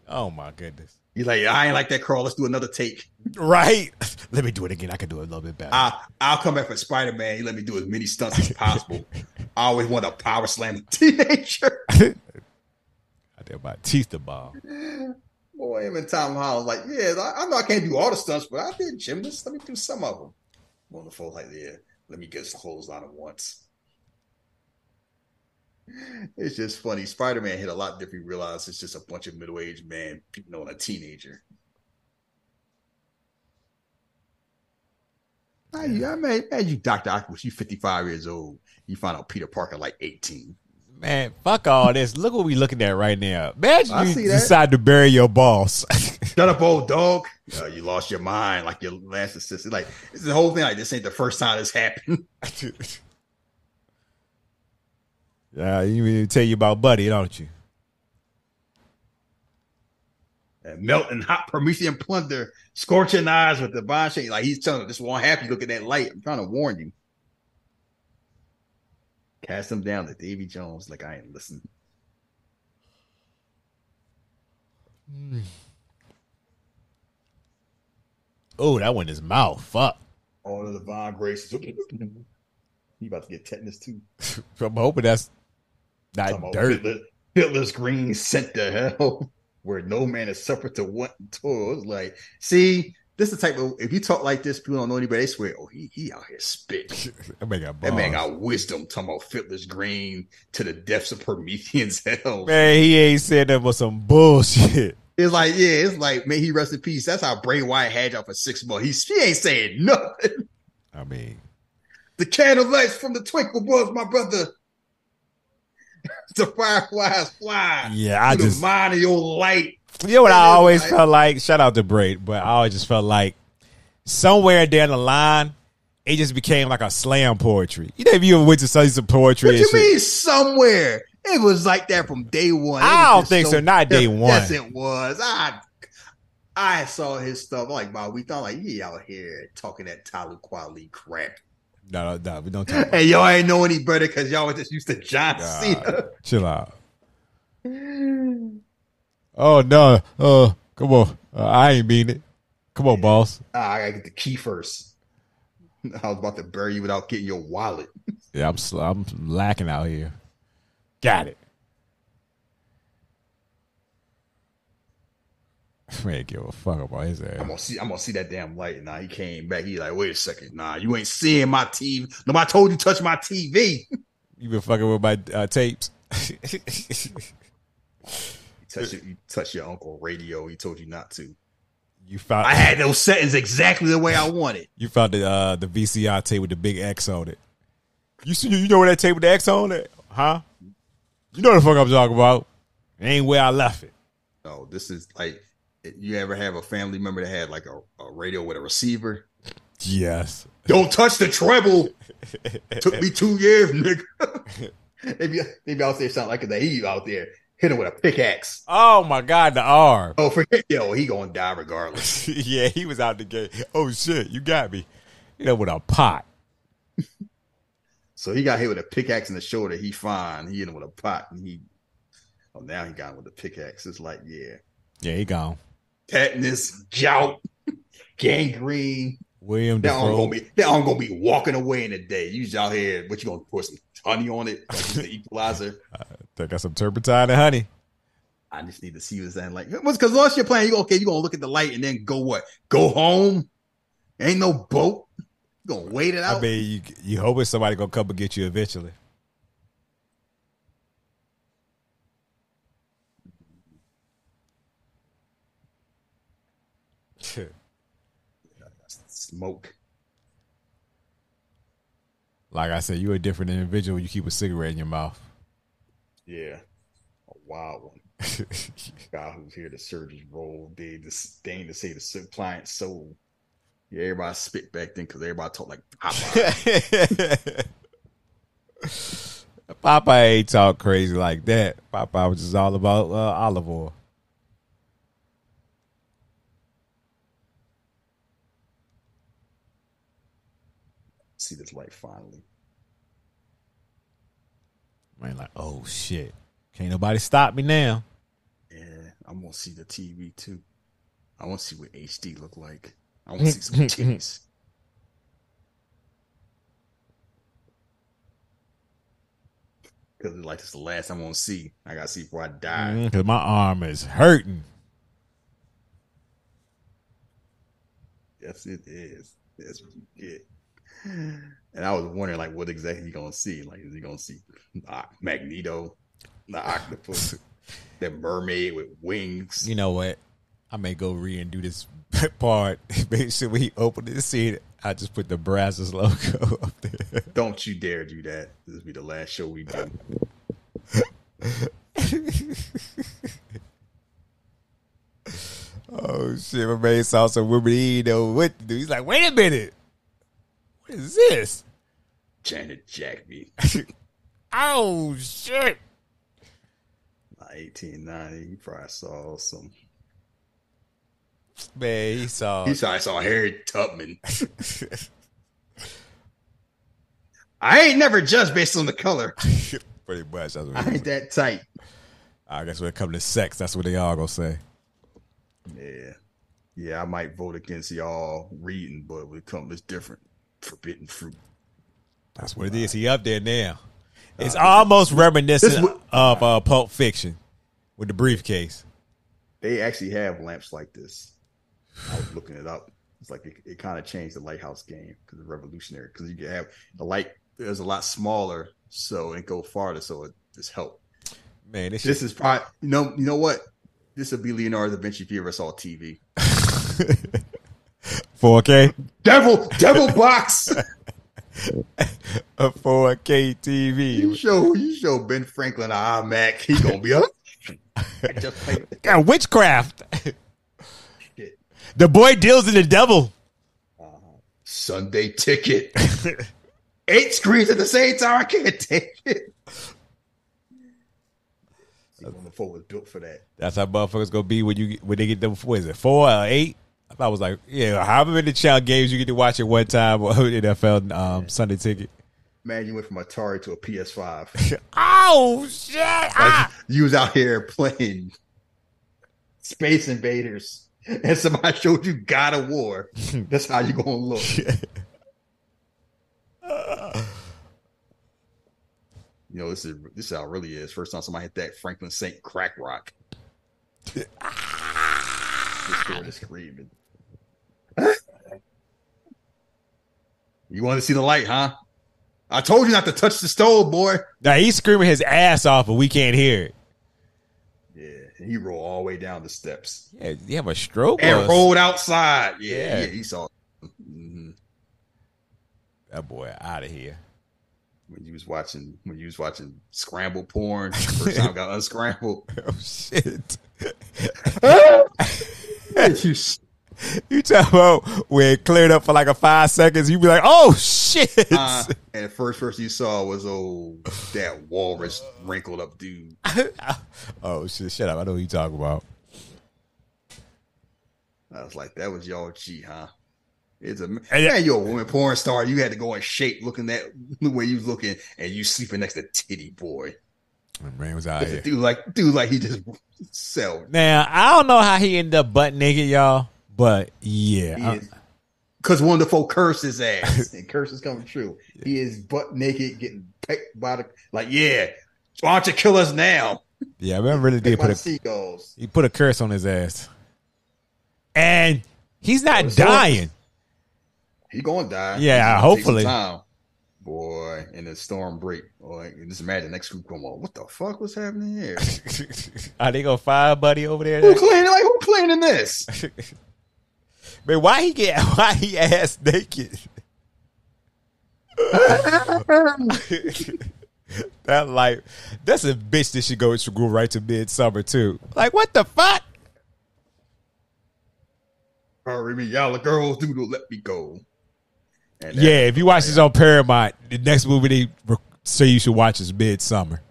Oh my goodness. He's like, I ain't like that crawl. Let's do another take. Right? Let me do it again. I can do it a little bit better. I I'll come back for Spider Man. He let me do as many stunts as possible. I always want to power slam a teenager. I did about teeth the ball. Boy, him and Tom Holland like, yeah, I, I know I can't do all the stunts, but I did gymnasts. Let me do some of them. Wonderful, like, yeah, let me get his clothes on at once. It's just funny. Spider Man hit a lot different. You realize it's just a bunch of middle aged men beating on a teenager. I, I mean, imagine you, Doctor Octopus, you 55 years old. You find out Peter Parker like 18. Man, fuck all this. Look what we looking at right now. Imagine I you decide to bury your boss. Shut up, old dog. Uh, you lost your mind like your last assistant. Like, it's the whole thing. Like, this ain't the first time this happened. yeah, you even tell you about Buddy, don't you? And melting hot Promethean plunder, scorching eyes with the bond shade. Like, he's telling him, this won't happen. Look at that light. I'm trying to warn you. Cast him down to Davy Jones. Like, I ain't listening. Oh, that one his mouth. Fuck. All of the Von Graces. he about to get tetanus too. I'm hoping that's not Talking dirt. Fiddler, Fiddler's Green sent to hell, where no man is suffered to want. It's like, see, this is the type of if you talk like this, people don't know anybody. They swear, oh, he he out here spit. That man got That man got wisdom. Talking about Fiddler's Green to the depths of Promethean's hell. Man, he ain't said that for some bullshit. It's like, yeah, it's like, may he rest in peace. That's how Bray Wyatt had y'all for six months. He, he ain't saying nothing. I mean, The candle lights from the twinkle was my brother. the fireflies fly. yeah, I just mind of your light. You know what I always like- felt like? Shout out to Bray, but I always just felt like somewhere down the line, it just became like a slam poetry. You know, if you ever went to study some poetry, What you shit, mean somewhere? It was like that from day one. It I don't think so, not day one. Yes, it was. I I saw his stuff. I'm like, wow, we thought like he out here talking that Tyler quality crap. No, no, no, we don't talk. And y'all ain't know any better because y'all was just used to John God. Cena. Chill out. Oh no! Uh, come on. Uh, I ain't mean it. Come on, boss. Ah, I gotta get the key first. I was about to bury you without getting your wallet. Yeah, I'm sl- I'm lacking out here. Got it. Man, give a fuck about his I'm gonna see. I'm gonna see that damn light. Nah, he came back. He like, wait a second. Nah, you ain't seeing my TV. Nobody told you to touch my TV. You been fucking with my uh, tapes. You touch it. You touch your uncle radio. He told you not to. you found I had those settings exactly the way I wanted. you found the uh, the VCR tape with the big X on it. You see, you know where that tape with the X on it, huh? You know the fuck I'm talking about. Ain't where I left it. No, this is like you ever have a family member that had like a, a radio with a receiver. Yes. Don't touch the treble. Took me two years, nigga. maybe maybe out there sound like a he out there hit him with a pickaxe. Oh my god, the arm. Oh, forget yo, he gonna die regardless. yeah, he was out the gate. Oh shit, you got me. You know, with a pot. So he got hit with a pickaxe in the shoulder. He fine. He hit him with a pot, and he. Oh, now he got him with a pickaxe. It's like yeah, Yeah, he gone. Tetanus, gout, gangrene. William They aren't gonna be. They aren't gonna be walking away in a day. You just out here. What you gonna pour some honey on it? Like the equalizer. They got some turpentine and honey. I just need to see what's that like. what's Because once you're playing, you okay? You gonna look at the light and then go what? Go home? Ain't no boat. You gonna wait it out? I mean, you you hoping somebody gonna come and get you eventually. Smoke. like I said, you're a different individual. You keep a cigarette in your mouth. Yeah, a wild one. guy who's here to serve his role, they disdain to say the suppliant soul. Yeah, everybody spit back then because everybody talk like Popeye. Popeye ain't talk crazy like that. Popeye was just all about uh, olive oil. See this light finally. Man, like, oh shit. Can't nobody stop me now. Yeah, I'm gonna see the TV too. I want to see what HD look like. I want to see some titties. Because like this is the last I'm gonna see. I gotta see before I die. Mm, because my arm is hurting. Yes, it is. That's what you get. And I was wondering, like, what exactly he gonna see? Like, is he gonna see uh, Magneto, the octopus, that mermaid with wings? You know what? I may go re and do this part. Make sure he open the scene, I just put the Brazos logo up there. Don't you dare do that. This will be the last show we do. Oh shit, my man saw some women he know what to do. He's like, wait a minute. Is this? Janet Jackby, Oh shit. My 1890. He probably saw some. Man, he saw He probably saw Harriet Tubman. I ain't never judged based on the color. pretty much. That's what I ain't that tight. I guess when it comes to sex, that's what they all gonna say. Yeah. Yeah, I might vote against y'all reading, but when it comes, it's different. Forbidden fruit. That's what it is. He up there now. It's almost reminiscent would- of uh, Pulp Fiction with the briefcase. They actually have lamps like this. I was looking it up. It's like it, it kind of changed the lighthouse game because it's revolutionary. Because you can have the light is a lot smaller, so it go farther, so it just help. Man, this, This shit- is probably you know you know what. This would be Leonardo da Vinci if you ever saw TV. 4K, Devil, Devil Box. a 4K TV. You show you show Ben Franklin a iMac, he gonna be up. Just play with it. Got witchcraft. Shit. the boy deals in the devil. Uh-huh. Sunday ticket. Eight screens at the same time. I can't take it. See, when the phone was built for that. That's how motherfuckers gonna be when you when they get them. What is it? Four or eight? I was like yeah. However many child games you get to watch at one time or NFL um, Sunday ticket. Man, you went from Atari to a PS5. Oh shit! Like, Ah! you was out here playing Space Invaders, and somebody showed you God of War. That's how you gonna look. You know, this is this is how it really is. First time somebody hit that Franklin Saint crack rock. Just started screaming. You want to see the light, huh? I told you not to touch the stove, boy. Now he's screaming his ass off, but we can't hear it. Yeah, he rolled all the way down the steps Yeah, you have a stroke. and rolled outside. Yeah, Yeah. yeah, he saw Mhm. that boy out of here. when you was watching when you was watching scramble porn. First time I got unscrambled. Oh shit! you You talk about when it cleared up for like a five seconds, you be like, "Oh shit!" uh, and the first person you saw was old that walrus wrinkled up dude. oh shit! Shut up! I know who you talking about. I was like, that was y'all G, huh? It's a man, you're a woman porn star. You had to go in shape looking that the way you was looking, and you sleeping next to Titty Boy. My man was out here. Dude, like, dude, like he just sell. Now I don't know how he ended up butt naked, y'all, but yeah, because one of the folk cursed his ass, and curses coming true. He is butt naked, getting pecked by the like, yeah. Why don't you kill us now? yeah. I remember really did put a seagulls. he put a curse on his ass, and he's not so- dying. He gonna die. Yeah, gonna hopefully. Boy, and the storm break. Boy, just imagine next group come on. What the fuck was happening here? Are they gonna fire Buddy over there? who cleaning? Like who cleaning this? Man, why he get why he ass naked? that like that's a bitch that should go should go right to midsummer too. Like what the fuck? Hurry me, y'all the girls do to let me go. And Yeah, if you watch this on Paramount, the next movie they re- say you should watch is Midsummer.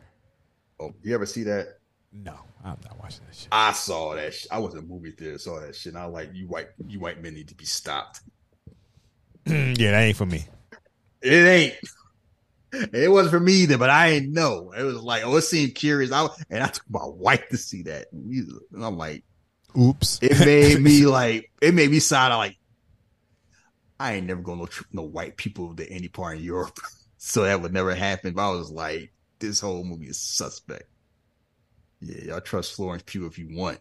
Oh, you ever see that? No, I'm not watching that shit. I saw that. Sh- I was in a movie theater, saw that shit. And I was like, you white, you white men need to be stopped. yeah, that ain't for me. It ain't. It wasn't for me either, but I didn't know. It was like, oh, it seemed curious. I and I took my wife to see that, and I'm like, Oops. it made me like, it made me sound like I ain't never gonna trip no white people to any part in Europe, so that would never happen. But I was like, this whole movie is suspect. Yeah, y'all trust Florence Pugh if you want.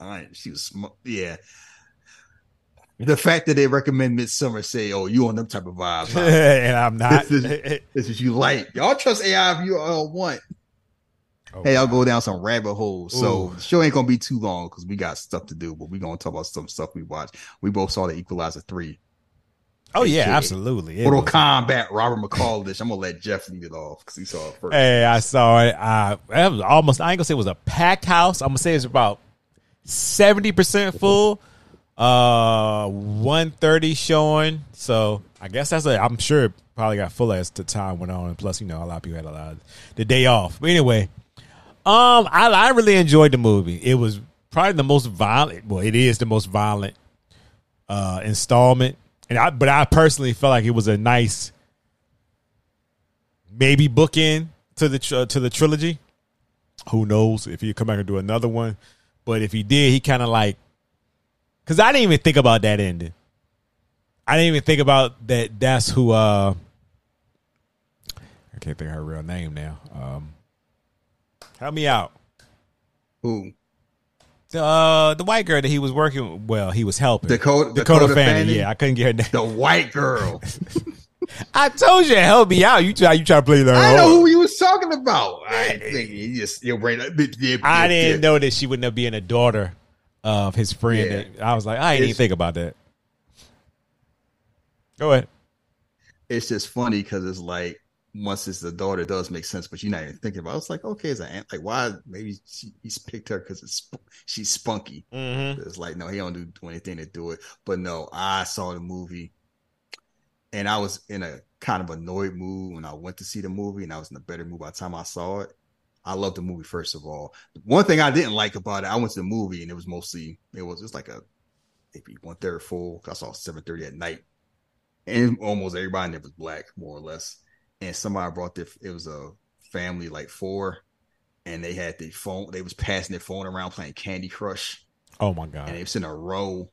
All right, she was smart. Yeah. The fact that they recommend Midsummer say, "Oh, you on them type of vibes," and I'm not. This is- This is you like. Y'all trust AI if you all want. Oh, Hey, I'll go down some rabbit holes. So Ooh. the show ain't gonna be too long because we got stuff to do, but we gonna talk about some stuff we watched. We both saw the Equalizer 3. Oh yeah, AKA absolutely. It Mortal was- Kombat, Robert McCallish. I'm gonna let Jeff lead it off because he saw it first. Hey, I saw it. I, it was almost. I ain't gonna say it was a packed house. I'm gonna say it's about seventy percent full. Uh, one thirty showing. So I guess that's a. I'm sure it probably got full as the time went on, and plus, you know, a lot of people had a lot of the day off. But anyway, um, I I really enjoyed the movie. It was probably the most violent. Well, it is the most violent uh installment, and I. But I personally felt like it was a nice maybe bookend to the to the trilogy. Who knows if he come back and do another one? But if he did, he kind of like because I didn't even think about that ending. I didn't even think about that. That's who. uh I can't think of her real name now. Um Help me out. Who? The uh, the white girl that he was working. Well, he was helping. Dakota- Dakota, Dakota Fanning. Fanning? Yeah, I couldn't get her name. The white girl. I told you, help me out. You try. You try to play the. I know who you was talking about. I thinking you just your brain. I didn't know that she wouldn't have been a daughter of his friend. Yeah. I was like, I didn't even think about that. Go ahead. It's just funny because it's like once it's the daughter, it does make sense, but you're not even thinking about. it. It's like okay, it's an aunt. Like why? Maybe she, he's picked her because it's sp- she's spunky. Mm-hmm. It's like no, he don't do, do anything to do it. But no, I saw the movie, and I was in a kind of annoyed mood when I went to see the movie, and I was in a better mood by the time I saw it. I loved the movie first of all. One thing I didn't like about it, I went to the movie and it was mostly it was just like a maybe one third full. I saw seven thirty at night, and almost everybody in there was black, more or less. And somebody brought their it was a family like four, and they had the phone. They was passing their phone around playing Candy Crush Oh my god. and they was in a row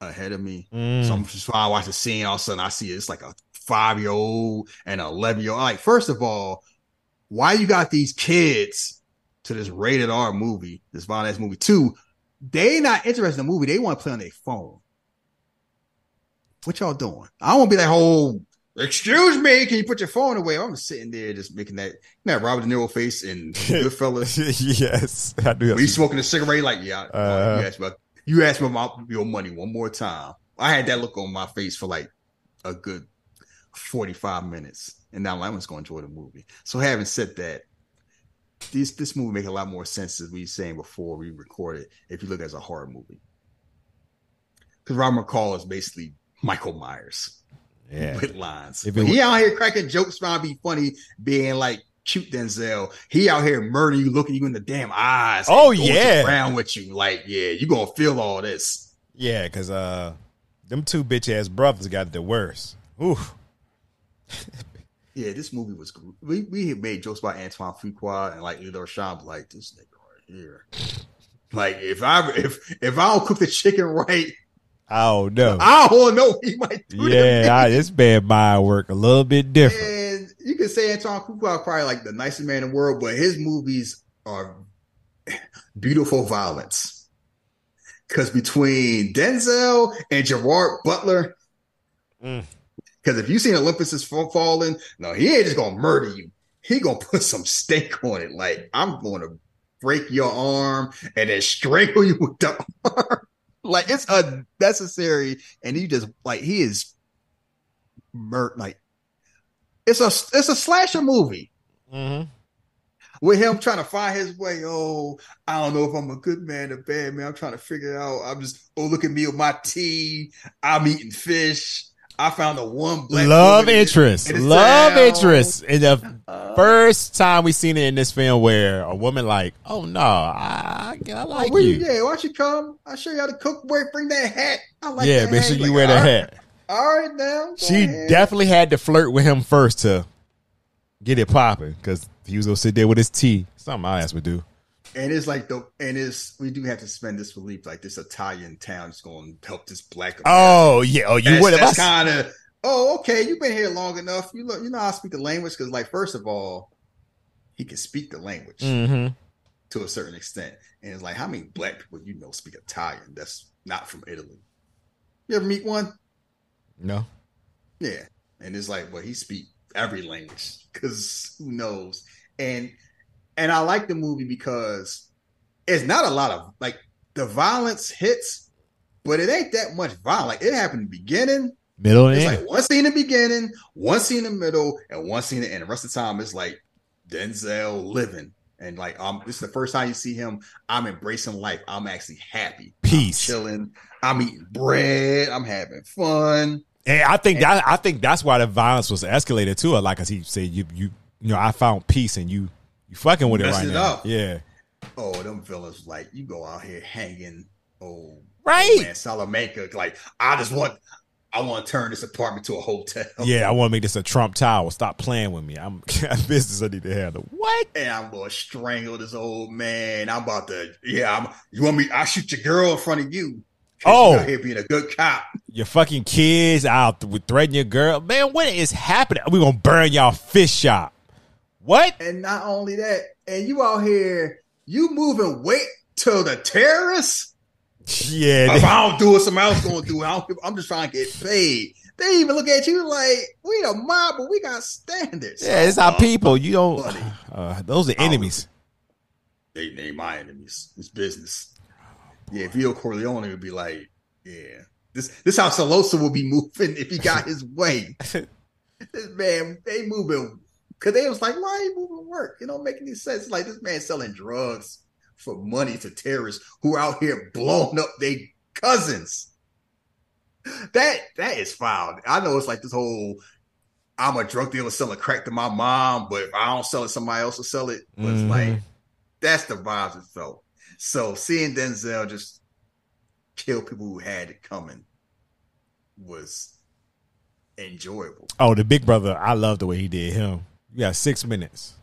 ahead of me. Mm. So I'm just to watch the scene. All of a sudden, I see it's like a five year old and an 11 year old. Like, first of all, why you got these kids to this rated R movie, this violent ass movie? Two, they not interested in the movie. They want to play on their phone. What y'all doing? I won't be that whole. Excuse me, can you put your phone away? I'm sitting there just making that that Robert De Niro face and Goodfellas. yes, I do. You smoking a cigarette, like, yeah, Uh-huh. you asked about you asked me about your money one more time. I had that look on my face for like a good 45 minutes. And now I'm just gonna enjoy the movie. So having said that, this this movie make a lot more sense as we were saying before we recorded if you look at it as a horror movie. Because Robert McCall is basically Michael Myers Yeah. with lines. If he out here cracking jokes trying to be funny, being like cute Denzel. He out here murdering you, looking you in the damn eyes. Oh, yeah. around with you. Like, yeah, you gonna feel all this. Yeah, because uh, them two bitch ass brothers got the worst. Oof. Yeah, this movie was. We we made jokes about Antoine Fuqua and like Lilo Sham, like this nigga right here. Like if I if if I don't cook the chicken right, I don't know. I don't know what he might do. yeah. I, this bad mind work a little bit different. And you could say Antoine Fuqua probably like the nicest man in the world, but his movies are beautiful violence. Because between Denzel and Gerard Butler, Mm. because if you seen Olympus is Fa- falling, no, he ain't just gonna murder you. He gonna put some steak on it. Like I'm gonna break your arm and then strangle you with the arm. Like it's unnecessary, and he just like he is mur like it's a it's a slasher movie hmm with him trying to find his way. Oh, I don't know if I'm a good man or bad man. I'm trying to figure it out. I'm just oh look at me with my tea. I'm eating fish. I found the one black Love woman interest. in Love town. interest. In the first time we seen it in this film where a woman like, oh no, I, I oh, like oh, where you. Yeah, why don't you come? I'll show you how to cook. Where bring that hat. I like yeah, that make hat. sure you Like, wear the all right, hat. All right, now. She ahead. definitely had to flirt with him first to get it popping because he was gonna sit there with his tea. Something my ass would do. And it's like the and it's we do have to spend this belief like this Italian town is going to help this black. Oh yeah. Oh, you would have. kind of oh okay. You've been here long enough. You look, you know to speak the language because like first of all, he can speak the language Mm-hmm. to a certain extent, and it's like how many black people you know speak Italian that's not from Italy. You ever meet one? No. Yeah, and it's like, well, he speak every language because who knows? And and I like the movie because it's not a lot of like the violence hits, but it ain't that much violence. Like it happened in the beginning. Middle It's end. like one scene in the beginning, one scene in the middle, and one scene in the end. The rest of the time it's like Denzel living. And like um, this is the first time you see him. I'm embracing life. I'm actually happy. Peace. I'm chilling. I'm eating bread. I'm having fun. And I think that I think that's why the violence was escalated too. Like as he said, you you you know, I found peace and you you fucking with it right it now. up. Yeah. Oh, them villains like you go out here hanging. Oh, Right. man, Salamanca. Like I just want, I want to turn this apartment to a hotel. Yeah, I want to make this a Trump Tower. Stop playing with me. I'm business I need to handle. What? and I'm gonna strangle this old man. I'm about to. Yeah, I'm. You want me? I shoot your girl in front of you. Oh. here being a good cop. Your fucking kids out with threatening your girl. Man, what is happening? We gonna burn y'all fish shop. What? And not only that, and you out here, you moving weight to the terrorists. Yeah, If I don't do it, somebody else gonna do it. I I'm just trying to get paid. They even look at you like we the mob, but we got standards. yeah, it's our Uh, people. You don't. Uh, those are enemies. They name my enemies. It's business. Yeah, Vito Corleone would be like, yeah, this this how Sollozzo will be moving if he got his way. this man, they moving because they was like, why you moving work? You don't make any sense. Like this man selling drugs for money to terrorists who are out here blowing up their cousins. That that is foul. I know it's like this whole I'm a drug dealer selling crack to my mom, but if I don't sell it, somebody else will sell it. But it's Mhm. like that's the vibes it felt. So seeing Denzel just kill people who had it coming was enjoyable. Oh, the big brother. I love the way he did him. You got six minutes.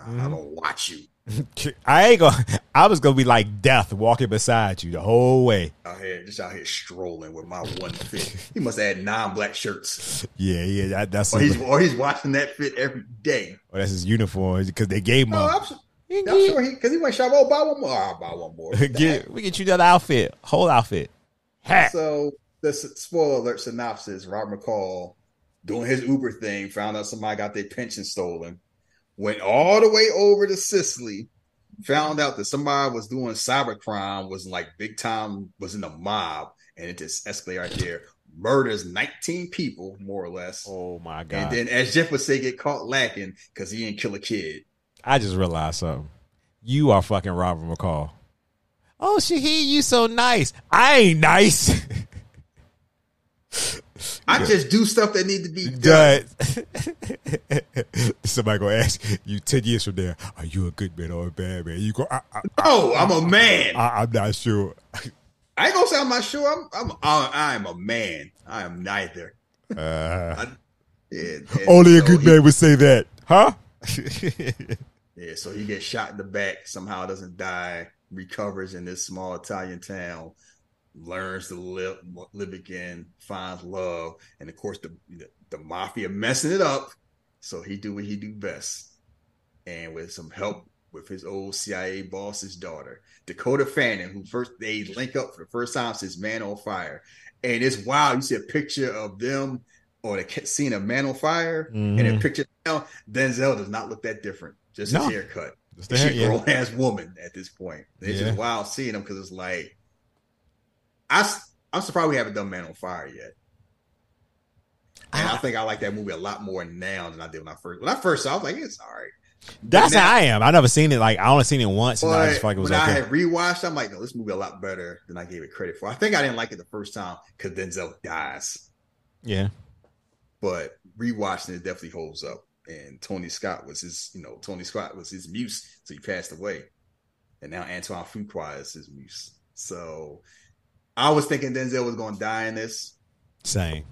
I'm gonna watch you I ain't gonna. I was gonna be like death walking beside you the whole way. out here, just out here strolling with my one fit. He must have had nine black shirts, Yeah, yeah. That, that's or he's or he's watching that fit every day. oh, that's his uniform because they gave him. No, a, I'm, I'm sure he because he went shop. Oh, buy one more. I'll buy one more. Get we get you that outfit, whole outfit. Hat. So the spoiler alert synopsis: Robert McCall doing his Uber thing, found out somebody got their pension stolen, went all the way over to Sicily, found out that somebody was doing cybercrime, was like big time, was in the mob, and it just escalated right there. Murders 19 people, more or less. Oh my god. and then, as Jeff would say, get caught lacking because he didn't kill a kid. I just realized something. You are fucking Robert McCall. Oh, Shahid, you so nice. I ain't nice. I just do stuff that need to be done. Somebody gonna ask you ten years from there, are you a good man or a bad man? You go, I, I, Oh, I'm a man. I, I'm not sure. I ain't gonna say I'm not sure. I'm I'm I, I am a man. I am neither. Uh, Yeah, and only a good he- man would say that, huh? Yeah, so he gets shot in the back, somehow doesn't die, recovers in this small Italian town, learns to live live again, finds love, and of course the the, the mafia messing it up. So he do what he do best, and with some help with his old CIA boss's daughter, Dakota Fanning, who first they link up for the first time since Man on Fire, and it's wild. You see a picture of them or the scene of Man on Fire, and a Mhm. picture now. Denzel does not look that different. Just No. his haircut. Just She's a grown ass woman at this point. It's Yeah. just wild seeing him because it's like, I, I'm surprised we haven't done Man on Fire yet. And I, ah. think I like that movie a lot more now than I did when I first when I first saw. it, I was like, it's all right. That's now- how I am. I never seen it. Like I only seen it once, and I just felt like it was when I okay. had rewatched, I'm like, no, this movie a lot better than I gave it credit for. I think I didn't like it the first time because Denzel dies, yeah, but rewatching it definitely holds up. And Tony Scott was his, you know, Tony Scott was his muse, so he passed away, and now Antoine Fuqua is his muse. So I was thinking Denzel was going to die in this. same.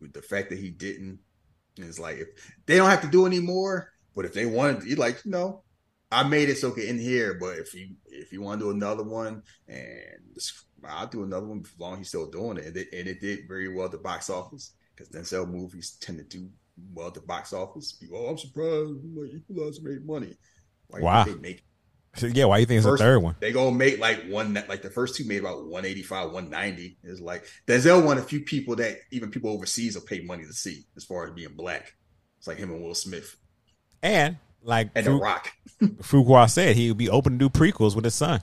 With the fact that he didn't, it's like if they don't have to do anymore. But if they wanted, to, like, you know, I made it so it end here. But if you if you want to do another one, and I'll do another one as long as he's still doing it. And it, and it did very well at the box office because Denzel movies tend to do well at the box office. People, oh, I'm surprised like Equalizer made money. You Wow. They make yeah, why you think it's First- the third one? they gonna make like one like the first two made about 185 190 is like denzel one of the few people that even people overseas will pay money to see as far as being black it's like him and will smith And like and Fu- the rock Fuqua said, he would be open to do prequels with his son.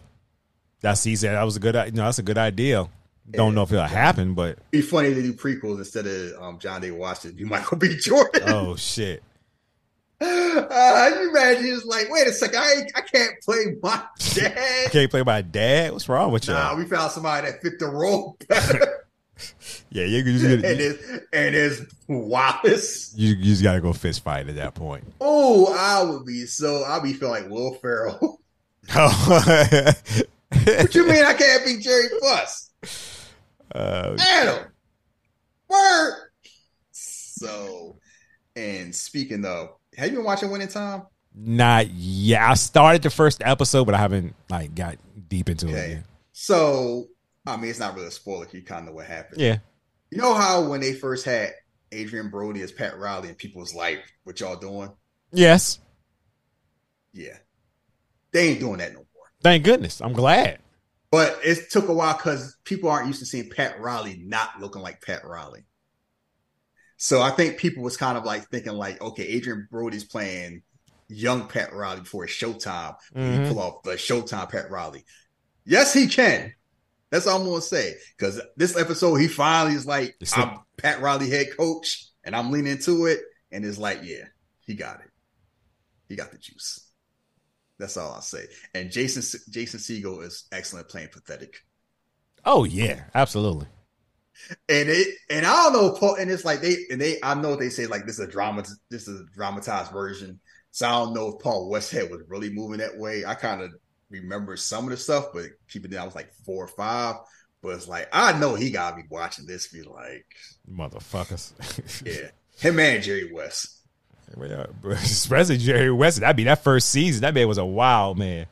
That's he said that was a good. You know, that's a good idea. Don't Yeah. know if it'll happen, but be funny to do prequels instead of um, john david washington you michael b jordan oh shit, uh, you imagine it's like wait a second i i can't play my dad can't play my dad. What's wrong with nah y'all? we found somebody that fit the role better yeah, you, you, and it's and it's wallace you, you just gotta go fist fight at that point. oh i would be so i'll be feeling like will ferrell uh, What you mean I can't be Jerry Fuss? Adam. Word. So, and speaking of, have you been watching Winning Time? not yeah. I started the first episode, but I haven't like got deep into it. Yet. So, I mean, it's not really a spoiler. You kind of know what happened. Yeah, You know how when they first had Adrien Brody as Pat Riley and people was like, what y'all doing? yes. Yeah. They ain't doing that no more. Thank goodness. I'm glad. But it took a while because people aren't used to seeing Pat Riley not looking like Pat Riley. So I think people was kind of like thinking like, okay, Adrien Brody's playing young Pat Riley before it's Showtime. Mhm. He pull off the Showtime Pat Riley. Yes, he can. That's all I'm gonna say. Because this episode, he finally is like, It's I'm Pat Riley head coach, and I'm leaning into it, and it's like, yeah, he got it. He got the juice. That's all I'll say. And Jason Jason Segel is excellent playing pathetic. Oh yeah, absolutely. And it and I don't know, Paul, and it's like they and they I know they say like this is a drama this is a dramatized version. So I don't know if Paul Westhead was really moving that way. I kind of remember some of the stuff, but keeping it, I was like four or five. But it's like I know he gotta be watching this, be like, Motherfuckers. yeah, him and Jerry West. Especially Jerry West. That'd be that first season, that man was a wild man.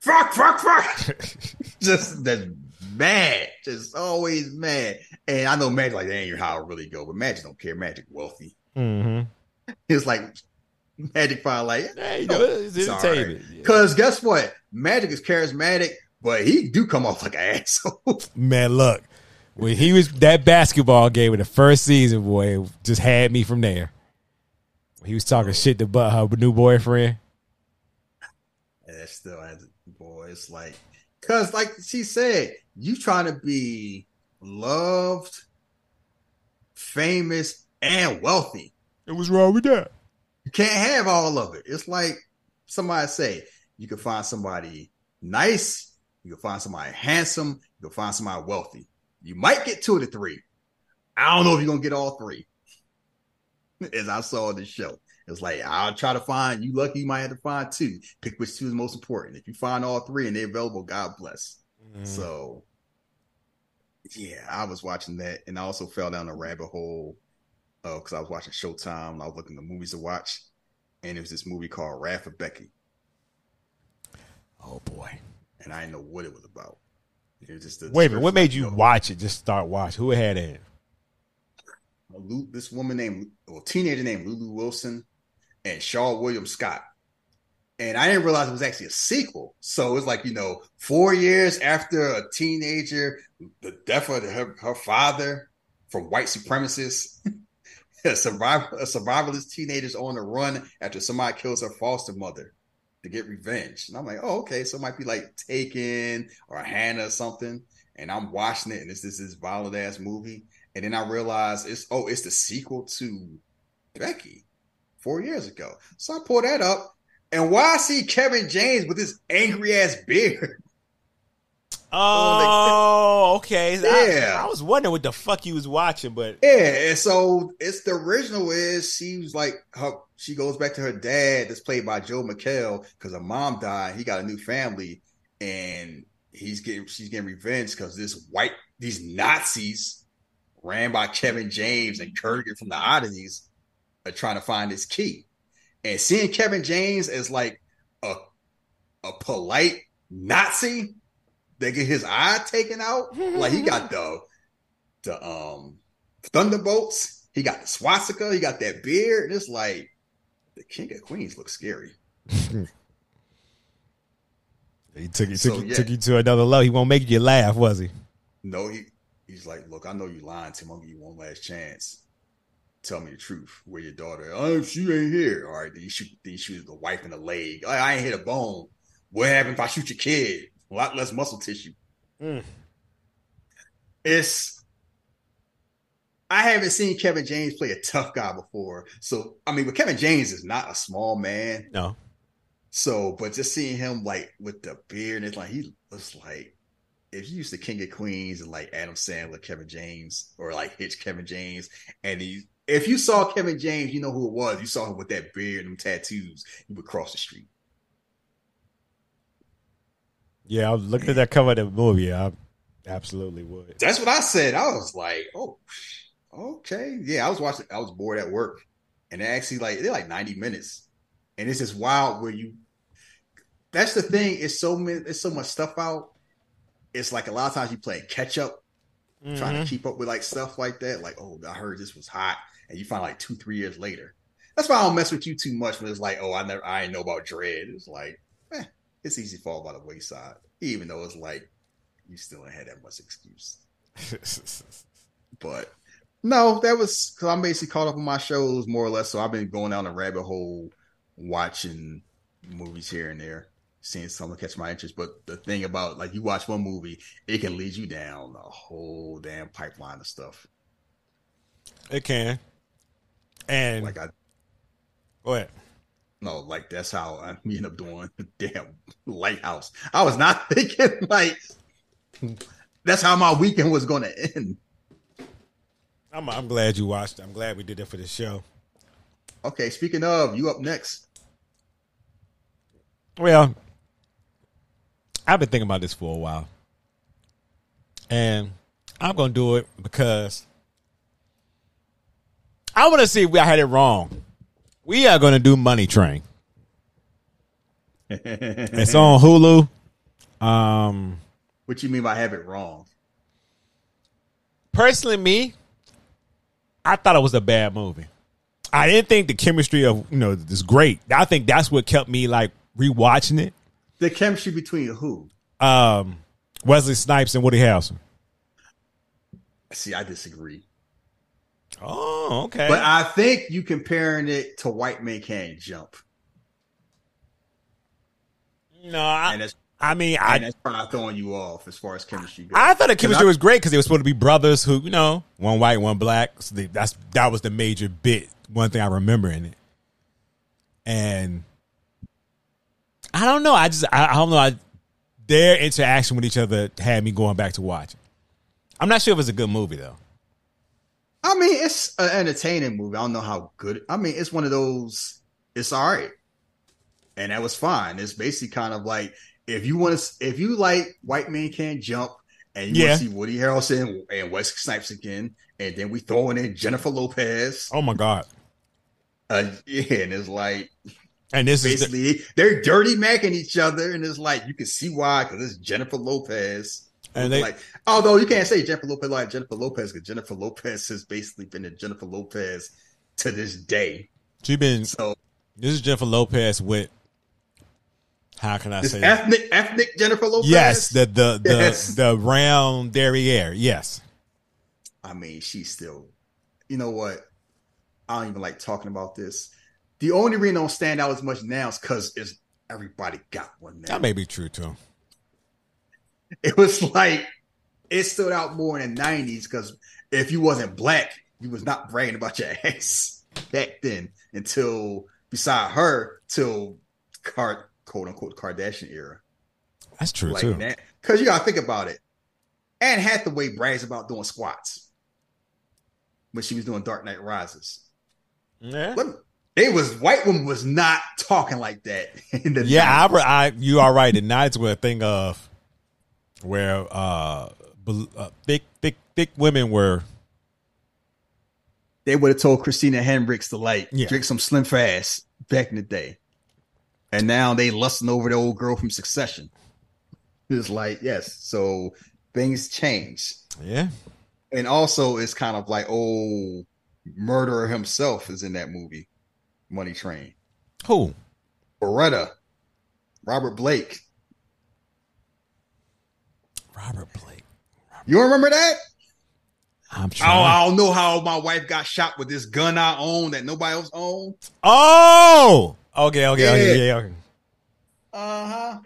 Fuck, fuck, fuck. just that mad, just always mad. And I know Magic like that ain't how it really go, but Magic don't care. Magic wealthy. hmm It's like Magic probably like, Yeah, you know, it's. Yeah. Because guess what? Magic is charismatic, but he do come off like an asshole. Man, look, when he was that basketball game in the first season, boy, just had me from there. He was talking shit to but her new boyfriend. and that still has boy, it's like because like she said, you trying to be loved, famous, and wealthy. It was wrong with that. You can't have all of it. It's like somebody say, you can find somebody nice, you can find somebody handsome, you can find somebody wealthy. You might get two of the three. I don't know if you're gonna get all three. As I saw in the show. It's like I'll try to find you lucky you might have to find two. Pick which two is most important. If you find all three and they're available, God bless. Mm-hmm. So yeah, I was watching that and I also fell down a rabbit hole uh, because I was watching Showtime and I was looking at movies to watch, and it was this movie called Wrath of Becky, Oh boy. and I didn't know what it was about. It was just a Wait a minute, what made you know, watch it? Just start watching. Who had it? This woman named well teenager named Lulu Wilson and Seann William Scott. And I didn't realize it was actually a sequel. So it was like, you know, four years after a teenager, the death of her, her father from white supremacists, a, survival, a survivalist teenager's on the run after somebody kills her foster mother to get revenge. And I'm like, oh, okay. So it might be like Taken or Hannah or something. And I'm watching it, and it's this, this violent ass movie. And then I realized it's oh, it's the sequel to Becky four years ago. So I pull that up, and why I see Kevin James with this angry ass beard? Oh, okay. Yeah. I, I was wondering what the fuck he was watching, but Yeah, and so it's the original is she's like her she goes back to her dad that's played by Joel McHale because her mom died. He got a new family, and he's getting she's getting revenge because this white these Nazis ran by Kevin James and Kurrgan from the oddities are trying to find his key. And seeing Kevin James as like a a polite Nazi that get his eye taken out, like he got the the um Thunderbolts. He got the swastika. He got that beard. It's like the King of Queens looks scary. he took you So, took, yeah. took you to another level. He won't make you laugh, was he? No, he he's like, look, I know you lying to him. I'll give you one last chance. Tell me the truth. Where your daughter? Oh, she ain't here. All right, then you shoot. Then you shoot the wife in the leg. I, I ain't hit a bone. What happened if I shoot your kid? A lot less muscle tissue. Mm. It's. I haven't seen Kevin James play a tough guy before. So I mean, but Kevin James is not a small man. No. So, but just seeing him like with the beard, and it's like he looks like if you used to King of Queens and like Adam Sandler, Kevin James, or like Hitch Kevin James, and he if you saw Kevin James, you know who it was. You saw him with that beard and them tattoos, you would cross the street. Yeah, I was looking at that cover of the movie. I absolutely would. That's what I said. I was like, oh, okay, yeah. I was watching. I was bored at work, and they actually like they're like ninety minutes, and it's just wild where you. That's the thing. It's so many. It's so much stuff out. It's like a lot of times you play catch up, trying to mm-hmm. keep up with like stuff like that. Like, oh, I heard this was hot, and you find like two, three years later. That's why I don't mess with you too much. When it's like, oh, I never, I didn't know about Dread. It's like, eh, it's easy to fall by the wayside, even though it's like you still ain't had that much excuse. But no, that was because I'm basically caught up on my shows more or less. So I've been going down a rabbit hole, watching movies here and there, seeing something catch my interest. But the thing about like you watch one movie, it can lead you down a whole damn pipeline of stuff. it can. And Like I go ahead. no, like that's how I end up doing the damn lighthouse. I was not thinking like that's how my weekend was going to end. I'm I'm glad you watched. I'm glad we did it for the show. Okay, speaking of, you up next. Well, I've been thinking about this for a while. And I'm to do it because I want to see if I had it wrong. We are going to do Money Train. It's on Hulu. Um, What you mean by have it wrong? personally, me, I thought it was a bad movie. I didn't think the chemistry of you know is great. I think that's what kept me like rewatching it. The chemistry between who? Um, Wesley Snipes and Woody Harrelson. See, I disagree. Oh, okay. But I think you comparing it to White Man Can't Jump. no, I, I mean, and I that's probably throwing you off as far as chemistry goes. I thought the chemistry I- was great because they were supposed to be brothers who, you know, one white, one black. So they, that's that was the major bit. One thing I remember in it, and I don't know. I just I, I don't know. I, their interaction with each other had me going back to watch. I'm not sure if it's a good movie though. I mean, it's an entertaining movie. I don't know how good. I mean, it's one of those. It's all right, and that was fine. It's basically kind of like if you want to, if you like White Man Can't Jump, and you Yeah. want to see Woody Harrelson and Wesley Snipes again, and then we throwing in Jennifer Lopez. Oh my god! Uh, yeah, and it's like And this is the, basically they're dirty macking each other, and it's like you can see why because it's Jennifer Lopez. And they like, although you can't say Jennifer Lopez like Jennifer Lopez because Jennifer Lopez has basically been a Jennifer Lopez to this day. she been. So This is Jennifer Lopez with. How can I say? that? ethnic ethnic Jennifer Lopez. Yes, the the the Yes. the round derriere. Yes. I mean, she's still. You know what? I don't even like talking about this. The only reason I don't stand out as much now is because it's everybody got one now. That may be true too. it was like it stood out more in the nineties because if you wasn't black, you was not bragging about your ass back then until beside her till Card quote unquote Kardashian era. That's true like too. Cause you gotta think about it. Anne Hathaway brags about doing squats when she was doing Dark Knight Rises. Yeah. Let me- It was white woman was not talking like that in the Yeah, I, I you are right. The nights were a thing of where uh, uh thick thick thick women were they would have told Christina Hendricks to like Yeah. drink some Slim Fast back in the day, and now they lusting over the old girl from Succession. It's like yes, so things change, yeah. and also it's kind of like oh, murderer himself is in that movie, Money Train. Who? Baretta, Robert Blake. Robert Blake. You remember that? I'm Oh, trying. I don't know how my wife got shot with this gun I own that nobody else owned. Oh, okay, okay, okay, Yeah. yeah, okay. Uh huh.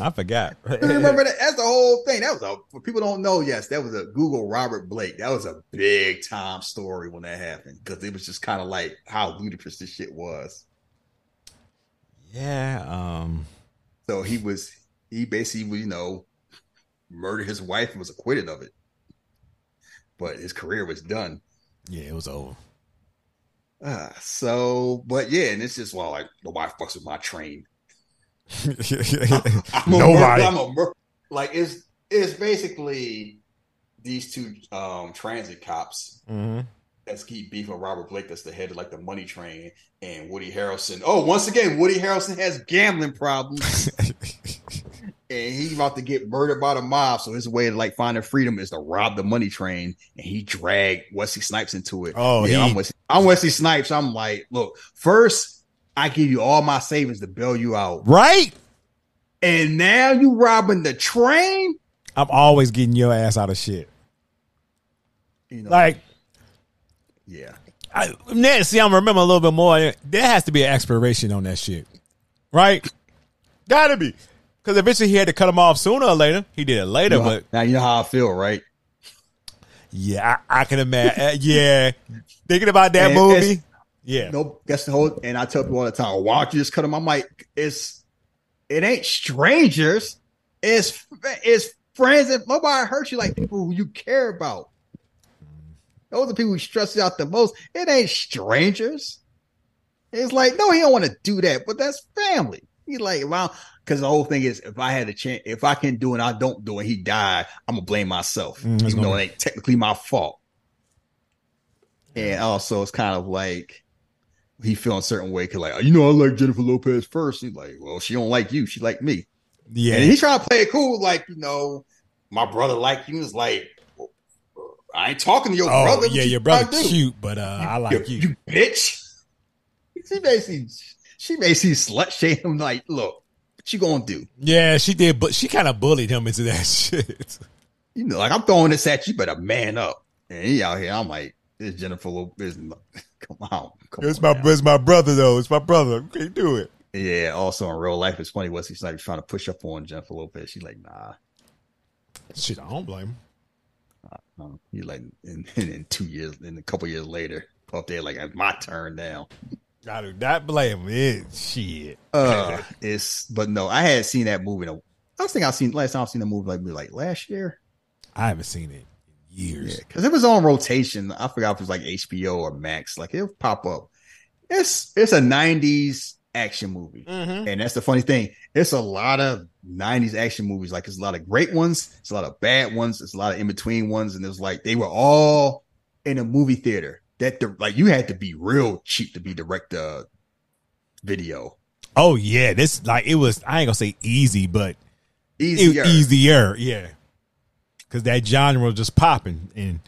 I forgot. Remember that? That's the whole thing. That was a for people don't know. Yes, that was a Google Robert Blake. That was a big time story when that happened because it was just kind of like how ludicrous this shit was. yeah. Um. So he was he basically you know murdered his wife and was acquitted of it, but his career was done. Yeah, it was over. Uh, so, but yeah, and it's just well, like nobody fucks with my train. I'm a Nobody. mur- I'm a mur- like it's it's basically these two um transit cops Mhm. that's keep beefing with Robert Blake that's the head of like the money train and Woody Harrelson. Oh, once again, Woody Harrelson has gambling problems and he's about to get murdered by the mob. So his way to like finding freedom is to rob the money train and he dragged Wesley Snipes into it. Oh, yeah, he- I'm Wesley, I'm Wesley Snipes. I'm like, look, first I give you all my savings to bail you out. right? and now you robbing the train. I'm always getting your ass out of shit. You know, Like, yeah, I, now, see, I'm remember a little bit more. There has to be an expiration on that shit, right? Gotta be, because eventually he had to cut him off sooner or later. He did it later, You know- but now you know how I feel, right? yeah, I, I can imagine. uh, yeah, thinking about that And movie. Yeah, Nope. That's the whole. And I tell people all the time, why don't you just cut them? I'm like, it's it ain't strangers. It's it's friends and nobody hurts you like people who you care about. Those are the people who stress you out the most. It ain't strangers. It's like, no, he don't want to do that, but that's family. He's like, well, because the whole thing is, if I had a chance, if I can do it, I don't do it. He died. I'm gonna blame myself, Mm, even though it ain't technically my fault. And also, it's kind of like he feeling a certain way because, like, you know, I like Jennifer Lopez first. He's like, well, she don't like you, she like me. yeah. And he's trying to play it cool, like, you know, my brother like you. Is like, I ain't talking to your oh brother. Yeah, you your brother cute, but uh, I like you. you bitch. She basically, she basically slut shamed him. Like, look, what you gonna do? Yeah, she did, but she kind of bullied him into that shit. You know, like I'm throwing this at you, better man up. And he out here, I'm like, this Jennifer Lopez. Come on, come It's on my now. it's my brother though. It's my brother. We can't do it. Yeah. Also, in real life, it's funny. Wesley Snipes trying to push up on Jennifer Lopez. She's like, nah. Shit, I don't blame him. Um, he like, in, in two years, in a couple years later, up there like, it's my turn now. I do not blame him. It, shit. Uh, it's but no, I had seen that movie. in a- I was thinking I seen last time I seen the movie like like last year. I haven't seen it in years. Yeah, because it was on rotation. I forgot if it was like HBO or Max. Like it'll pop up. It's it's a '90s action movie, Mm-hmm. and that's the funny thing. It's a lot of '90s action movies. Like it's a lot of great ones. It's a lot of bad ones. It's a lot of in between ones, and it's like they were all in a movie theater. That the like you had to be real cheap to be direct uh, video. Oh yeah, this like it was. I ain't gonna say easy, but Easier. easier. Yeah, because that genre was just popping, and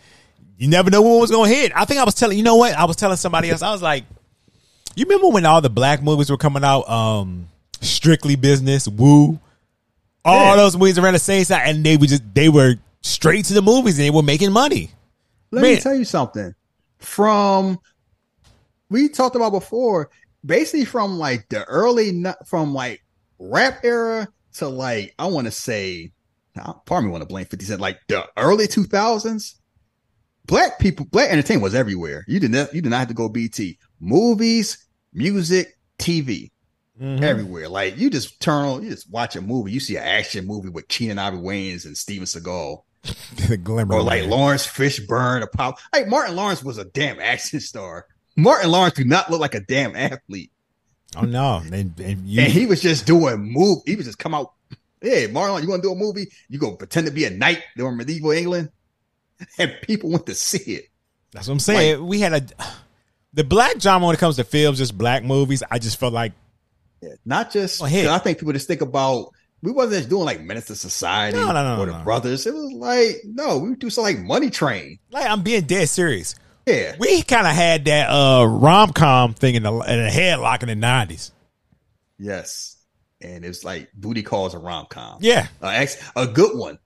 you never know when it was gonna hit. I think I was telling you know what I was telling somebody else. I was like, you remember when all the black movies were coming out? Um, Strictly Business, Woo, all Yeah. those movies around the same time, and they were just they were straight to the movies and they were making money. Let Man. me tell you something. From we talked about before, basically from like the early from like rap era to like I want to say, of me want to blame Fifty Cent, like the early two thousands. Black people, black entertainment was everywhere. You did not, you did not have to go BT. Movies, music, TV, Mm-hmm. everywhere. Like you just turn on, you just watch a movie. You see an action movie with Keenen Ivory Wayans and Steven Seagal the glimmer, or like Man. Laurence Fishburne, a pop. Hey, Martin Lawrence was a damn action star. Martin Lawrence do not look like a damn athlete, Oh no, and, and you, and he was just doing move. He was just come out. Hey, Martin, you want to do a movie? You go pretend to be a knight during medieval England, and people went to see it. That's what I'm saying. we had a the black genre when it comes to films, just black movies. I just felt like Not just. Oh, hey. I think people just think about. We wasn't just doing like Menace to Society No, no, no, or the. Brothers. It was like no, we would do something like Money Train. like I'm being dead serious. Yeah, We kind of had that uh rom com thing in the in the headlock in the nineties. yes, and it's like booty calls a rom com. Yeah, uh, ex- a good one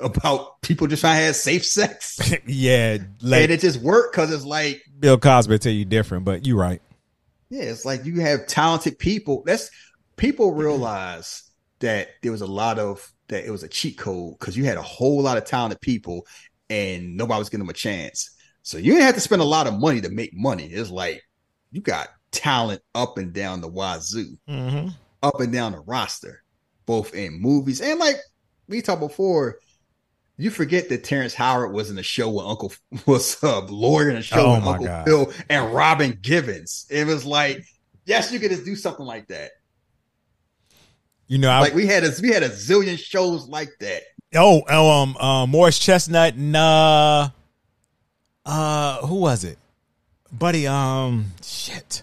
about people just trying to have safe sex. yeah. Like and it just worked because it's like, Bill Cosby tell you different, but you're right. yeah, it's like you have talented people. That's people realize that there was a lot of that it was a cheat code because you had a whole lot of talented people and nobody was giving them a chance. So you didn't have to spend a lot of money to make money. It's like you got talent up and down the wazoo. Mm-hmm. up and down the roster, both in movies and like we talked before. You forget that Terrence Howard was in a show with Uncle was a lawyer in a show Oh with Uncle God. Phil and Robin Givens. It was like, yes, you could just do something like that. You know, I, Like we had a we had a zillion shows like that. oh, oh, um, uh, Morris Chestnut and uh, uh, who was it? Buddy, um, shit,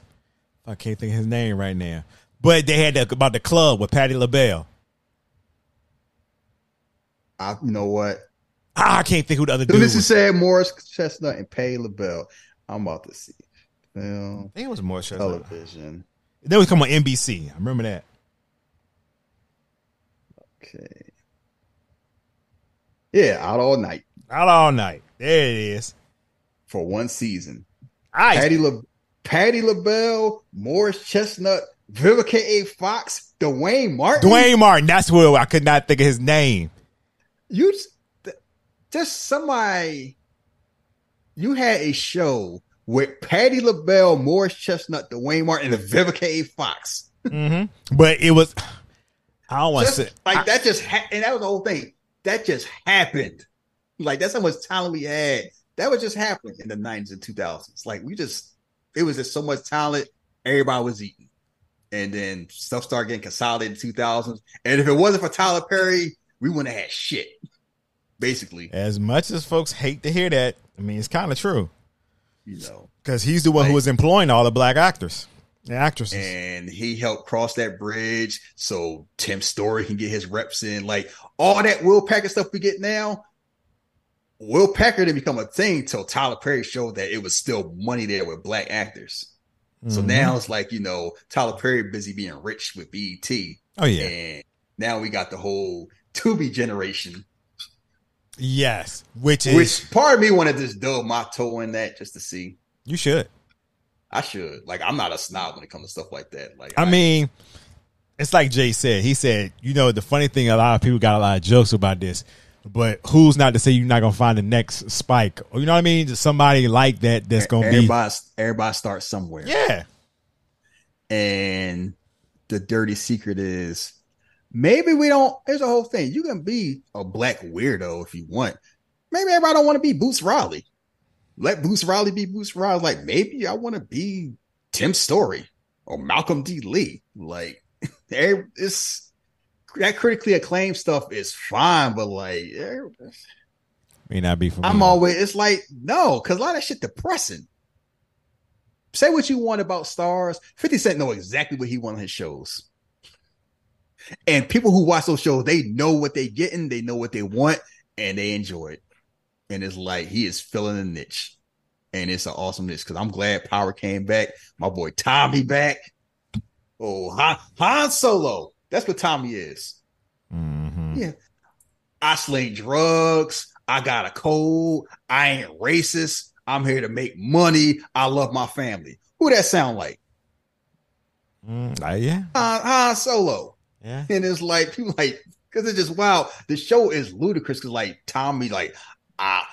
I can't think of his name right now. But they had the, about the club with Patti LaBelle. I, you know what? Ah, I can't think who the other dude. You Was. said Morris Chestnut and Pay LaBelle, I'm about to see film I think it was Morris Chestnut. television. They was come on NBC. I remember that. Okay. Yeah, out all night Out all night. There it is. for one season. I Patti La Patti LaBelle, Morris Chestnut, Vivica A. Fox, Duane Martin. Duane Martin. That's who I could not think of his name. you just, just somebody. You had a show with Patti LaBelle, Morris Chestnut, Duane Martin, and Vivica A. Fox. Mm-hmm. But it was. I don't want to say. like that just ha- and that was the whole thing. That just happened. Like that's how much talent we had. That was just happening in the nineties and two thousands. Like we just, it was just so much talent. Everybody was eating, and then stuff started getting consolidated in two thousands. And if it wasn't for Tyler Perry, we wouldn't have had shit. Basically, As much as folks hate to hear that, I mean, it's kind of true you know. because he's the one who was employing all the black actors and actresses. and he helped cross that bridge so Tim Story can get his reps in. Like all that Will Packer stuff we get now, Will Packer didn't become a thing till Tyler Perry showed that it was still money there with black actors. So Mhm. now it's like, you know, Tyler Perry busy being rich with BET. oh yeah, And now we got the whole Tubi generation, yes, which is which part of me wanted to just dub my toe in that just to see. you should. I should. Like, I'm not a snob when it comes to stuff like that. Like, I mean, it's like Jay said. He said, you know, the funny thing, a lot of people got a lot of jokes about this, but who's not to say you're not gonna find the next spike? Or you know what I mean? Just somebody like that that's gonna be everybody, everybody starts somewhere. yeah. And the dirty secret is maybe we don't. Here's a whole thing. You can be a black weirdo if you want. Maybe everybody don't want to be Boots Riley. Let Boots Riley be Boots Riley. Like maybe I want to be Tim Story or Malcolm D. Lee. Like it's that critically acclaimed stuff is fine, but like eh, May not be for me. I'm always it's like no, because a lot of shit depressing. Say what you want about Starz. 50 Cent know exactly what he wants on his shows. And people who watch those shows, they know what they getting, they know what they want, and they enjoy it. And it's like he is filling a niche. And it's an awesome niche because I'm glad Power came back. My boy Tommy back. Oh, Han, Han Solo. That's what Tommy is. Mhm. Yeah. I sling drugs. I got a cold. I ain't racist. I'm here to make money. I love my family. Who that sound like? Mm, uh, yeah, Han, Han Solo. yeah. And it's like people like because it's just wow. The show is ludicrous because like Tommy, like I,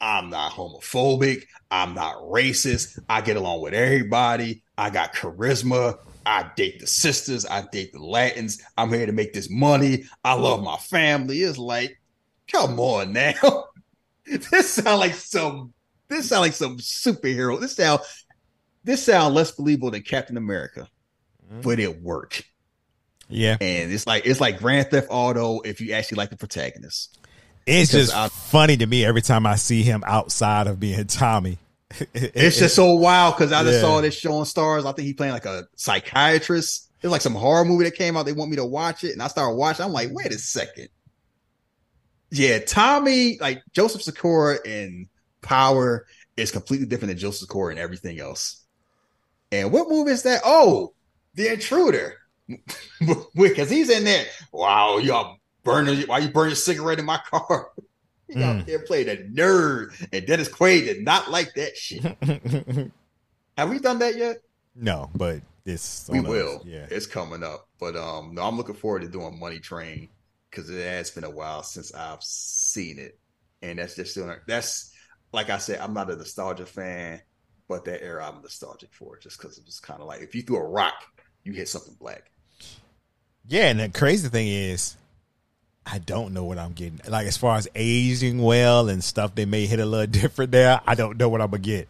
I'm not homophobic. I'm not racist. I get along with everybody. I got charisma. I date the sisters. I date the Latins. I'm here to make this money. I love my family. It's like, come on now. this sound like some. This sound like some superhero. This sound. This sound less believable than Captain America, mm. but it worked Yeah, and it's like it's like Grand Theft Auto if you actually like the protagonist. It's just I- funny to me every time I see him outside of being Tommy. It's just so wild because I just Yeah. saw this show on Starz. I think he playing like a psychiatrist. It's like some horror movie that came out. They want me to watch it, and I started watching. I'm like, wait a second. Yeah, Tommy, like Joseph Sikora in Power is completely different than Joseph Sikora and everything else. And what movie is that? Oh, The Intruder. Because he's in there. Wow, y'all burning. Why you burn your cigarette in my car? He Mm. out there played a nerd, and Dennis Quaid did not like that shit. Have we done that yet? no, but this We on us. will. Yeah, It's coming up. But um no, I'm looking forward to doing Money Train because it has been a while since I've seen it. And that's just still that's like I said, I'm not a nostalgia fan, but that era I'm nostalgic for just because it was kind of like if you threw a rock, you hit something black. yeah. And the crazy thing is, I don't know what I'm getting. Like as far as aging well and stuff, they may hit a little different there. I don't know what I'm gonna get.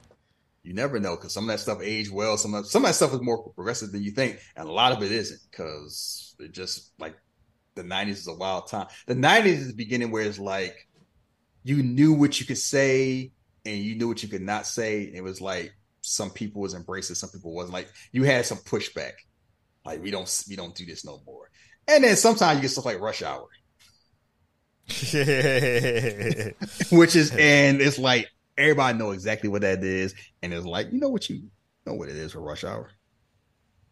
You never know because some of that stuff aged well. Some of some of that stuff is more progressive than you think, and a lot of it isn't because it just like the '90s is a wild time. The '90s is the beginning where it's like you knew what you could say and you knew what you could not say. It was like some people was embracing, some people wasn't. Like you had some pushback, like we don't we don't do this no more. And then sometimes you get stuff like Rush Hour, which is and it's like everybody know exactly what that is, and it's like you know what you know what it is for rush hour,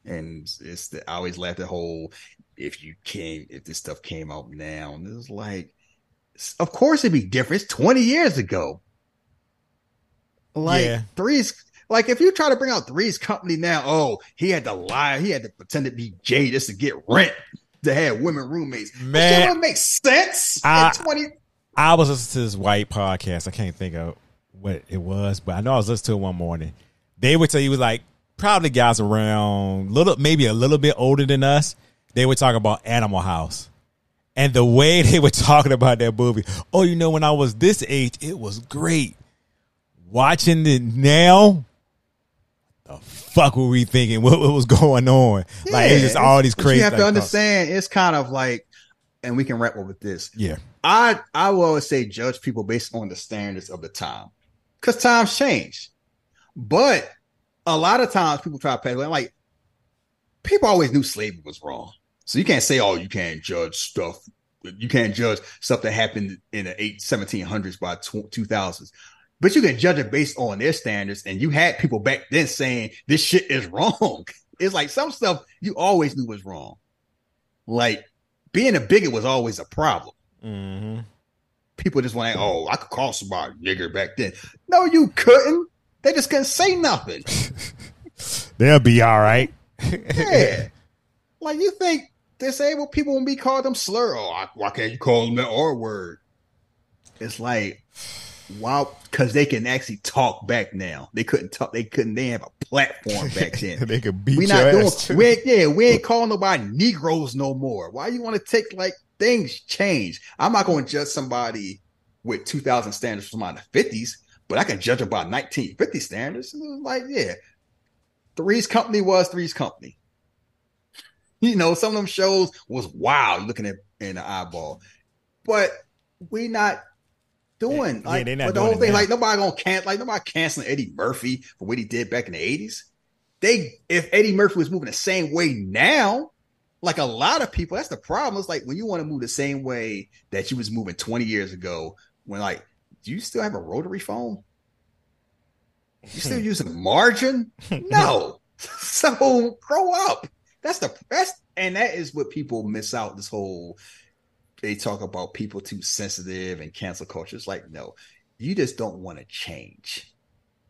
and it's, the I always laugh the whole if you came, if this stuff came out now, and it's like, of course it'd be different. It's 20 years ago. Like Yeah. threes, like if you try to bring out threes company now, oh, he had to lie, he had to pretend to be Jay just to get rent to have women roommates. Man. That would make sense. I- in 20, I was listening to this white podcast. I can't think of what it was, but I know I was listening to it one morning. They would tell you was like probably guys around little, maybe a little bit older than us. They would talk about Animal House, and the way they were talking about that movie. Oh, you know, when I was this age, it was great. Watching it now, fuck were we thinking? What, what was going on? like it's just all these crazy. You have to like, understand, it's kind of like, and we can wrap up with this. Yeah, I I will always say judge people based on the standards of the time, because times change. But a lot of times people try to pass. Like people always knew slavery was wrong, so you can't say, "Oh, you can't judge stuff." You can't judge stuff that happened in the eight, 1700s by tw- 2000s. But you can judge it based on their standards. And you had people back then saying this shit is wrong. It's like some stuff you always knew was wrong. Like being a bigot was always a problem Mm-hmm. people just want to, oh, I could call somebody nigger back then. No, you couldn't. They just couldn't say nothing. they'll be all right. Yeah. like you think disabled people won't be called them slur? Oh, why can't you call them the R word? It's like, wow, because they can actually talk back now. They couldn't talk. They couldn't. They have a platform back then. they could beat we not doing. too. We ain't, yeah, we ain't calling nobody Negroes no more. Why you want to take like things change? I'm not going to judge somebody with 2000 standards from the 50s, but I can judge them by 1950 standards. And it was like, yeah, Three's Company was Three's Company. You know, some of them shows was wow, looking at in the eyeball, but we not doing Yeah, like but the whole thing. Like nobody gonna can like nobody canceling Eddie Murphy for what he did back in the 80s they if Eddie Murphy was moving the same way now, like a lot of people, that's the problem. It's like when you want to move the same way that you was moving 20 years ago, when like, do you still have a rotary phone? You still using margin? No. so grow up. That's the best, and that is what people miss out. This whole they talk about people too sensitive and cancel culture. It's like, no, you just don't want to change.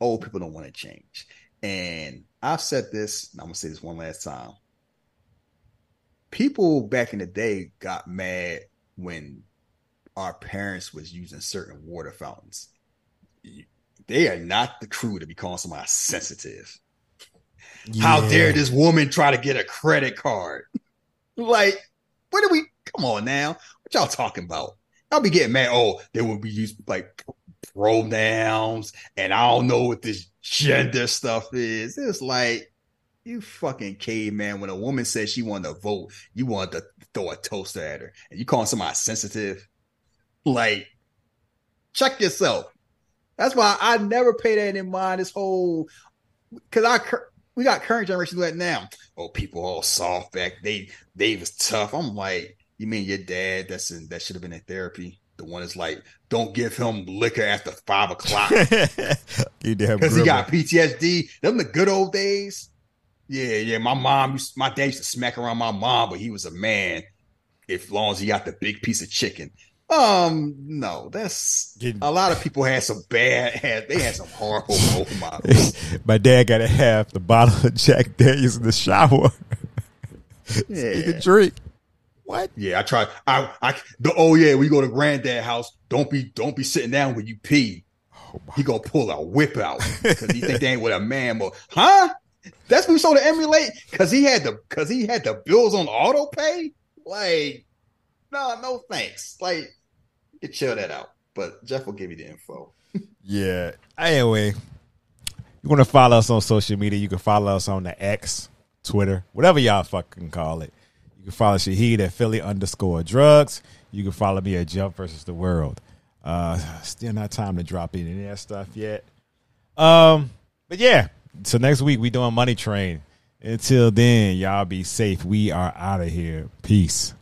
Old people don't want to change. And I've said this, and I'm gonna say this one last time. People back in the day got mad when our parents was using certain water fountains. They are not the crew to be calling somebody sensitive. How dare this woman try to get a credit card? like, what do we come on now? What y'all talking about? I'll be getting mad. Oh, they will be used like pronouns, and I don't know what this gender stuff is. It's like you fucking caveman. When a woman says she wanted to vote, you want to throw a toaster at her, and you calling somebody sensitive. Like, check yourself. That's why I never pay that in mind. This whole because I we got current generation doing that now. Oh, people all soft back. They they was tough. I'm like, you mean your dad? That's in that should have been in therapy. The one is like, don't give him liquor after five o'clock you damn because he got PTSD. Them the good old days. Yeah, yeah. My mom, used, my dad used to smack around my mom, but he was a man. If long as he got the big piece of chicken. Um, no, that's Getting- a lot of people had some bad. Had they had some horrible role models. My dad got to have the bottle of Jack Daniels in the shower. so he Yeah. could drink. What? Yeah, I try. I, I, the, oh yeah, we go to granddad house. Don't be, don't be sitting down when you pee. Oh He gonna pull a whip out because he think they ain't with a man. But huh? That's what we sort of emulate because he had the because he had the bills on auto pay. Like, no, no thanks. Like, you can chill that out. But Jeff will give you the info. Yeah. Anyway, you want to follow us on social media? You can follow us on the X, Twitter, whatever y'all fucking call it. You can follow Shahid at Philly underscore drugs. You can follow me at Jeff versus the World. Uh, still not time to drop in any of that stuff yet. Um, but yeah. So next week we doing Money Train. Until then, y'all be safe. We are out of here. Peace.